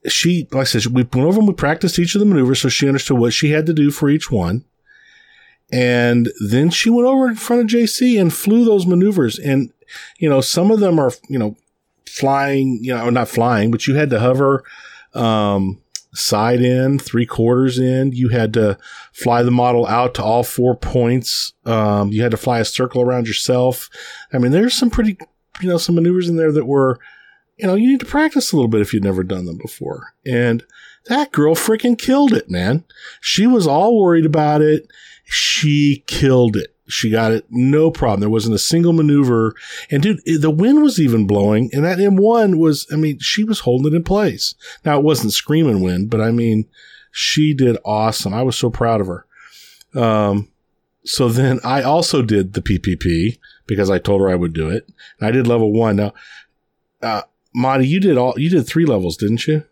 she, like I said, we went over and we practiced each of the maneuvers so she understood what she had to do for each one. And then she went over in front of JC and flew those maneuvers. And, you know, some of them are, you know, flying, you know, not flying, but you had to hover, um, side in, three quarters in. You had to fly the model out to all four points. Um, you had to fly a circle around yourself. I mean, there's some pretty, you know, some maneuvers in there that were, you know, you need to practice a little bit if you'd never done them before. And that girl freaking killed it, man. She was all worried about it. She killed it. She got it no problem. There wasn't a single maneuver. And dude, the wind was even blowing. And that M1 was, I mean, she was holding it in place. Now it wasn't screaming wind, but I mean, she did awesome. I was so proud of her. Um, so then I also did the PPP because I told her I would do it. And I did level one. Now, uh, Monty, you did all, you did three levels, didn't you?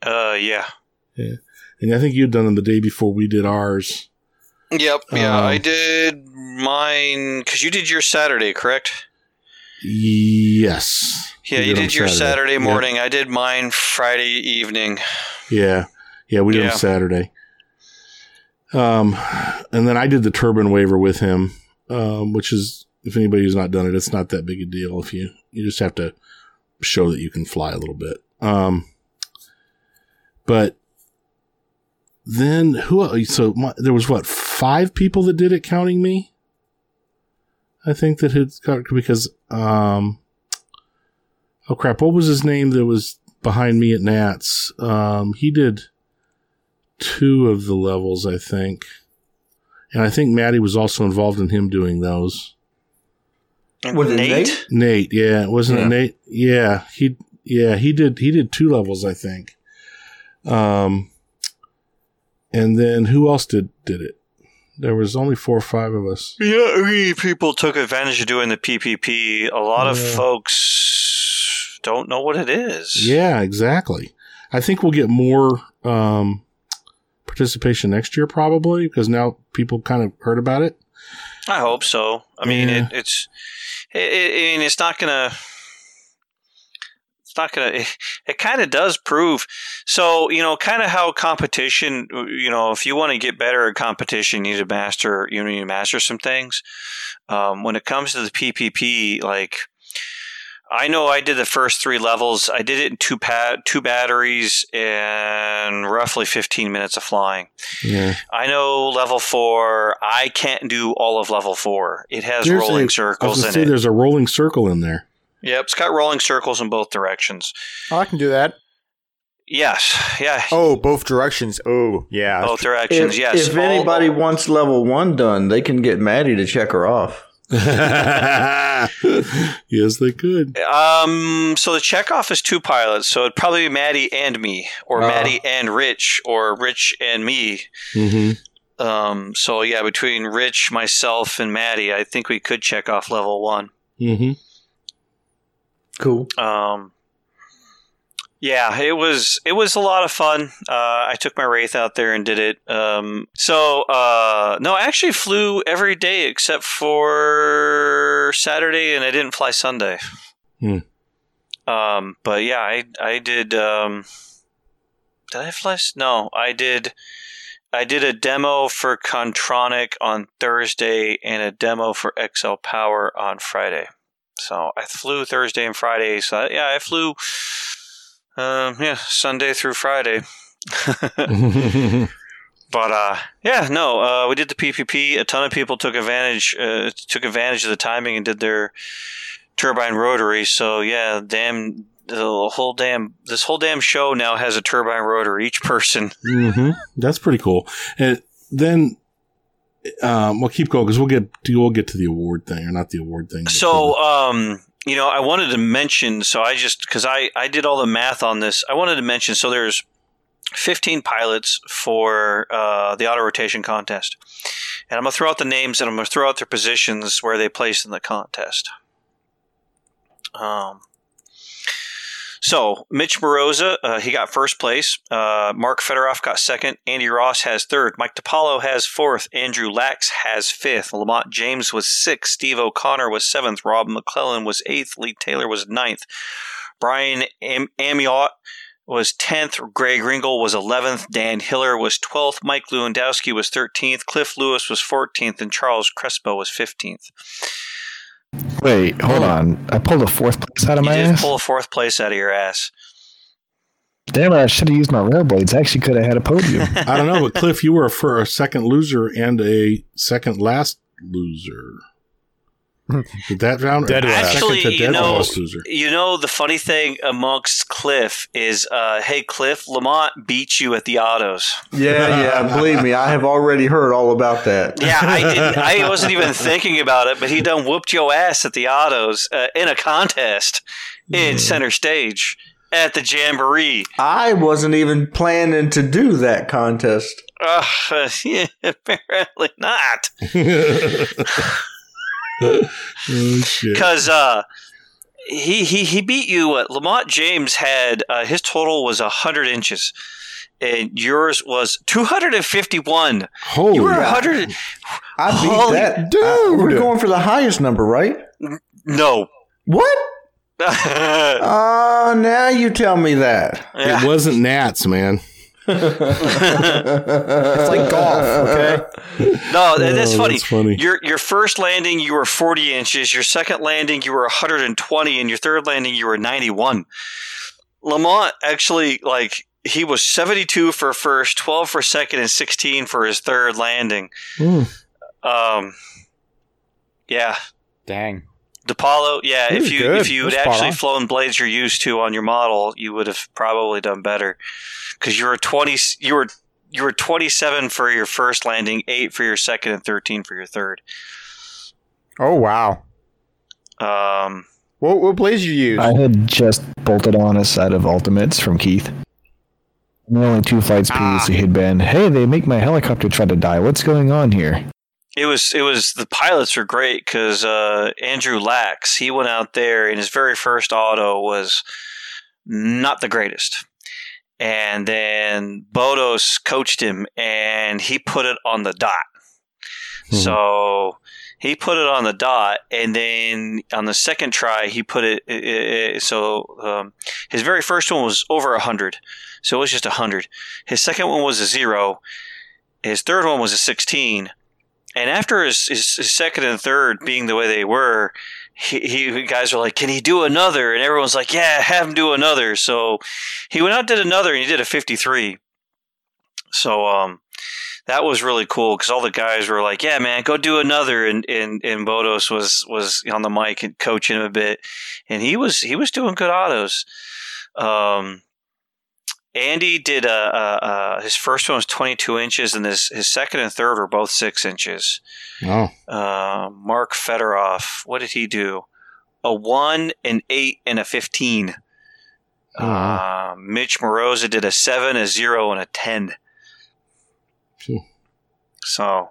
Uh, yeah. yeah. And I think you'd done them the day before we did ours. Yep. Yeah, Um, I did mine because you did your Saturday, correct? Yes. Yeah, you on did your Saturday Yep. morning. I did mine Friday evening. Yeah. Yeah, we did Yeah. Saturday. Um, and then I did the turbine waiver with him, um, which is, if anybody who's not done it, it's not that big a deal. If you, you just have to show that you can fly a little bit. Um, but then who, so my, there was what, five people that did it counting me? I think that had got, because, um, oh crap, what was his name that was behind me at Nats? Um, he did, two of the levels, I think. And I think Maddie was also involved in him doing those. Was it Nate? Nate, yeah, wasn't Yeah. it Nate? Yeah, he yeah, he did he did two levels, I think. Um and then who else did did it? There was only four or five of us. Yeah, people took advantage of doing the PPP. A lot of folks don't know what it is. Yeah, exactly. I think we'll get more um participation next year probably because now people kind of heard about it. I hope so. I mean, Yeah. it, it's. It, it, I mean, it's not gonna. Not gonna. *laughs* It, it kind of does prove. So you know, kind of how competition. You know, if you want to get better at competition, you need to master. You need to master some things. Um, when it comes to the PPP, like. I know I did the first three levels. I did it in two pat two batteries and roughly 15 minutes of flying. Yeah. I know level four. I can't do all of level four. It has There's rolling a- I was circles in say it. there's a rolling circle in there. Yep, it's got rolling circles in both directions. Oh, I can do that. Yes, yeah, Oh, both directions. Oh, yeah. both directions. If, yes. if All- anybody wants level one done, they can get Maddie to check her off. *laughs* yes, they could. Um, so the checkoff is two pilots, so it'd probably be Maddie and me, or Ah. Maddie and Rich, or Rich and me. hmm Um, so yeah, between Rich, myself, and Maddie, I think we could check off level one. hmm Cool. Um, yeah, it was it was a lot of fun. Uh, I took my wraith out there and did it. Um, so uh, no, I actually flew every day except for Saturday, and I didn't fly Sunday. Hmm. Um, but yeah, I I did. Um, did I fly? No, I did. I did a demo for Kontronik on Thursday and a demo for XL Power on Friday. So I flew Thursday and Friday. So I- yeah, I flew. Um, yeah, Sunday through Friday. *laughs* But uh, yeah, no, uh, we did the PPP. A ton of people took advantage uh, took advantage of the timing and did their turbine rotary. So yeah, damn, the whole damn this whole damn show now has a turbine rotary each person. hmm That's pretty cool. And then, um, we'll keep going because we'll get to, we'll get to the award thing, or not the award thing. So um, you know, I wanted to mention. So I just because I I did all the math on this. I wanted to mention. So there's 15 pilots for uh, the auto rotation contest. And I'm going to throw out the names and I'm going to throw out their positions where they placed in the contest. Um, so, Mitch Moroza, uh, he got first place. Uh, Mark Fedorov got second. Andy Ross has third. Mike DiPaolo has fourth. Andrew Lax has fifth. Lamont James was sixth. Steve O'Connor was seventh. Rob McClellan was eighth. Lee Taylor was ninth. Brian Am- Amiot was 10th. Greg Ringel was 11th. Dan Hiller was 12th. Mike Lewandowski was 13th. Cliff Lewis was 14th. And Charles Crespo was 15th. Wait, hold on. I pulled a fourth place out of You my did ass. pull a fourth place out of your ass. Damn it! I should have used my rare blades. I actually could have had a podium. *laughs* I don't know, but Cliff, you were for a second loser and a second last loser. Did that round? Dead or. Actually, second to you know, loser. you know the funny thing amongst Cliff is, uh, hey Cliff, Lamont beat you at the autos. Yeah, yeah. Believe me, I have already heard all about that. Yeah, I *laughs* didn't. I wasn't even thinking about it, but he done whooped your ass at the autos uh, in a contest in center stage at the jamboree. I wasn't even planning to do that contest. Uh, yeah, *laughs* apparently not, *laughs* oh because uh, he he he beat you. Uh, Lamont James had uh, his total was hundred inches. And yours was 251. Holy You were God. 100. I beat Holy that. dude. Uh, we're going for the highest number, right? No. What? yeah. *laughs* Uh, now you tell me that. It wasn't Nats, man. It's like golf, okay? *laughs* No, that's Oh, funny. that's funny. Your your first landing you were 40 inches, your second landing you were 120 and your third landing you were 91. Lamont actually like he was 72 for first, 12 for second and 16 for his third landing. Hmm. Um yeah, Dang. DePaulo, yeah, He if you good. if you had actually flown blades you're used to on your model, you would have probably done better cuz you were 20 you were you were 27 for your first landing, 8 for your second and 13 for your third. Oh, wow. Um What, what blades you use? I had just bolted on a set of ultimates from Keith. And the only two flights previously had been, hey, they make my helicopter try to die. What's going on here? it was it was the pilots were great because uh, Andrew Lax he went out there and his very first auto was not the greatest, and then Bodos coached him and he put it on the dot. Mhm. So he put it on the dot, and then on the second try he put it. it- it- so um, his very first one was over hundred, so it was just hundred. His second one was a zero. His third one was a sixteen and after his, his, his second and third being the way they were, he, he guys were like, "Can he do another?" And everyone's like, "Yeah, have him do another." So he went out did another, and he did a fifty-three. So um, that was really cool because all the guys were like, "Yeah, man, go do another." And and and Bodos was was on the mic and coaching him a bit, and he was he was doing good autos. Um, Andy did a, a, a his first one was 22 inches, and his his second and third were both six inches. Oh, Uh, Mark Fedorov, what did he do? A one, an eight, and a 15. Oh. Uh, Mitch Moroza did a seven, a zero, and a 10. Phew. So,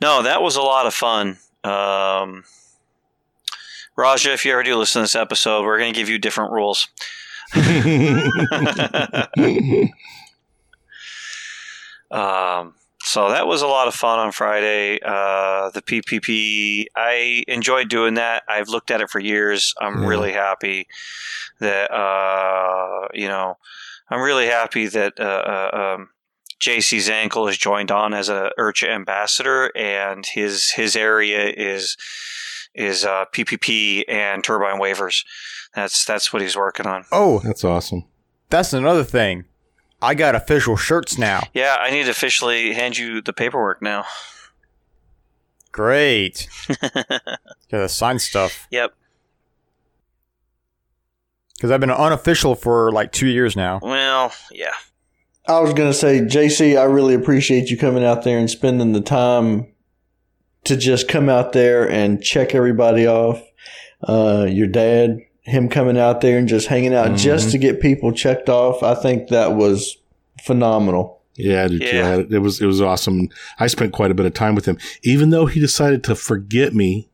no, that was a lot of fun. Um, Raja, if you ever do listen to this episode, we're going to give you different rules. *laughs* Um, so that was a lot of fun on Friday. Uh, the PPP, I enjoyed doing that. I've looked at it for years. I'm Yeah. really happy that uh, you know, I'm really happy that uh, uh, um, JC Zankel has joined on as a IRCHA ambassador, and his his area is is uh, PPP and turbine waivers. That's that's what he's working on. Oh, That's awesome. that's another thing. I got official shirts now. Yeah, I need to officially hand you the paperwork now. Great. *laughs* Gotta sign stuff. Yep. Because I've been unofficial for like two years now. Well, yeah. I was gonna say, JC, I really appreciate you coming out there and spending the time to just come out there and check everybody off. Uh, your dad, him coming out there and just hanging out just to get people checked off. I think that was phenomenal. Yeah, I did too. I Yeah. had it. it was it was awesome. I spent quite a bit of time with him, even though he decided to forget me.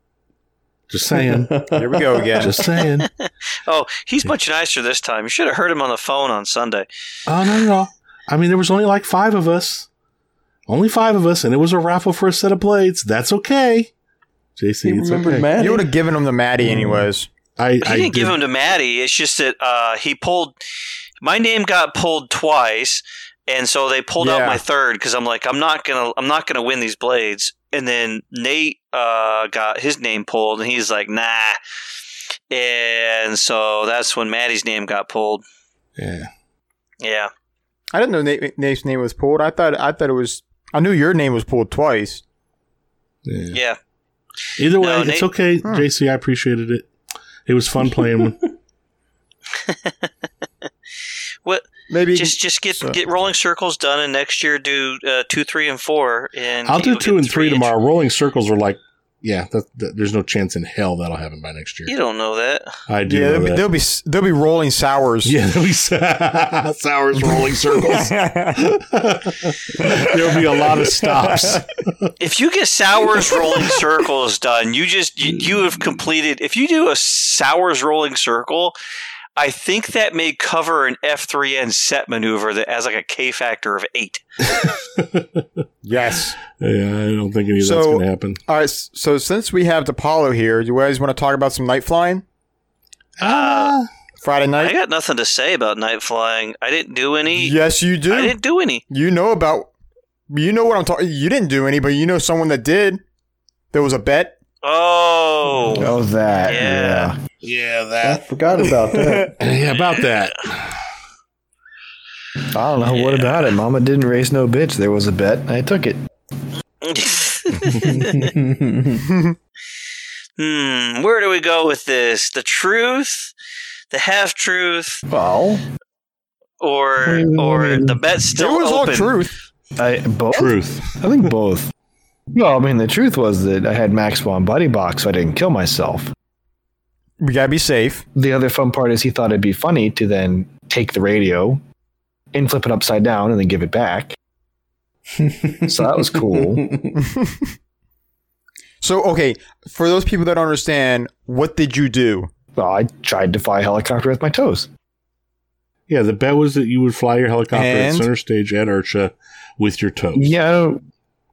Just saying. *laughs* Here we go again. just saying. *laughs* Oh, he's much nicer this time. You should have heard him on the phone on Sunday. Oh no, no, no. I mean, there was only like five of us. Only five of us, and it was a raffle for a set of blades. That's okay. JC, He it's okay. Maddie. you would have given him the Maddie anyways. I, He I didn't give did- him to Maddie. It's just that uh, he pulled. My name got pulled twice, and so they pulled out my third because I'm like, I'm not gonna, I'm not gonna win these blades. And then Nate uh, got his name pulled, and he's like, nah. And so that's when Maddie's name got pulled. Yeah. Yeah. I didn't know Nate, Nate's name was pulled. I thought I thought it was. I knew your name was pulled twice. Yeah. Yeah. Either way, No, it's Nate- okay, JC. I appreciated it. It was fun playing. *laughs* *laughs* What? Maybe Just, just get So- get rolling circles done, and next year do uh, two, three, and four. And I'll do two and three inch- tomorrow. Rolling circles are like, yeah, that, that, there's no chance in hell that'll happen by next year. You don't know that. I do yeah, know there'll be, that. there'll be there'll be rolling sours. Yeah, there'll be *laughs* sours rolling circles. *laughs* there'll be a lot of stops. If you get Sours rolling circles done, you just you, you have completed. If you do a Sours rolling circle, I think that may cover an F3N set maneuver that has like a K factor of eight. *laughs* yes. Yeah, I don't think any of that's going to happen. All right. So since we have DePaulo here, do you guys want to talk about some night flying? Ah, Friday night. I got nothing to say about night flying. I didn't do any. yes, you do. I didn't do any. You know about. You know what I'm talking. You didn't do any, but you know someone that did. There was a bet. Oh, Oh, that. Yeah. Yeah. Yeah, that. I forgot about that. *laughs* Yeah, about that. I don't know. What about it? Mama didn't raise no bitch. There was a bet. I took it. *laughs* hmm. Where do we go with this? The truth, the half truth, Well, or or the bet's It still was open? all truth. I both. Truth. I think both. Well, I mean, the truth was that I had Max Spawn Buddy Box, so I didn't kill myself. We gotta be safe. The other fun part is he thought it'd be funny to then take the radio and flip it upside down and then give it back. *laughs* so that was cool. *laughs* So okay, for those people that don't understand, what did you do? Well, I tried to fly a helicopter with my toes. Yeah, the bet was that you would fly your helicopter at center stage at IRCHA with your toes. Yeah.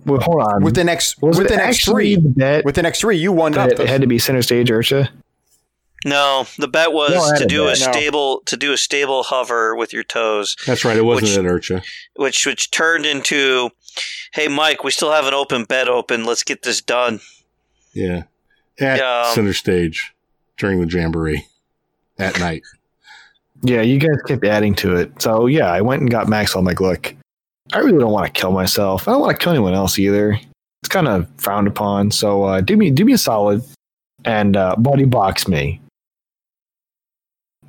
Well, hold on. With the next was with the next three. the bet With the next three, you won that up. it had to be center stage IRCHA? No, the bet was No, to a do a bet. No. stable to do a stable hover with your toes, That's right. It wasn't Which- at IRCHA. which which turned into, "Hey Mike, we still have an open bet open. Let's get this done." Yeah. At Yeah. center stage during the jamboree at night. Yeah, you guys kept adding to it. So yeah, I went and got Max. I'm like, look, I really don't want to kill myself. I don't want to kill anyone else either. It's kind of frowned upon. So uh, do me do me a solid and uh, buddy box me.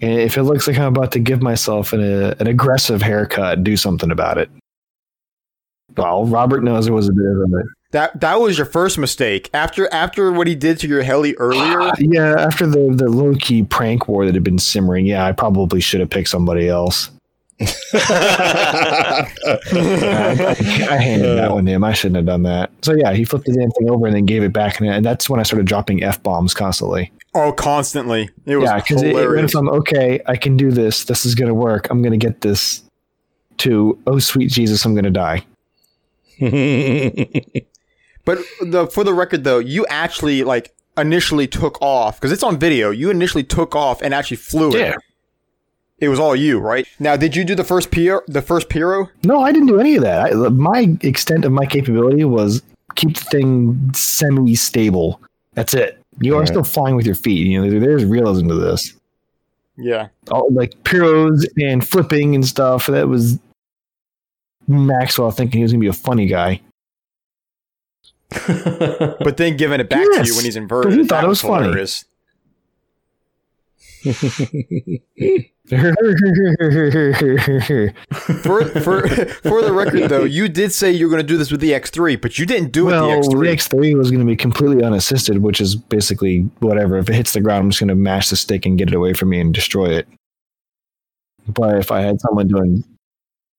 If it looks like I'm about to give myself an, uh, an aggressive haircut, do something about it. Well, Robert knows it was a bit of a That that was your first mistake. After after what he did to your heli earlier, yeah. After the the low key prank war that had been simmering, yeah, I probably should have picked somebody else. *laughs* I, I handed that one to him. I shouldn't have done that. So yeah, he flipped the damn thing over and then gave it back, and, and that's when I started dropping f bombs constantly. Oh, constantly. It was Yeah, because it, it went from okay, I can do this. This is gonna work. I'm gonna get this. To oh sweet Jesus, I'm gonna die. *laughs* But the for the record though, you actually like initially took off because it's on video. You initially took off and actually flew it. Yeah. It was all you, right? Now, did you do the first Piro? The first Piro? No, I didn't do any of that. I, my extent of my capability was keep the thing semi-stable. That's it. You are Right. still flying with your feet. You know, there's realism to this. Yeah. All like pyros and flipping and stuff. That was Maxwell thinking he was gonna be a funny guy. *laughs* But then giving it back to you when he's but inverted. he thought it was funny. hilarious. For, for for the record though, you did say you were going to do this with the X3, but you didn't do well, it the with the X3. X3 was going to be completely unassisted, which is basically whatever. If it hits the ground, I'm just going to mash the stick and get it away from me and destroy it. But if I had someone doing,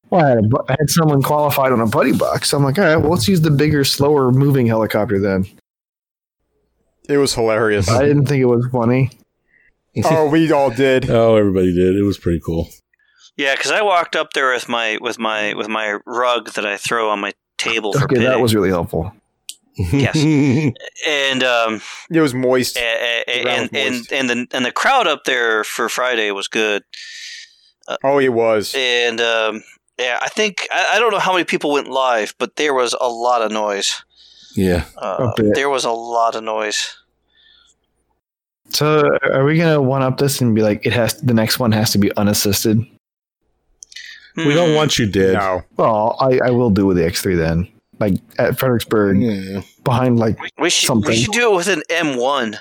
well, I had, a, I had someone qualified on a buddy box. So I'm like, all right, well, let's use the bigger, slower moving helicopter then. It was hilarious. I didn't think it was funny. *laughs* oh, we all did. *laughs* oh, everybody did. It was pretty cool. Yeah, because I walked up there with my with my with my rug that I throw on my table for Okay, that was really helpful. Yes. *laughs* and um It was moist. and The and, was and and the and the crowd up there for Friday was good. Oh, it was. And um yeah, I think I, I don't know how many people went live, but there was a lot of noise. yeah. Uh, there was a lot of noise. So are we going to one up this and be like, it has the next one has to be unassisted? We don't Hmm. want you dead. No. Well, I, I will do with the X3 then. Like at Fredericksburg, Yeah. behind like We should something. we should do it with an M1.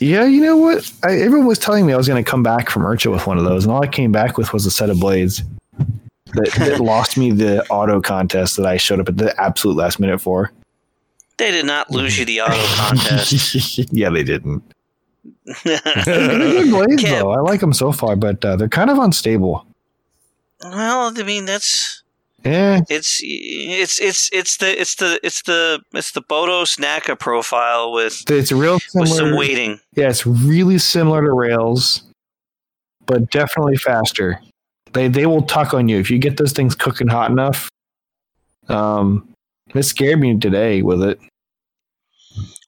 Yeah, you know what? I, everyone was telling me I was going to come back from IRCHA with one of those, and all I came back with was a set of blades that, that *laughs* lost me the auto contest that I showed up at the absolute last minute for. They did not lose you the auto contest. *laughs* yeah, they didn't. They're *laughs* good blades, Can't- though. I like them so far, but uh, they're kind of unstable. well, I mean that's Yeah, it's it's it's it's the it's the it's the it's the Bodos NACA profile with it's real with similar. some weighting. Yeah, it's really similar to Rails, but definitely faster. They they will tuck on you if you get those things cooking hot enough. Um, it scared me today with it.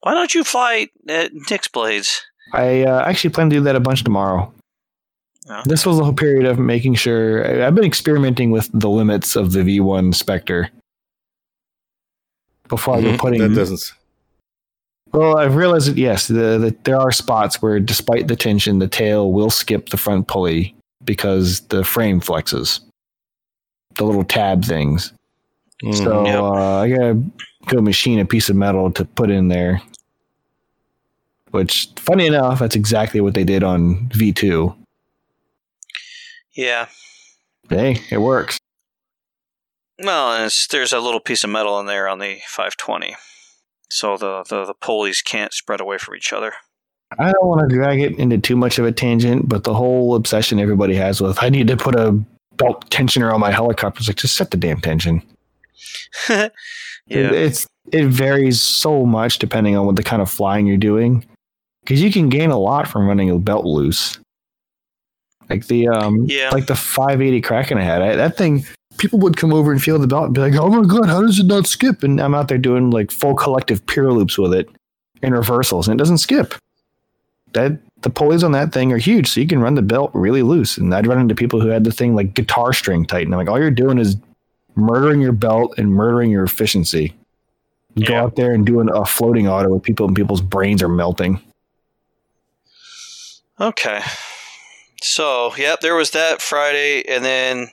Why don't you fly at Nick's blades? I uh, actually plan to do that a bunch tomorrow. Okay. This was a whole period of making sure I- I've been experimenting with the limits of the V1 Spectre before I've been Mhm. putting. That doesn't. Well, I've realized that yes, the, the, there are spots where, despite the tension, the tail will skip the front pulley because the frame flexes. The little tab things. Mhm. So Yep. uh, I gotta go machine a piece of metal to put in there. Which, funny enough, that's exactly what they did on V2. Yeah. Hey, it works. Well, it's, there's a little piece of metal in there on the 520, so the, the the pulleys can't spread away from each other. I don't want to drag it into too much of a tangent, but the whole obsession everybody has with I need to put a belt tensioner on my helicopter. It's like just set the damn tension. *laughs* yeah. It's it varies so much depending on what the kind of flying you're doing, because you can gain a lot from running a belt loose. Like the um, Yeah. like the 580 Kraken I had. I, that thing, people would come over and feel the belt and be like, "Oh my god, how does it not skip?" And I'm out there doing like full collective pure loops with it in reversals, and it doesn't skip. That the pulleys on that thing are huge, so you can run the belt really loose. And I'd run into people who had the thing like guitar string tight, and I'm like, all you're doing is murdering your belt and murdering your efficiency. Go out there and doing a floating auto with people, and people's brains are melting. Okay. So, yep, there was that Friday, and then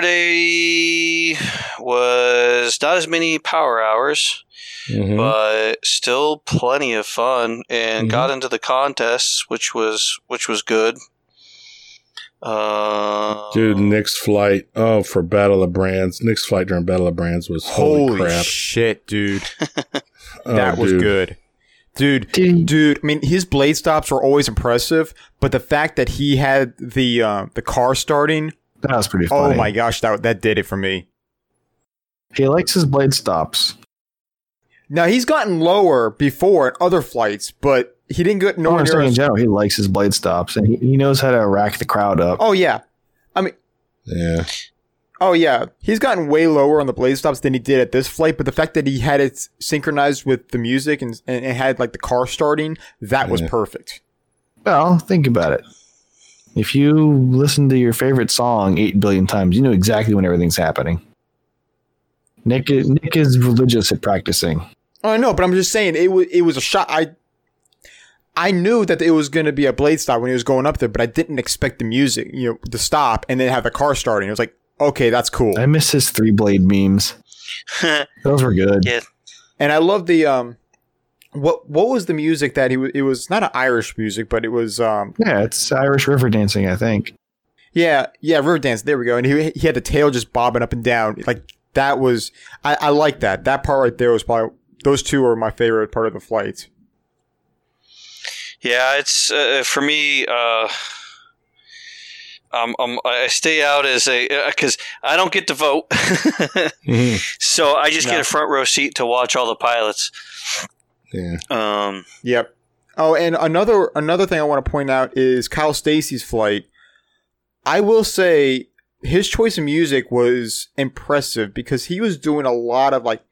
Saturday was not as many power hours. Mhm. but still plenty of fun and Mhm. got into the contests, which was which was good. Uh, Dude, Nick's flight. Oh, for Battle of Brands. Nick's flight during Battle of Brands was holy, Holy crap. shit, dude. *laughs* Oh, that was dude. good. Dude, Did he- dude, I mean his blade stops were always impressive, but the fact that he had the uh, the car starting, that was pretty funny. oh my gosh, that that did it for me. He likes his blade stops. Now he's gotten lower before in other flights, but he didn't get No, nowhere near. in general, he likes his blade stops, and he, he knows how to rack the crowd up. oh yeah, I mean, Yeah. Oh yeah, he's gotten way lower on the blade stops than he did at this flight. But the fact that he had it synchronized with the music and and it had like the car starting, that was perfect. Well, think about it. If you listen to your favorite song eight billion times, you know exactly when everything's happening. Nick, is- Nick is religious at practicing. Oh, I know, but I'm just saying it was it was a shot. I I knew that it was going to be a blade stop when he was going up there, but I didn't expect the music, you know, to stop and then have the car starting. It was like, okay, that's cool. I miss his three blade memes. *laughs* Those were good. Yeah. And I love the um, what what was the music that he was? It was not an Irish music, but it was um, Yeah, it's Irish river dancing, I think. yeah, yeah, river dance. There we go. And he he had the tail just bobbing up and down, like that was I I like that. That part right there was probably those two are my favorite part of the flight. Yeah, it's uh, for me. Uh, um, um, I stay out as a because I don't get to vote, *laughs* Mhm. so I just No. get a front row seat to watch all the pilots. Yeah. Um, Yep. Oh, and another another thing I want to point out is Kyle Stacy's flight. I will say his choice of music was impressive because he was doing a lot of like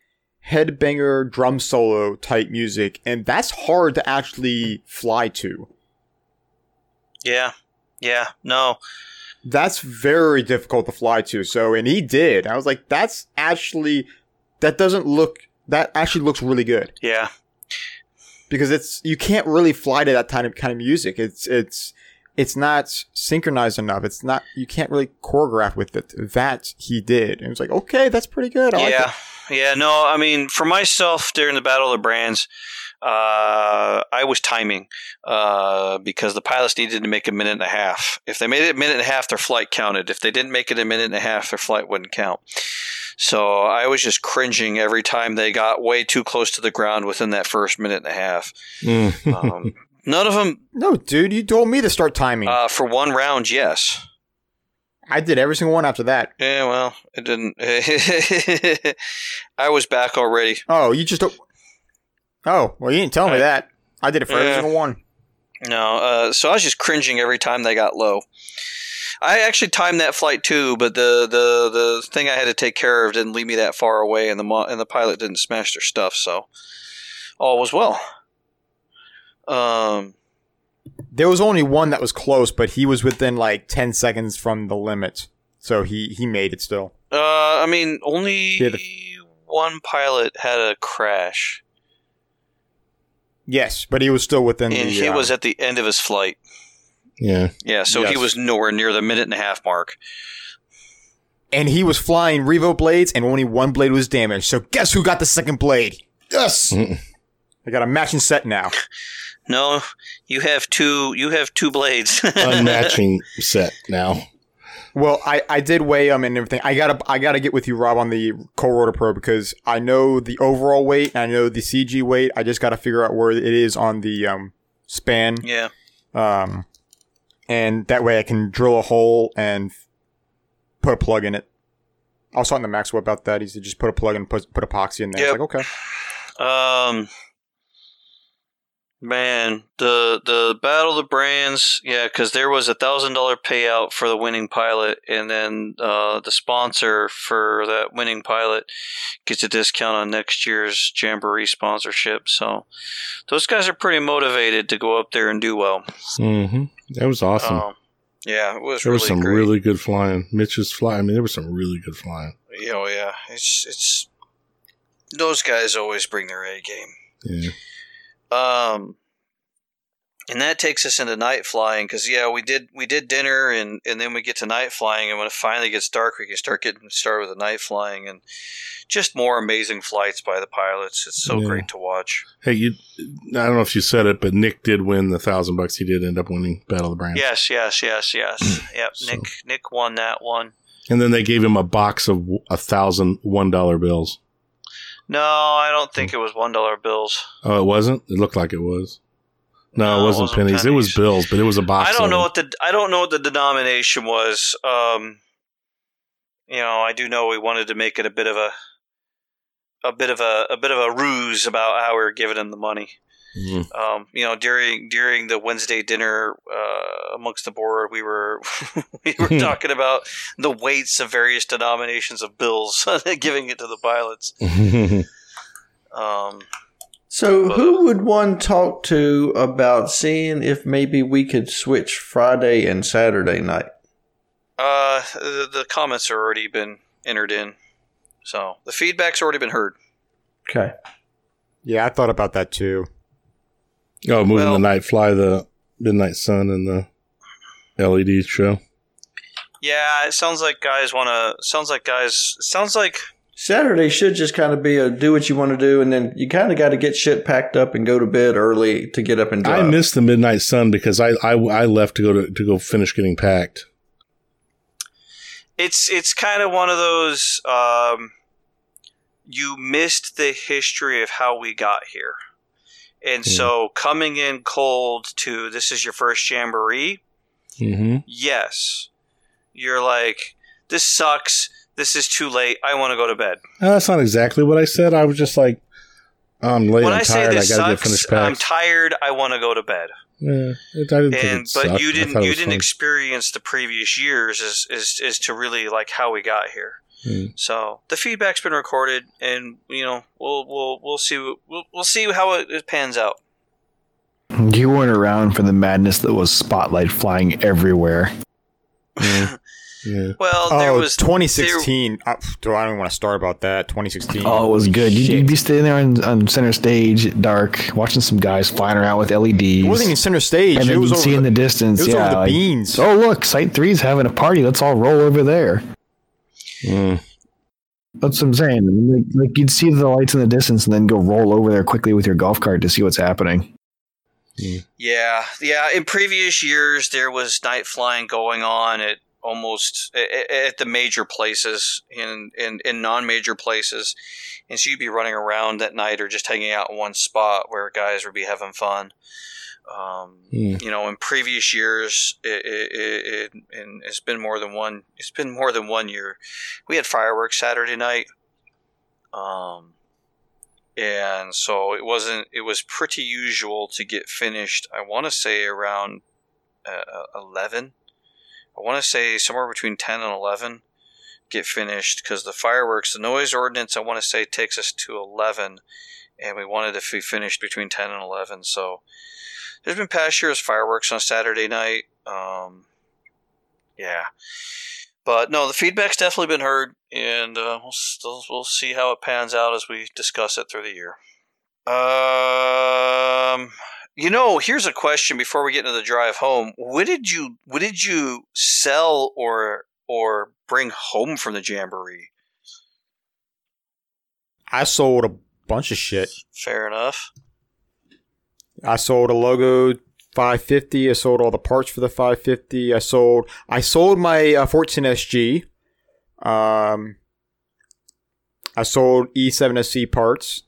headbanger drum solo type music, and that's hard to actually fly to. yeah, yeah, no, That's very difficult to fly to. So, and he did. I was like, that's actually that doesn't look that actually looks really good. yeah, because it's you can't really fly to that kind of kind of music. It's it's it's not synchronized enough. It's not you can't really choreograph with it. That he did, and it was like okay, that's pretty good. I yeah, it. yeah. No, I mean, for myself during the Battle of the Brands, uh, I was timing uh, because the pilots needed to make a minute and a half. If they made it a minute and a half, their flight counted. If they didn't make it a minute and a half, their flight wouldn't count. So I was just cringing every time they got way too close to the ground within that first minute and a half. Mm. Um, *laughs* none of them No, dude, you told me to start timing. uh, for one round. Yes. I did every single one after that. Yeah. Well, it didn't. *laughs* I was back already. Oh, you just don't. Oh, well, you didn't tell me I- that. I did it for every single one. No, uh, so I was just cringing every time they got low. I actually timed that flight too, but the, the, the thing I had to take care of didn't leave me that far away, and the mo- and the pilot didn't smash their stuff, so all was well. Um, There was only one that was close, but he was within like ten seconds from the limit, so he he made it still. uh, I mean, only Yeah, one pilot had a crash, Yes, but he was still within and the. he uh, was at the end of his flight. Yeah. Yeah, so he was nowhere near the minute and a half mark. and he was flying Revo blades, and only one blade was damaged. So guess who got the second blade? Yes. I got a matching set now. No, you have two. You have two blades. *laughs* Unmatching set now. Well, I, I did weigh them and everything. I gotta I gotta get with you, Rob, on the Cold Rotor Pro because I know the overall weight and I know the CG weight. I just gotta figure out where it is on the um, span, yeah. um, and that way I can drill a hole and put a plug in it. I was talking to Maxwell about that. He said just put a plug and put put epoxy in there. Yep. It's like okay. Um, man, the the battle of the brands, yeah, because there was a thousand dollar payout for the winning pilot, and then uh, the sponsor for that winning pilot gets a discount on next year's jamboree sponsorship. So those guys are pretty motivated to go up there and do well. hmm That was awesome. Um, yeah, it was there really was some great. really good flying. Mitch's flying. I mean, there was some really good flying. Yeah, oh yeah, it's it's those guys always bring their A game. Yeah. Um, and that takes us into night flying because yeah, we did we did dinner and and then we get to night flying, and when it finally gets dark, we can start getting started with the night flying and just more amazing flights by the pilots. It's so Yeah. great to watch. Hey, you. I don't know if you said it, but Nick did win the thousand bucks. He did end up winning Battle of the Brands. Yes, yes, yes, yes. *clears throat* yep, So- Nick Nick won that one. And then they gave him a box of a thousand one dollar bills. No, I don't think it was one dollar bills. Oh, it wasn't. It looked like it was. No, No, it it wasn't, wasn't pennies. It was bills, but it was a box. I don't know what the I don't know what the denomination was. Um, you know, I do know we wanted to make it a bit of a a bit of a a bit of a ruse about how we were giving him the money. Mhm. Um, you know, during during the Wednesday dinner uh, amongst the board, we were *laughs* we were talking about the weights of various denominations of bills, *laughs* giving it to the pilots. Um, So, who would one talk to about seeing if maybe we could switch Friday and Saturday night? uh, the, the comments are already been entered in, so the feedback's already been heard. Okay. Yeah, I thought about that too. Oh, moving Well- the night fly, the midnight sun, and the LED show. Yeah, it sounds like guys want to. Sounds like guys. Sounds like Saturday should just kind of be a do what you want to do, and then you kind of got to get shit packed up and go to bed early to get up and drive. I missed the midnight sun because I, I I left to go to to go finish getting packed. it's it's kind of one of those. Um, you missed the history of how we got here, and so coming in cold to this is your first jamboree. Mm-hmm. Yes, you're like this sucks. This is too late. I want to go to bed. that's not exactly what I said. I was just like, I'm late. when I'm I say tired. I this gotta get sucks, finished I'm tired. I want to go to bed. yeah, it, I didn't and but sucked. you didn't you didn't fun. experience the previous years as, as, as to really like how we got here Hmm. so the feedback's been recorded and you know we'll we'll we'll see we'll, we'll see how it, it pans out You weren't around for the madness that was spotlight flying everywhere. Yeah. *laughs* Yeah. well there oh, was 2016. Uh, do I don't even want to start about that. 2016. Oh, it was good. You'd, you'd be standing there on, on center stage, at dark, watching some guys flying around with LEDs. It wasn't even center stage. and it then was you'd over see in the the, distance, it was yeah, over the like, beans. oh look, Site Three's having a party. Let's all roll over there. Mm. That's what I'm saying. Like, like you'd see the lights in the distance, and then go roll over there quickly with your golf cart to see what's happening. yeah yeah in previous years there was night flying going on at almost at, at the major places in, in in non-major places and so you'd be running around at night or just hanging out in one spot where guys would be having fun um, Mm. you know in previous years it, it, it, it and it's been more than one it's been more than one year. We had fireworks saturday night. Um and so it wasn't it was pretty usual to get finished i want to say around uh, 11 i want to say somewhere between 10 and 11 get finished because the fireworks the noise ordinance i want to say takes us to 11 and we wanted to be finished between 10 and 11 so there's been past years fireworks on Saturday night. Um, yeah, but no, the feedback's definitely been heard, and uh, we'll still we'll see how it pans out as we discuss it through the year. Um, you know, here's a question before we get into the drive home. What did you what did you sell or or bring home from the jamboree? I sold a bunch of shit. Fair enough. I sold a logo 550. I sold all the parts for the 550. I sold I sold my uh, 14 SG. Um, I sold E E7SC parts.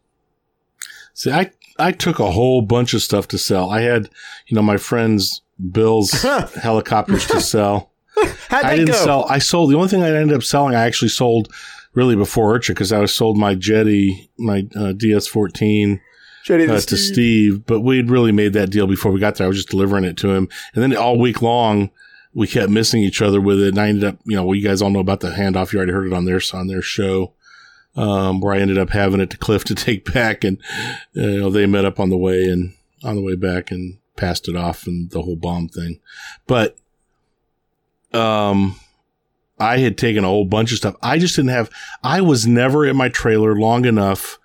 See, I I took a whole bunch of stuff to sell. I had, you know, my friend's Bill's *laughs* helicopters to sell. *laughs* How'd I didn't go? sell. I sold the only thing I ended up selling. I actually sold really before IRCHA because I was sold my Jeti, my uh, DS14 Jeti uh, to to Steve. Steve, but we'd really made that deal before we got there. I was just delivering it to him, and then all week long we kept missing each other with it. And I ended up, you know, well, you guys all know about the handoff. You already heard it on their on their show, um, where I ended up having it to Cliff to *laughs* take back, and you know they met up on the way and on the way back and passed it off and the whole bomb thing. But um, I had taken a whole bunch of stuff. I just didn't have. I was never in my trailer long enough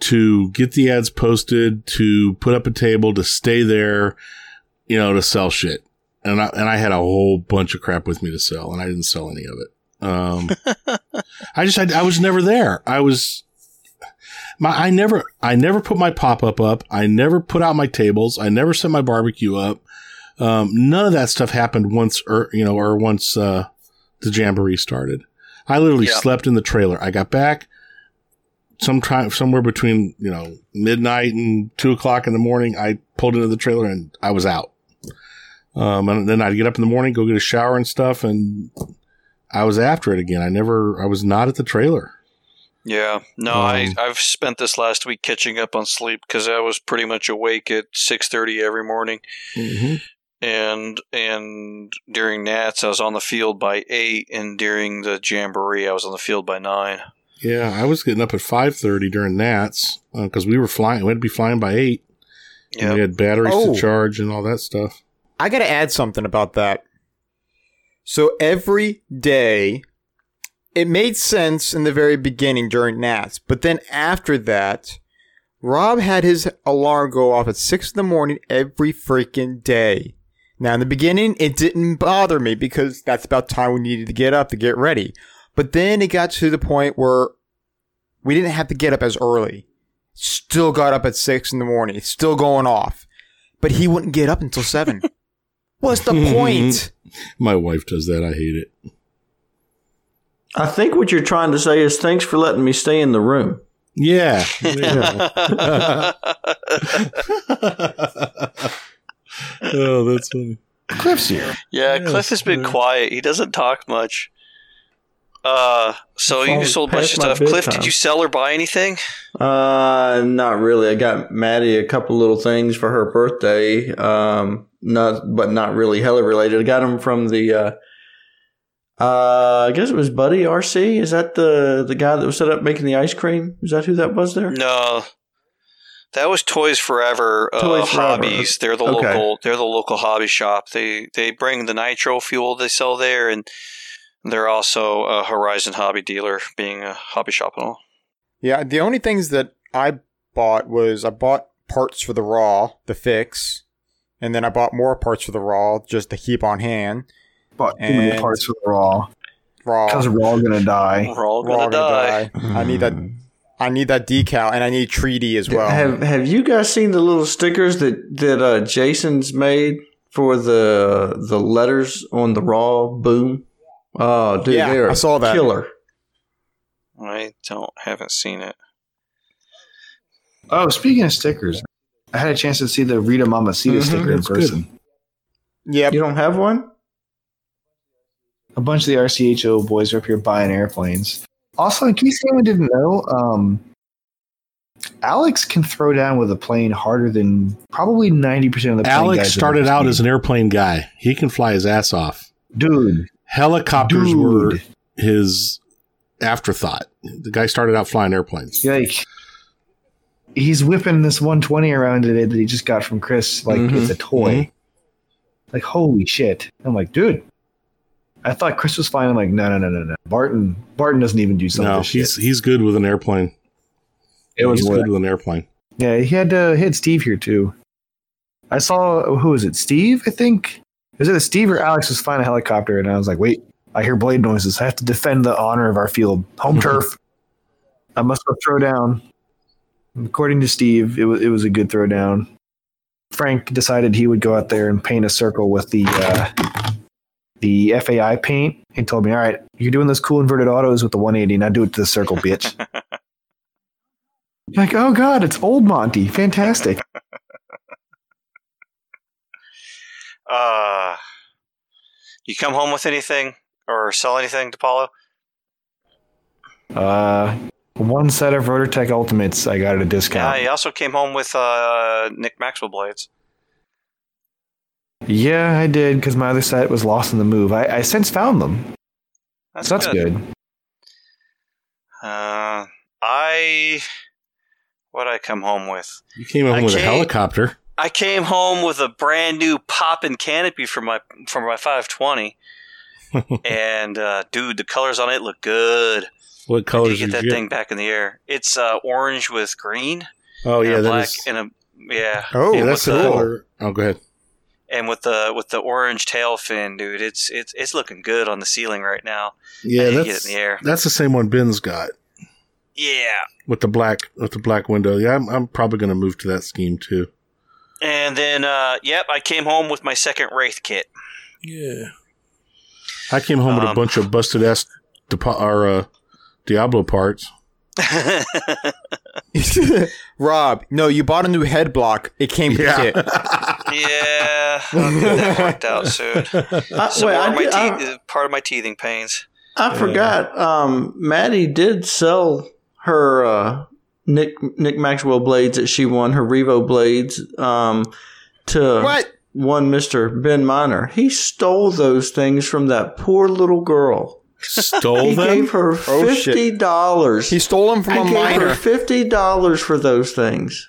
to get the ads posted, to put up a table, to stay there. you know, to sell shit. And I, and I had a whole bunch of crap with me to sell and I didn't sell any of it. Um, *laughs* I just, I, I was never there. I was, my, I never, I never put my pop up up. I never put out my tables. I never set my barbecue up. Um, none of that stuff happened once, or, you know, or once, uh, the jamboree started. I literally Yeah. slept in the trailer. I got back sometime, somewhere between, you know, midnight and two o'clock in the morning. I pulled into the trailer and I was out. Um, and then I'd get up in the morning, go get a shower and stuff. And I was after it again. I never, I was not at the trailer. Yeah, no, I Um, I've spent this last week catching up on sleep because I was pretty much awake at six thirty every morning, Mm-hmm. And and during Nats I was on the field by eight, and during the jamboree I was on the field by nine. Yeah, I was getting up at five thirty during Nats uh, because we were flying. We had to be flying by eight. And we had batteries Oh. to charge and all that stuff. I got to add something about that. So every day, it made sense in the very beginning during Nats, but then after that, Rob had his alarm go off at six in the morning every freaking day. Now, in the beginning, it didn't bother me because that's about time we needed to get up to get ready. But then it got to the point where we didn't have to get up as early. Still got up at six in the morning, still going off. But he wouldn't get up until seven. *laughs* What's the point? *laughs* My wife does that. I hate it. I think what you're trying to say is thanks for letting me stay in the room. Yeah. *laughs* Yeah. Oh, that's funny. Cliff's here. yeah. Yeah, Cliff has been yeah. quiet. He doesn't talk much. Uh, so you sold a bunch of stuff. Cliff, bedtime. did you sell or buy anything? Uh, not really. I got Maddie a couple little things for her birthday. Um, not, but not really hella related. I got them from the, uh, uh, I guess it was Buddy RC. Is that the the guy that was set up making the ice cream? Is that who that was there? No, that was Toys Forever uh, Toys Forever. Hobbies. They're the Okay. local. They're the local hobby shop. They they bring the nitro fuel they sell there, and they're also a Horizon hobby dealer, being a hobby shop and all. Yeah, the only things that I bought was I bought parts for the Raw, the fix, and then I bought more parts for the Raw just to keep on hand. Bought too many parts for the Raw. Raw, Because we're all gonna die. We're all Raw gonna die. I need that. *laughs* I need that decal, and I need treaty as well. Have Have you guys seen the little stickers that that uh, Jason's made for the the letters on the raw boom? Oh, dude, Yeah, they're I saw that. killer. I don't haven't seen it. Oh, speaking of stickers, I had a chance to see the Rita Mamacita Mhm, sticker in that's good. person. Yep. You don't have one? A bunch of the RCHO boys are up here buying airplanes. Also, in case anyone didn't know, um, Alex can throw down with a plane harder than probably ninety percent of the. plane Alex started out as an airplane guy. He can fly his ass off. dude. Helicopters Dude. were his afterthought. The guy started out flying airplanes. Like he's whipping this 120 around today that he just got from Chris like Mhm, it's a toy. mhm. Like holy shit! I'm like, dude. I thought Chris was fine. I'm like, no, no, no, no, no. Barton, Barton doesn't even do some No, he's shit. he's good with an airplane. It was he's good with an airplane. Yeah, he had uh, he had Steve here too. I saw who was it? Steve, I think. Is it Steve or Alex was flying a helicopter, and I was like, wait, I hear blade noises. I have to defend the honor of our field, home *laughs* turf. I must go throw down. According to Steve, it was it was a good throw down. Frank decided he would go out there and paint a circle with the uh, the FAI paint. He told me, "All right, you're doing those cool inverted autos with the 180. Now do it to the circle, bitch." *laughs* like, oh god, it's old Monty. Fantastic. *laughs* Uh, you come home with anything or sell anything DePaulo? Uh, one set of RotorTech Ultimates I got at a Yeah, discount. he also came home with uh, Nick Maxwell blades. Yeah, I did because my other set was lost in the move. I, I since found them, That's, so that's good. Uh, I what I come home with? You came home I with a helicopter. I came home with a brand new poppin' canopy for my for my 520, *laughs* and uh, dude, the colors on it look good. What I need colors get did that you get? thing back in the air. It's uh, orange with green. Oh and yeah, a that black is. and a yeah. Oh, yeah, that's with the the- color. Oh, go ahead. And with the with the orange tail fin, dude, it's it's it's looking good on the ceiling right now. Yeah, I get that's it in the air. that's the same one Ben's got Yeah, with the black with the black window. Yeah, I'm, I'm probably going to move to that scheme too. and then uh, yep, I came home with my second wraith kit. Yeah, I came home with a Um, bunch of busted ass Depo- or, uh, Diablo parts. *laughs* Rob, no, you bought a new head block. It came with Yeah. it. yeah, I'll get that worked out soon. *laughs* I, Some wait, more I of my did- I- part of my teething pains. I forgot. Um, Maddie did sell her uh, Nick Nick Maxwell blades that she won, her Revo blades, um, to What? one Mister Ben Miner. He stole those things from that poor little girl. Stole He them. gave her Oh, shit. fifty dollars. He stole them from I a gave her fifty dollars for those things.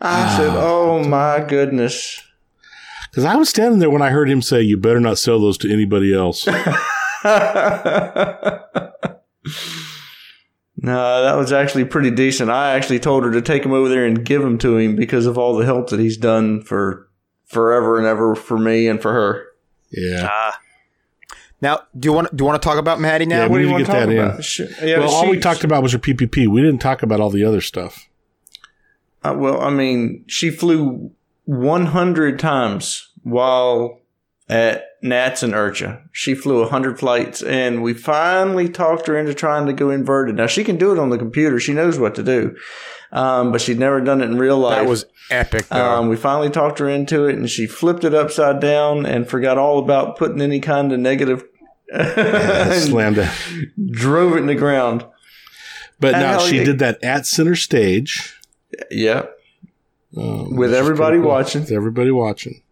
I said, "Oh my goodness." Because I was standing there when I heard him say, "You better not sell those to anybody else." *laughs* no, that was actually pretty decent. I actually told her to take him over there and give him to him because of all the help that he's done for forever and ever for me and for her. yeah. Ah, Now, do you want do you want to talk about Maddie now? Yeah, What do need you to want to get talk that in. about? Sh- yeah, well, all we she- talked about was her PPP. We didn't talk about all the other stuff. Uh, well, I mean, she flew 100 times while at Nats and IRCHA. She flew 100 flights, and we finally talked her into trying to go inverted. Now, she can do it on the computer. She knows what to do, um, but she'd never done it in real life. That was epic. Though. Um, we finally talked her into it, and she flipped it upside down and forgot all about putting any kind of negative. And *laughs* Slammed it. drove it in the ground. But And now she yeah. did that at center stage Yeah, um, With everybody cool. watching. With everybody watching.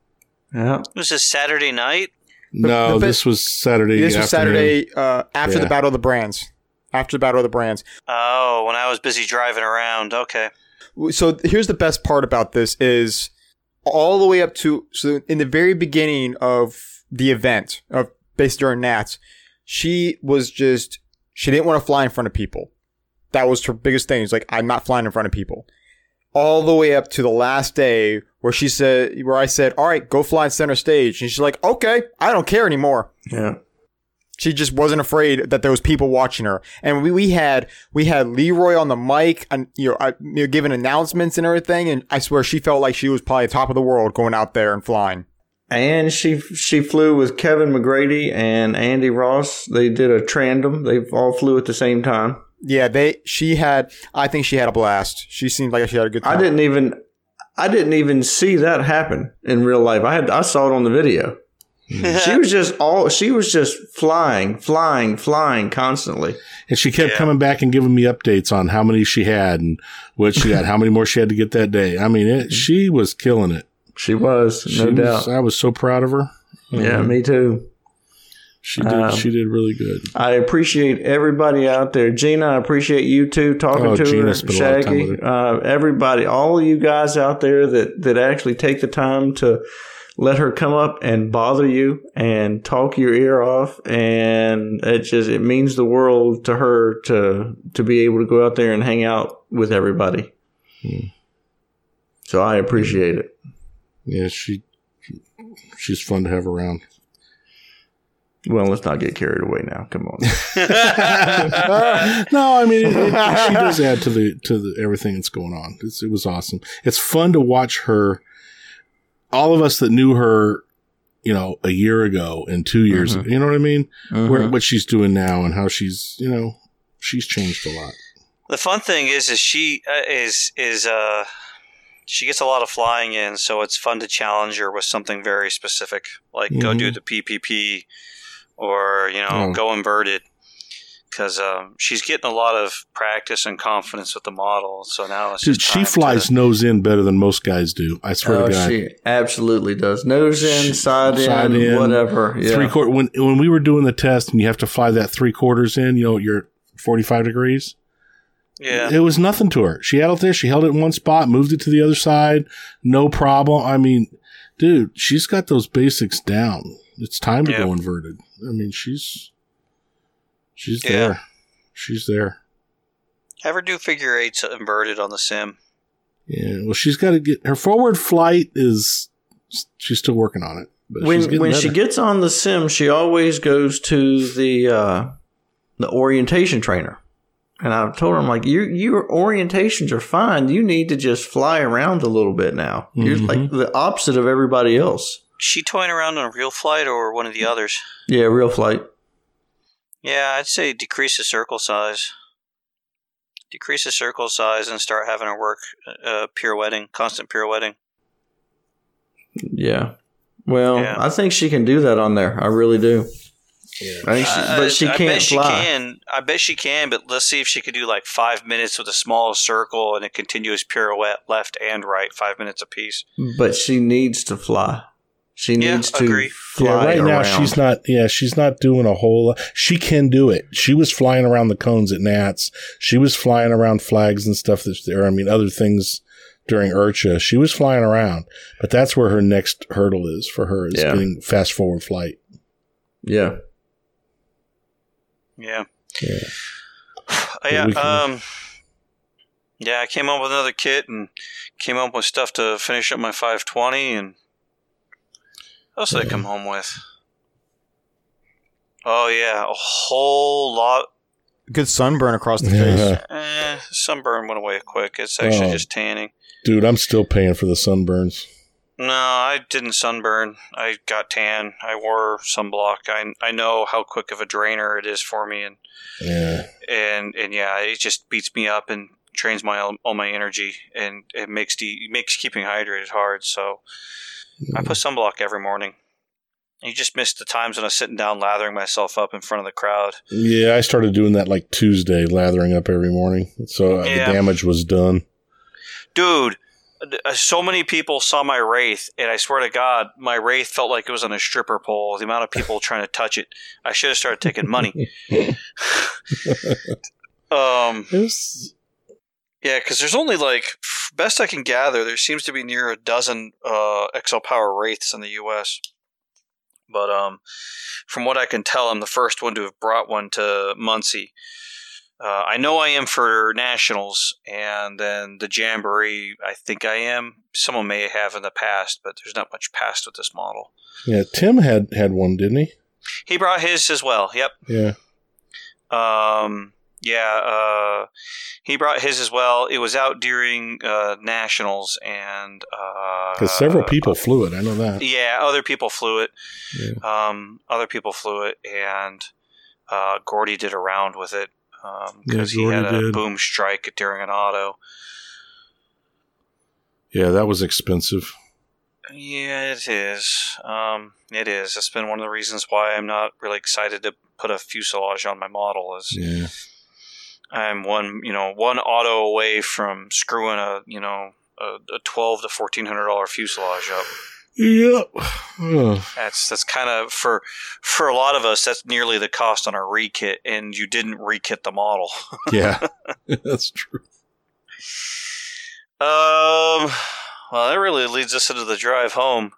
yeah. was this Saturday night? No, the bit- this was Saturday. this was afternoon. Saturday uh, after Yeah. the Battle of the Brands. After the Battle of the Brands. Oh, when I was busy driving around. Okay. so here's the best part about this is all the way up to so in the very beginning of the event of based during Nats, she was just she didn't want to fly in front of people. That was her biggest thing. It's like I'm not flying in front of people. All the way up to the last day where she said where I said, All right, go fly in center stage. And she's like, Okay, I don't care anymore. Yeah. She just wasn't afraid that there was people watching her, and we, we had we had Leroy on the mic, and you know, I, you know, giving announcements and everything. And I swear, she felt like she was probably top of the world going out there and flying. And she she flew with Kevin McGrady and Andy Ross. They did a tandem. They all flew at the same time. Yeah, they she had. I think she had a blast. She seemed like she had a good time. I didn't even I didn't even see that happen in real life. I had I saw it on the video. *laughs* she was just all she was just flying, flying, flying constantly. And she kept Yeah. coming back and giving me updates on how many she had and what she had, how many more she had to get that day. I mean, it, mm-hmm. she was killing it. She was, She no was- doubt. I was so proud of her. Yeah, Um, me too. She did. Um, she did really good. I appreciate everybody out there. Gina, I appreciate you too talking Oh, to Gina her. spent a lot of time Shaggy, uh, everybody, all of you guys out there that that actually take the time to let her come up and bother you and talk your ear off, and it just it means the world to her to to be able to go out there and hang out with everybody. Hmm. So I appreciate it. Yeah, she she's fun to have around. Well, let's not get carried away now. Come on. *laughs* *laughs* no, I mean it, it- she does add to the to the everything that's going on. It's, it was awesome. It's fun to watch her. All of us that knew her, you know, a year ago and two years, Mhm. you know what I mean? Where, Mhm. what she's doing now and how she's, you know, she's changed a lot. The fun thing is, is she uh, is is uh she gets a lot of flying in, so it's fun to challenge her with something very specific, like go Mhm. do the PPP or you know Oh. go inverted, because um, she's getting a lot of practice and confidence with the model. So now it's Dude, she flies To, nose in better than most guys do. I swear Oh, to God. she absolutely does. Nose in, She- side, side in, in, whatever. Yeah. Three quarter when when we were doing the test and you have to fly that three quarters in, you know, you're forty five degrees. Yeah, It was nothing to her. She had it there. She held it in one spot, moved it to the other side, no problem. I mean, dude, she's got those basics down. It's time to Yeah. go inverted. I mean, she's she's Yeah. there. She's there. have her do figure eights inverted on the sim. Yeah. Well, she's got to get her forward flight is She's still working on it. But she's when getting when she gets on the sim, she always goes to the uh, the orientation trainer, and I've told her I'm like, your your orientations are fine. You need to just fly around a little bit now. You're Mhm. like the opposite of everybody else. she toying around on a real flight or one of the others? Yeah, real flight. Yeah, I'd say decrease the circle size. Decrease the circle size and start having her work uh, pirouetting, constant pirouetting. Yeah. Well, Yeah. I think she can do that on there. I really do. I think she, but she I can't bet she can. I bet she can. But let's see if she could do like five minutes with a small circle and a continuous pirouette, left and right, five minutes apiece. But she needs to fly. She Yeah, needs to agree. fly yeah, right now she's not. Yeah, she's not doing a whole. lot. She can do it. She was flying around the cones at Nats. She was flying around flags and stuff. That's there. I mean, other things during IRCHA. She was flying around, but that's where her next hurdle is for her is Yeah. getting fast forward flight. Yeah. Yeah. Yeah. yeah. can- Um. Yeah, I came up with another kit and came up with stuff to finish up my 520 and what else did I come home with? Oh yeah, a whole lot. Good sunburn across the Yeah. face. Eh, sunburn went away quick. It's actually Oh. just tanning. Dude, I'm still paying for the sunburns. No, I didn't sunburn. I got tan. I wore sunblock. I I know how quick of a drainer it is for me, and Yeah. and and yeah, it just beats me up and drains my all my energy, and it makes the makes keeping hydrated hard. So I put sunblock every morning. You just missed the times when I was sitting down lathering myself up in front of the crowd. Yeah, I started doing that like Tuesday, lathering up every morning. So uh, Yeah. the damage was done. Dude, so many people saw my Wraith, and I swear to God, my Wraith felt like it was on a stripper pole. The amount of people *laughs* trying to touch it. I should have started taking money. *laughs* um, was, yeah, because there's only like, best I can gather, there seems to be near a dozen uh, XL Power Wraiths in the U.S. But um, from what I can tell, I'm the first one to have brought one to Muncie. Uh, I know I am for nationals, and then the jamboree. I think I am. Someone may have in the past, but there's not much past with this model. yeah, Tim had had one, didn't he? He brought his as well. Yep. Yeah. Um, yeah, uh, he brought his as well. It was out during uh, nationals, and uh, Because several people flew it. I know that. Yeah, other people flew it. Yeah. Um, other people flew it, and uh, Gordy did a round with it because Yeah, he had a did. boom strike during an auto. Yeah, that was expensive. Yeah, it is. Um, it is. That's been one of the reasons why I'm not really excited to put a fuselage on my model. Is Yeah. I'm one, you know, one auto away from screwing a, you know, a, a twelve to fourteen hundred dollar fuselage up. Yep. That's that's kind of for for a lot of us. That's nearly the cost on our rekit, and you didn't rekit the model. *laughs* yeah, *laughs* that's true. Um, well, that really leads us into the drive home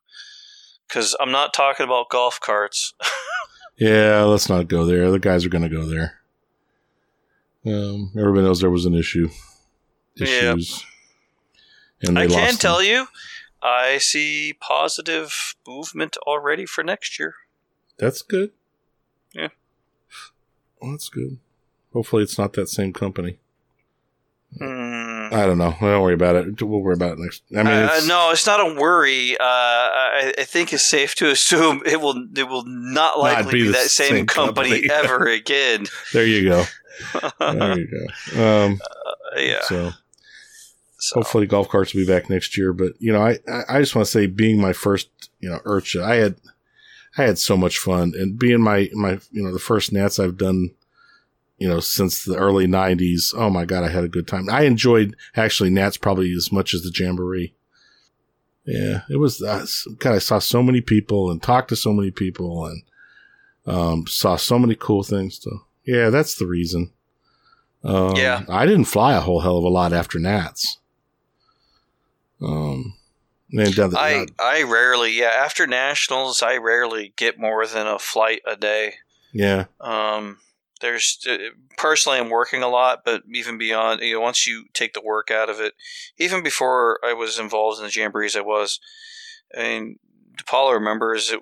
because I'm not talking about golf carts. *laughs* Yeah, let's not go there. The guys are going to go there. Um, everybody knows there was an issue. Yeah. Issues. And I can lost tell them. you, I see positive movement already for next year. That's good. Yeah. Well, that's good. Hopefully, it's not that same company. Hmm. I don't know. Don't worry about it. We'll worry about it next. I mean, uh, no, it's not a worry. Uh, I, I think it's safe to assume it will it will not likely be be, that same, same company, company. *laughs* ever again. there you go. There you go. *laughs* Um, yeah. So So, hopefully golf carts will be back next year. But you know, I I just want to say, being my first, you know, IRCHA, I had I had so much fun, and being my my you know the first Nats I've done, you know, since the early '90s. Oh my god, I had a good time. I enjoyed actually Nats probably as much as the Jamboree. Yeah, it was. Uh, God, I saw so many people and talked to so many people and um, saw so many cool things. So yeah, that's the reason. Um, Yeah. I didn't fly a whole hell of a lot after Nats. Um, the, I I rarely yeah after nationals I rarely get more than a flight a day. yeah, Um, there's uh, personally I'm working a lot, but even beyond, you know, once you take the work out of it, even before I was involved in the jamborees, I was. I mean, DePaulo remembers it.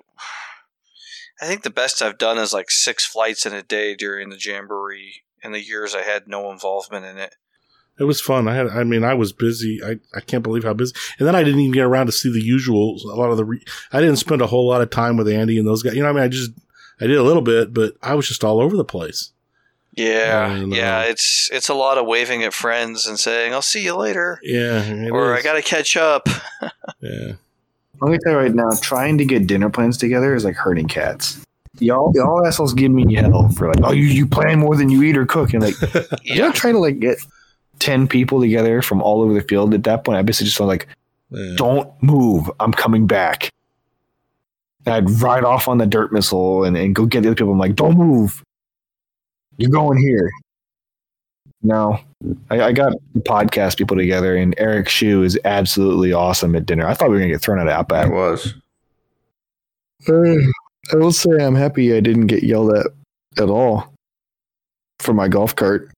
I think the best I've done is like six flights in a day during the jamboree in the years I had no involvement in it. It was fun. I had, I mean, I was busy. I, I can't believe how busy. And then I didn't even get around to see the usual. A lot of the, re- I didn't spend a whole lot of time with Andy and those guys. You know, what I mean, I just, I did a little bit, but I was just all over the place. Yeah, And, uh, yeah, it's it's a lot of waving at friends and saying "I'll see you later" Yeah. it or is. "I got to catch up." *laughs* Yeah. Let me tell you right now, trying to get dinner plans together is like herding cats. Y'all, y'all assholes give me hell for like, oh, you, you plan more than you eat or cook, and like, *laughs* Yeah. you're trying to like get ten people together from all over the field. At that point, I basically just was like, yeah. don't move, I'm coming back. And I'd ride off on the dirt missile and, and go get the other people. I'm like, don't move, you're going here. No, I, I got the podcast people together, and Eric Shu is absolutely awesome at dinner. I thought we were gonna get thrown out of Outback. It was. Uh, I will say I'm happy I didn't get yelled at at all for my golf cart.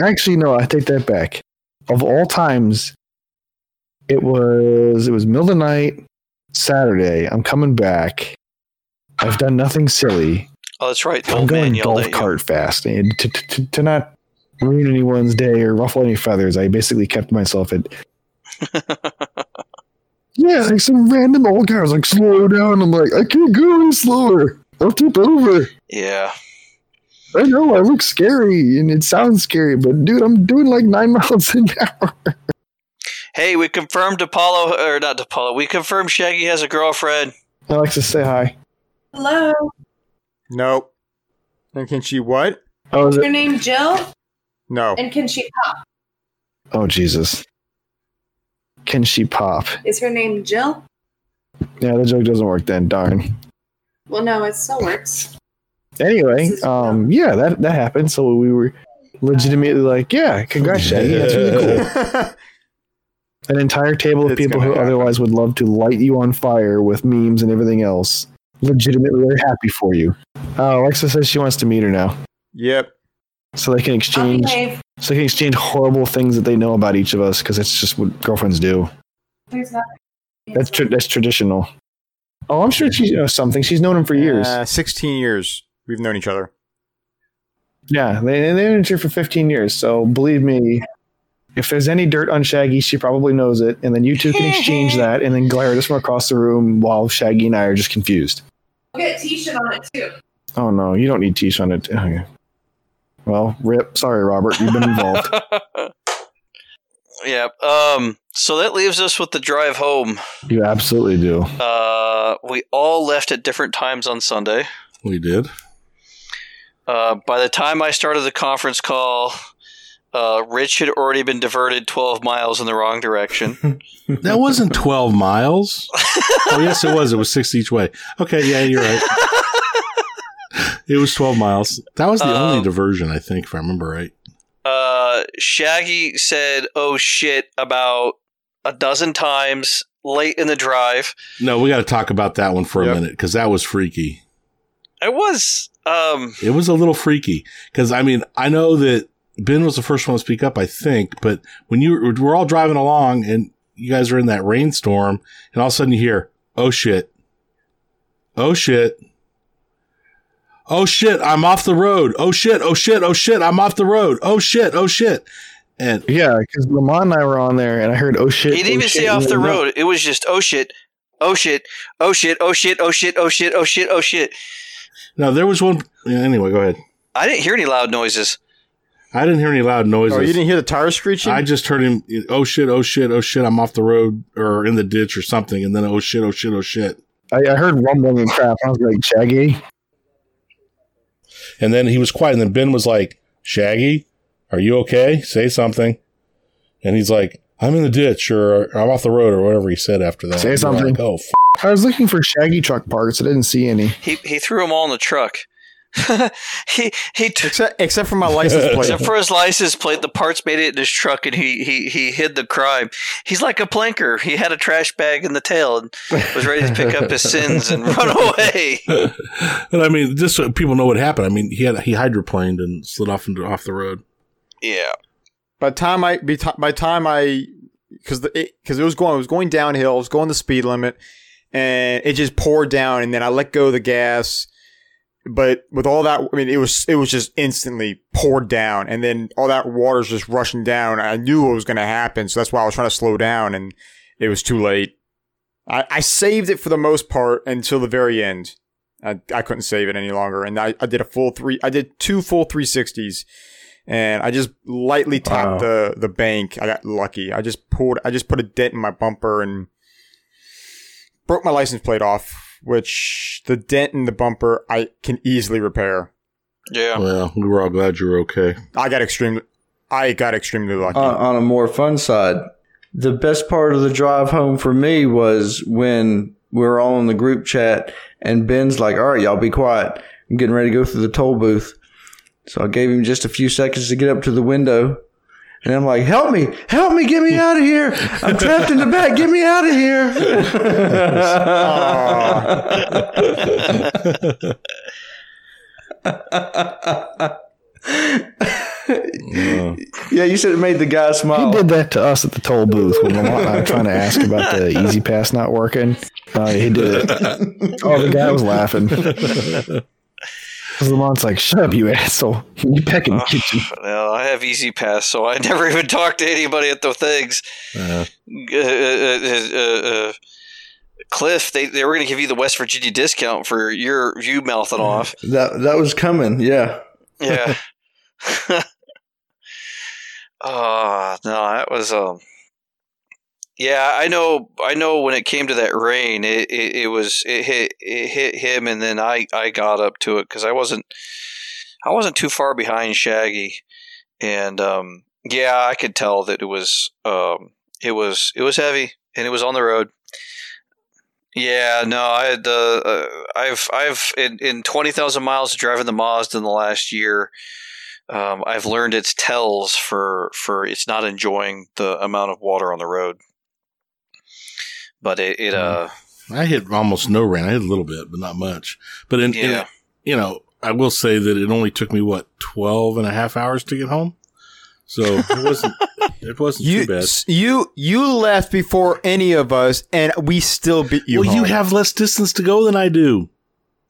Actually, no, I take that back. Of all times, it was it was middle of the night, Saturday. I'm coming back. I've done nothing silly. Oh, that's right. The I'm going golf cart fast, and to, to, to, to not ruin anyone's day or ruffle any feathers, I basically kept myself at *laughs* yeah, like some random old guy was like, slow down. I'm like, I can't go any slower. I'll tip over. Yeah, I know I look scary and it sounds scary, but dude, I'm doing like nine *laughs* miles an hour. Hey, we confirmed Apollo or not Apollo. We confirmed Shaggy has a girlfriend. Alexis, say hi. Hello. Nope. And can she what? Oh, is Her it? name Jill, No. and can she pop? Oh, Jesus. Can she pop? Is her name Jill? Yeah, the joke doesn't work then. Darn. Well, no, it still works. Anyway, um, yeah, that that happened. So we were legitimately like, yeah, congrats, Shaggy. That's really cool. *laughs* An entire table of It's people who happen. otherwise would love to light you on fire with memes and everything else. Legitimately, they're happy for you. Uh, Alexa says she wants to meet her now, yep. so they can exchange. So they can exchange horrible things that they know about each of us because it's just what girlfriends do. There's. That's tra- that's traditional. Oh, I'm sure she knows something. She's known him for years. Uh, 16 years we've known each other. yeah, they they've been here for 15 years. So believe me, if there's any dirt on Shaggy, she probably knows it. And then you two can exchange *laughs* that, and then glare at us from across the room while Shaggy and I are just confused. We'll get a t-shirt on it too. Oh no, you don't need Tish on it. Okay. Well, rip. Sorry, Robert. You've been involved. *laughs* yeah. Um. So that leaves us with the drive home. you absolutely do. Uh, we all left at different times on Sunday. We did. Uh, by the time I started the conference call, uh, Rich had already been diverted 12 miles in the wrong direction. *laughs* That wasn't 12 miles. oh, yes, it was. It was six each way. Okay, yeah, you're right. *laughs* It was 12 miles. That was the Um, only diversion, I think, if I remember right. uh, Shaggy said, "Oh shit!" about a dozen times late in the drive. No, we got to talk about that one for a minute because that was freaky. It was, um, It was a little freaky because I mean I know that Ben was the first one to speak up, I think, but when you we're all driving along and you guys are in that rainstorm, and all of a sudden you hear, "Oh shit! Oh shit! Oh shit! I'm off the road! Oh shit! Oh shit! Oh shit! I'm off the road! Oh shit! Oh shit!" And Yeah, because Lamont and I were on there, and I heard, "Oh shit!" he didn't oh, even shit," say off the then, no. road. It was just, "Oh shit." Oh shit! Oh shit! Oh shit! Oh shit! Oh shit! Oh shit! Oh shit! No, there was one. yeah, Anyway, go ahead. I didn't hear any loud noises. I didn't hear any loud noises. Oh, you didn't hear the tires screeching? I just heard him. Oh shit! Oh shit! Oh shit! I'm off the road or in the ditch or something, and then oh shit! Oh shit! Oh shit! I, I heard rumbling and crap. I was like, "Shaggy." And then he was quiet. And then Ben was like, Shaggy, are you okay? Say something. And he's like, I'm in the ditch or I'm off the road or whatever he said after that. Say something. Like, oh, f- I was looking for Shaggy truck parts. I didn't see any. He he threw them all in the truck. *laughs* he he t- except, except for my license plate. Except for his license plate, the parts made it in his truck, and he, he he hid the crime. He's like a planker. He had a trash bag in the tail and was ready to pick up his sins and run *laughs* away. but I mean, just so people know what happened. I mean, he had he hydroplaned and slid off into off the road. Yeah, by the time I by time I because because it, was going it was going downhill, it was going the speed limit, and it just poured down. And then I let go of the gas, but with all that, I mean, it was it was just instantly poured down, and then all that water's just rushing down. I knew what was going to happen, so that's why I was trying to slow down, and it was too late. I, I saved it for the most part until the very end. I, I couldn't save it any longer, and I, I did a full three. I did two full three sixties, and I just lightly tapped Wow. the the bank. I got lucky. I just pulled. I just put a dent in my bumper and broke my license plate off. Which the dent in the bumper I can easily repair. Yeah. Well, we were all glad you were okay. I got extremely. I got extremely lucky. on, on a more fun side, the best part of the drive home for me was when we were all in the group chat and Ben's like, all right, y'all be quiet. I'm getting ready to go through the toll booth. So I gave him just a few seconds to get up to the window. And I'm like, help me, help me, get me out of here. I'm trapped in the back. Get me out of here. Uh, yeah, you said it made the guy smile. He did that to us at the toll booth when I were trying to ask about the E-ZPass not working. Uh, he did it. *laughs* Oh, the guy was laughing. 'Cause Lamont's like, "Shut up, you asshole! You back in the kitchen." Well, I have E-ZPass, so I *laughs* never even talked to anybody at the things. uh, Uh, uh, uh, uh, Cliff, they, they were going to give you the West Virginia discount for your you mouthing off. That that was coming. Yeah. Yeah. Oh *laughs* *laughs* no, that was um. Yeah, I know. I know when it came to that rain, it, it, it was it hit it hit him, and then I I got up to it because I wasn't I wasn't too far behind Shaggy, and um yeah, I could tell that it was um it was it was heavy and it was on the road. Yeah, no, I had uh, I've I've in, in twenty thousand miles of driving the Mazda in the last year um, I've learned its tells for for it's not enjoying the amount of water on the road. But it, it uh I hit almost no rain. I hit a little bit, but not much. But in, in- you know, I will say that it only took me what 12 and a half hours to get home. So it *laughs* wasn't it wasn't You too bad. you you left before any of us, and we still beat you. well, you have less distance to go than I do.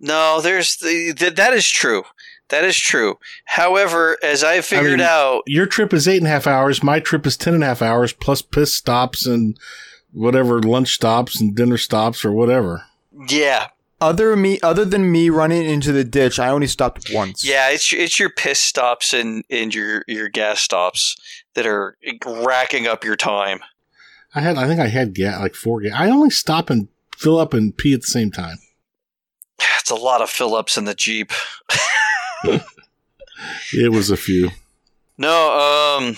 no there's the, th- that is true that is true. However, as I figured mean- out, Your trip is eight and a half hours. My trip is ten and a half hours plus piss stops and whatever lunch stops and dinner stops or whatever. yeah, other me other than me running into the ditch. I only stopped once. yeah, it's it's your piss stops and and your your gas stops that are racking up your time. I had, I think I had gas, like four gas. I only stop and fill up and pee at the same time. *sighs* It's a lot of fill ups in the Jeep. *laughs* It was a few. No, um,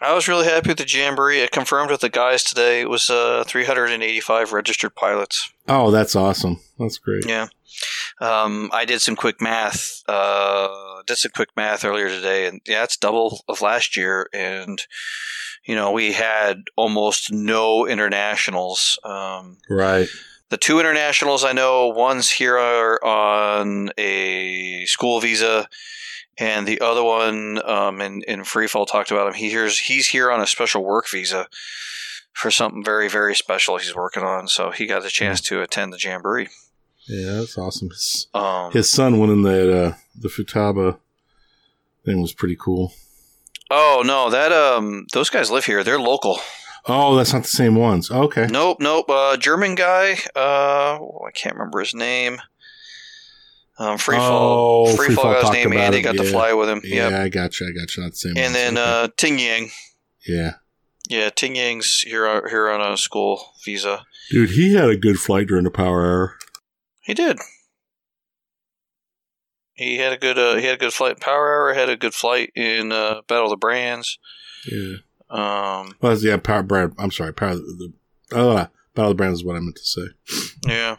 I was really happy with the Jamboree. I confirmed with the guys today. It was uh, 385 registered pilots. Oh, that's awesome. That's great. Yeah. Um, I did some quick math. Uh, did some quick math earlier today, and yeah, it's double of last year. And you know, we had almost no internationals. Um, Right. the two internationals I know, one's here on a school visa, and the other one, um, in in Freefall talked about him. He here's he's here on a special work visa for something very very special he's working on. So he got the chance to attend the jamboree. Yeah, that's awesome. His, Um, his son went in that, uh, the Futaba thing was pretty cool. oh no, that um, those guys live here. They're local. Oh, that's not the same ones. Okay. Nope, nope. Uh, German guy. Uh, oh, I can't remember his name. Um, Freefall. Oh, Freefall Freefall got his name. Andy it, got to fly with him. Yeah, Yep. I got you. I got you. Not the same And then uh, Ting Yang. yeah. Yeah, Ting Yang's here here on a school visa. Dude, he had a good flight during the power hour. He did. He had a good uh, he had a good flight in Power Hour. Had a good flight in uh, Battle of the Brands. Yeah. Um, Well, yeah, power, brand. I'm sorry. Power, the, oh, uh, Battle of the Brands is what I meant to say. yeah,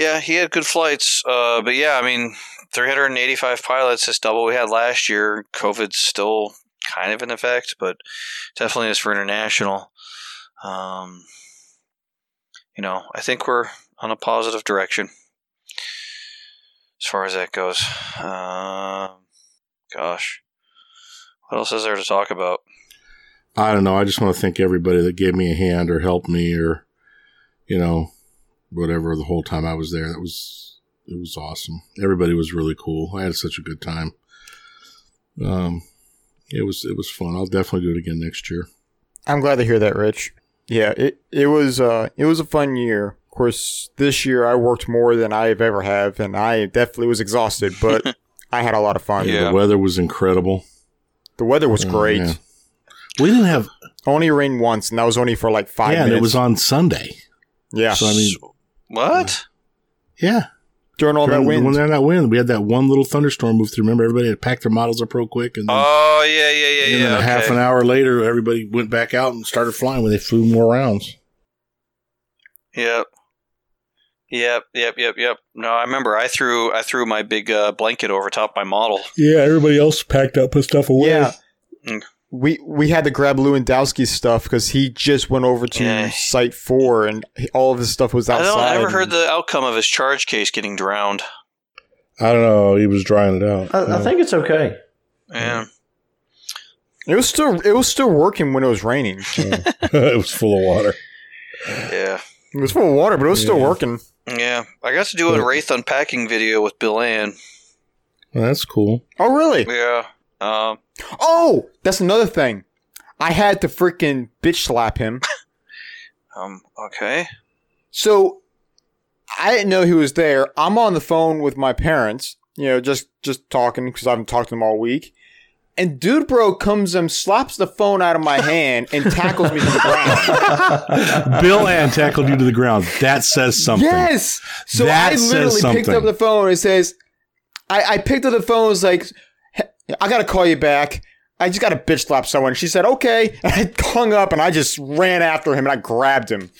yeah, he had good flights. Uh, but yeah, I mean, 385 pilots is double we had last year. COVID's still kind of in effect, but definitely is for international. Um, you know, I think we're on a positive direction as far as that goes. Um, gosh, what else is there to talk about? I don't know. I just want to thank everybody that gave me a hand or helped me or, you know, whatever the whole time I was there. That was it was awesome. Everybody was really cool. I had such a good time. Um, it was it was fun. I'll definitely do it again next year. I'm glad to hear that, Rich. Yeah, it it was uh it was a fun year. Of course, this year I worked more than I've ever have, and I definitely was exhausted, but *laughs* I had a lot of fun. Yeah. The weather was incredible. The weather was Oh, great. man. We didn't have Only rain once, and that was only for like five yeah, and minutes. it was on Sunday. yeah, So I mean, What? yeah. during all that wind. When they're that wind, we had that one little thunderstorm move through. Remember, everybody had packed their models up real quick, and then, Oh yeah, yeah, yeah, and then yeah. a half an hour later, everybody went back out and started flying when they flew more rounds. Yep. Yep, yep, yep, yep. No, I remember I threw I threw my big uh, blanket over top my model. Yeah, everybody else packed up, put stuff away. Yeah. Mm. We we had to grab Lewandowski's stuff because he just went over to Yeah. Site Four, and all of his stuff was I outside. don't I never heard the outcome of his charge case getting drowned. I don't know. He was drying it out. I, I think it's okay. Yeah. It was still it was still working when it was raining. *laughs* *laughs* it was full of water. Yeah. It was full of water, but it was still working. Yeah. I got to do a Wraith unpacking video with Bill Ann. Well, that's cool. Oh, really? Yeah. Um Oh, that's another thing. I had to freaking bitch slap him. *laughs* um okay. So I didn't know he was there. I'm on the phone with my parents, you know, just just talking because I haven't talked to them all week. And dude, bro comes and slaps the phone out of my hand and tackles me to the ground. *laughs* Bill Ann tackled you to the ground. That says something. Yes. So That I literally picked up the phone. It says, I, I picked up the phone. It was like, I got to call you back. I just got to bitch slap someone. She said, okay. And *laughs* I hung up and I just ran after him and I grabbed him.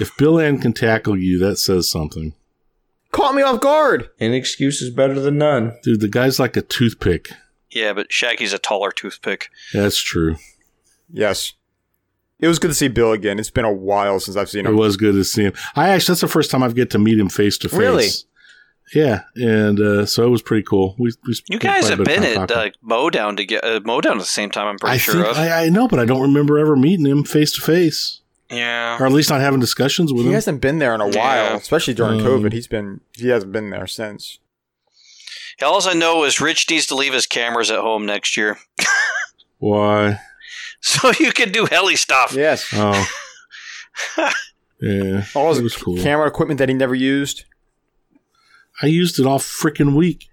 If Bill Ann can tackle you, that says something. Caught me off guard. Any excuse is better than none. Dude, the guy's like a toothpick. Yeah, but Shaggy's a taller toothpick. That's true. Yes. It was good to see Bill again. It's been a while since I've seen him. It was good to see him. I actually, that's the first time I've get to meet him face to face. Really? Yeah, and uh, so it was pretty cool. We, we You guys have been at talking. uh, Mowdown to get uh, Mowdown at the same time. I'm pretty I sure think of. I, I know, but I don't remember ever meeting him face to face, yeah. or at least not having discussions with He him. He hasn't been there in a Yeah. while, especially during Um, COVID. He's been he hasn't been there since. All I know is Rich needs to leave his cameras at home next year, *laughs* Why? so you can do heli stuff. Yes. Oh, *laughs* yeah. All his cool. camera equipment that he never used. I used it all freaking week.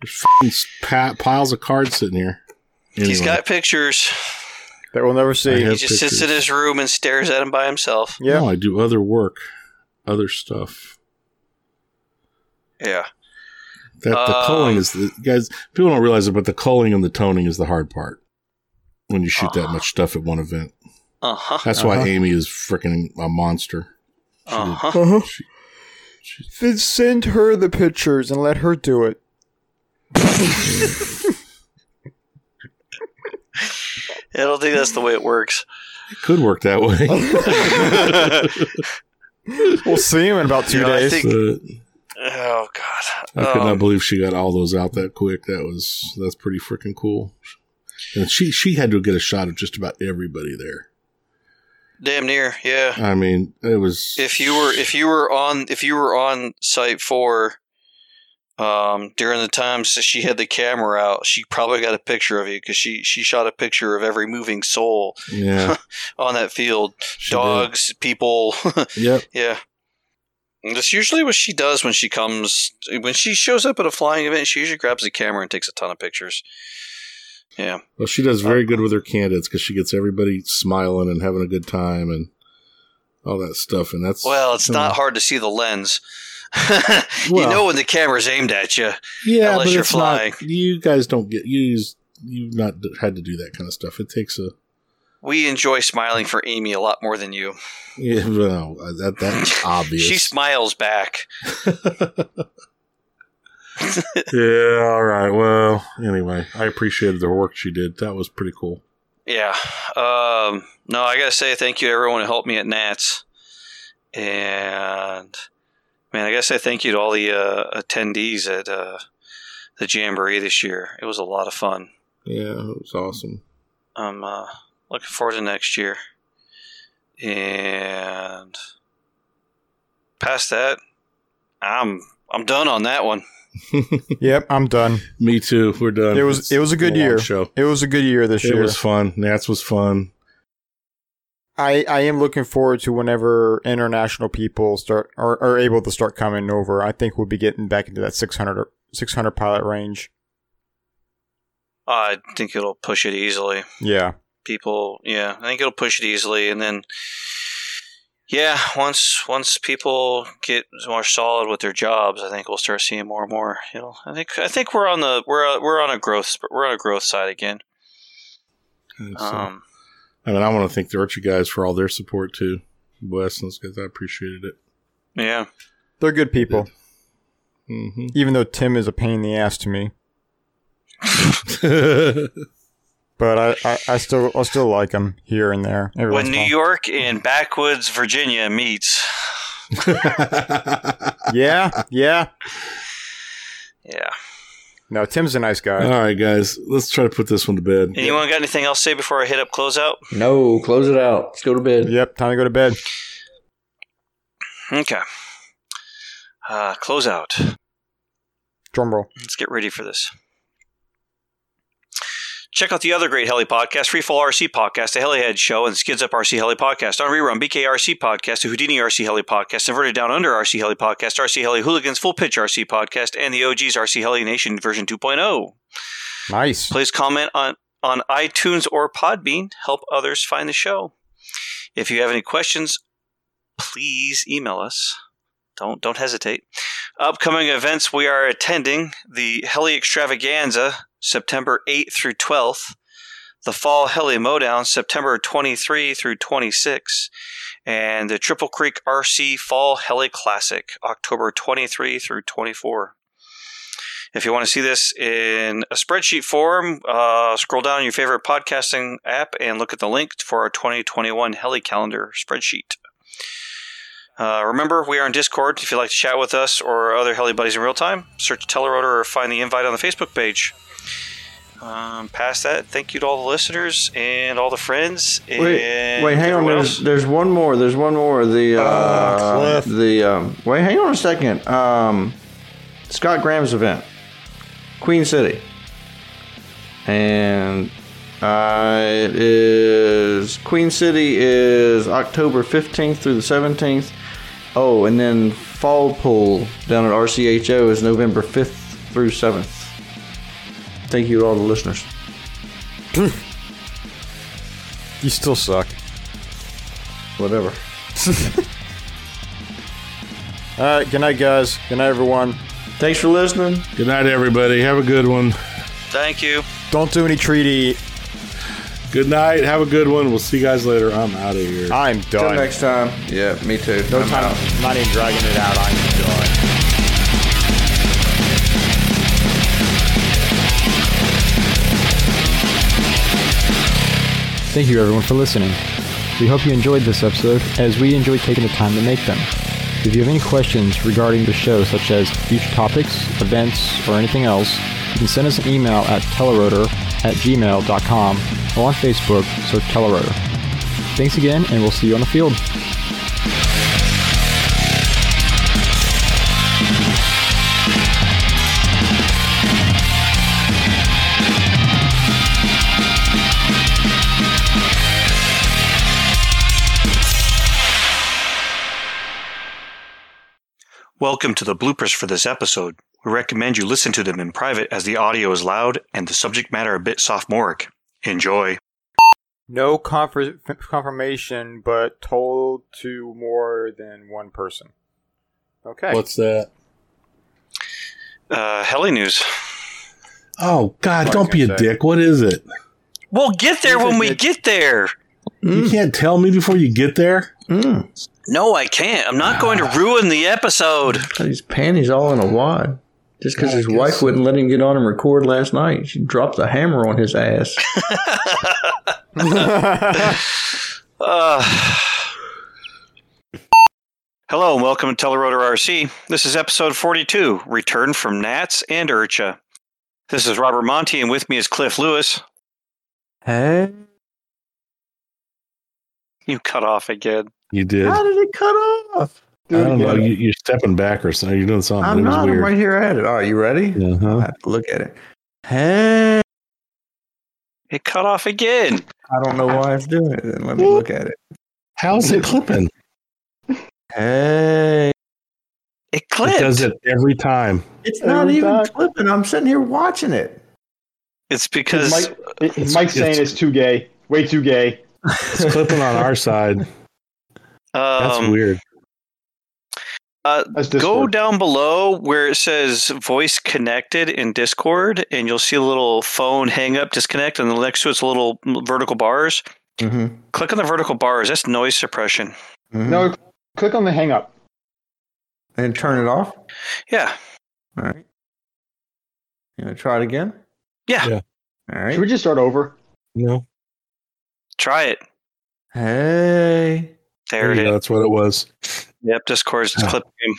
There's f***ing pa- piles of cards sitting here. He's got pictures. That we'll never see. He have just sits in his room and stares at him by himself. Yeah. No, I do other work, other stuff. Yeah. That the Um, culling is the guys. People don't realize it, but the culling and the toning is the hard part when you shoot that Uh-huh. much stuff at one event. Uh huh. That's Uh-huh. why Amy is freaking a monster. She did- Uh huh. Uh-huh. she- she- Then send her the pictures and let her do it. I don't think that's the way it works. it could work that way. *laughs* We'll see him in about two Yeah, I days. think- But Oh God. I could Um, not believe she got all those out that quick. That was that's pretty freaking cool. And she she had to get a shot of just about everybody there. Damn near. Yeah. I mean, it was if you were if you were on if you were on site four um during the times that she had the camera out she probably got a picture of you because she she shot a picture of every moving soul yeah *laughs* on that field she did. dogs people *laughs* Yep. yeah And that's usually what she does when she comes when she shows up at a flying event she usually grabs a camera and takes a ton of pictures yeah Well, she does very uh, good with her candidates because she gets everybody smiling and having a good time and all that stuff. And that's well it's you not hard to see the lens *laughs* you Well- know when the camera's aimed at you Yeah, unless but you're it's not- you guys don't get you use you've not had to do that kind of stuff. It takes a we enjoy smiling for amy a lot more than you yeah. Well, uh, that that's *laughs* obvious. She smiles back. *laughs* *laughs* yeah. All right. Well, anyway, I appreciated the work she did. That was pretty cool. Yeah. Um, no, I gotta say thank you to everyone who helped me at Nats, and man, I gotta say thank you to all the uh, attendees at uh, the Jamboree this year. It was a lot of fun. Yeah, it was awesome. I'm uh, looking forward to next year. And past that, I'm I'm done on that one. *laughs* Yep, I'm done. Me too. We're done. It was It's it was a good long year. Show. It was a good year this It year. It was fun. Nats was fun. I, I am looking forward to whenever international people start are, are able to start coming over. I think we'll be getting back into that 600, 600 pilot range. I think it'll push it easily. Yeah. People, yeah, I think it'll push it easily, and then, yeah, once once people get more solid with their jobs, I think we'll start seeing more and more. You know, I think I think we're on the we're we're on a growth we're on a growth side again. And so- Um, I mean, I want to thank the Archie guys for all their support too. Wes and those guys, I appreciated it. yeah, They're good people, hmm even though Tim is a pain in the ass to me. *laughs* But I, I, I *laughs* still I still like him here and there. when once in a New while. York and backwoods Virginia meets, *laughs* Yeah, yeah. yeah. No, Tim's a nice guy. all right, guys, let's try to put this one to bed. Anyone got anything else to say before I hit up closeout? No, close it out. Let's go to bed. Yep, time to go to bed. Okay. Uh, closeout. Drum roll. Let's get ready for this. Check out the other great Heli podcast, Freefall RC Podcast, the Helihead Show, and Skids Up RC Heli Podcast. On rerun, BKRC Podcast, the Houdini RC Heli Podcast, Inverted Down Under RC Heli Podcast, RC Heli Hooligans Full Pitch RC Podcast, and the OG's RC Heli Nation version 2.0. Nice. Please comment on, on iTunes or Podbean. Help others find the show. If you have any questions, please email us. Don't don't hesitate. Upcoming events we are attending the Heli Extravaganza September 8th through 12th, the Fall Heli Mowdown September 23 through 26, and the Triple Creek RC Fall Heli Classic October 23 through 24. If you want to see this in a spreadsheet form, uh, scroll down your favorite podcasting app and look at the link for our 2021 Heli Calendar spreadsheet. Uh, remember, we are on Discord. If you'd like to chat with us or other Heli buddies in real time, search Telerotor or find the invite on the Facebook page. Um, past that, thank you to all the listeners and all the friends. Wait, and wait, hang on. There's, there's one more. There's one more. The uh, Cliff. the um, wait, hang on a second. Um, Scott Graham's event, Queen City, and uh, it is Queen City is October 15th through the 17th. Oh, and then Fall Pool down at RCHO is November 5th through 7th. Thank you to all the listeners. *clears throat* You still suck. Whatever. *laughs* All right. Good night, guys. Good night, everyone. Thanks for listening. Good night, everybody. Have a good one. Thank you. Don't do any treaty. Good night. Have a good one. We'll see you guys later. I'm out of here. I'm Till done. next time. Yeah, me too. No I'm time. out. I'm not even dragging it out. I'm done. Thank you, everyone, for listening. We hope you enjoyed this episode, as we enjoyed taking the time to make them. If you have any questions regarding the show, such as future topics, events, or anything else, you can send us an email at telerotor at gmail.com or on Facebook, search Telerotor. Thanks again, and we'll see you on the field. Welcome to the bloopers for this episode. We recommend you listen to them in private as the audio is loud and the subject matter a bit sophomoric. Enjoy. No confer- confirmation, but told to more than one person. Okay. What's that? Uh, Heli News. Oh God! What Don't be a say? dick. What is it? We'll get there when we get there. You can't tell me before you get there. Mm. No, I can't. I'm not going to ruin the episode. Got his panties all in a wad. Just because his wife wouldn't let him get on and record last night. She dropped the hammer on his ass. Uh, *laughs* *sighs* hello and welcome to Telerotor RC. This is episode 42, Return from Nats and IRCHA. This is Robert Monty, and with me is Cliff Lewis. Hey. You cut off again. You did. How did it cut off? I don't know. You, you're stepping back or something. You're doing something. I'm it was not. I'm right here at it. All right, you ready? I Uh-huh. have to look at it. Hey, It cut off again. I don't know why it's doing it. Then let me look at it. How's it clipping? Hey, It clips. It does it every time. it's not Every even time. clipping. I'm sitting here watching it. It's because Mike, It's- Mike's saying it's- it's too gay. Way too gay. It's clipping on our side. That's um, weird. uh, That's go down below where it says voice connected in Discord, and you'll see a little phone hang up disconnect, and next to it's a little vertical bars. Mm-hmm. Click on the vertical bars. That's noise suppression. No, click on the hang up. and turn it off. Yeah. All right. You gonna try it again? Yeah. Yeah. All right. Should we just start over? No. Try it. Hey. There, you it go. That's what it was. Yep. Discord's clip ah. clipping.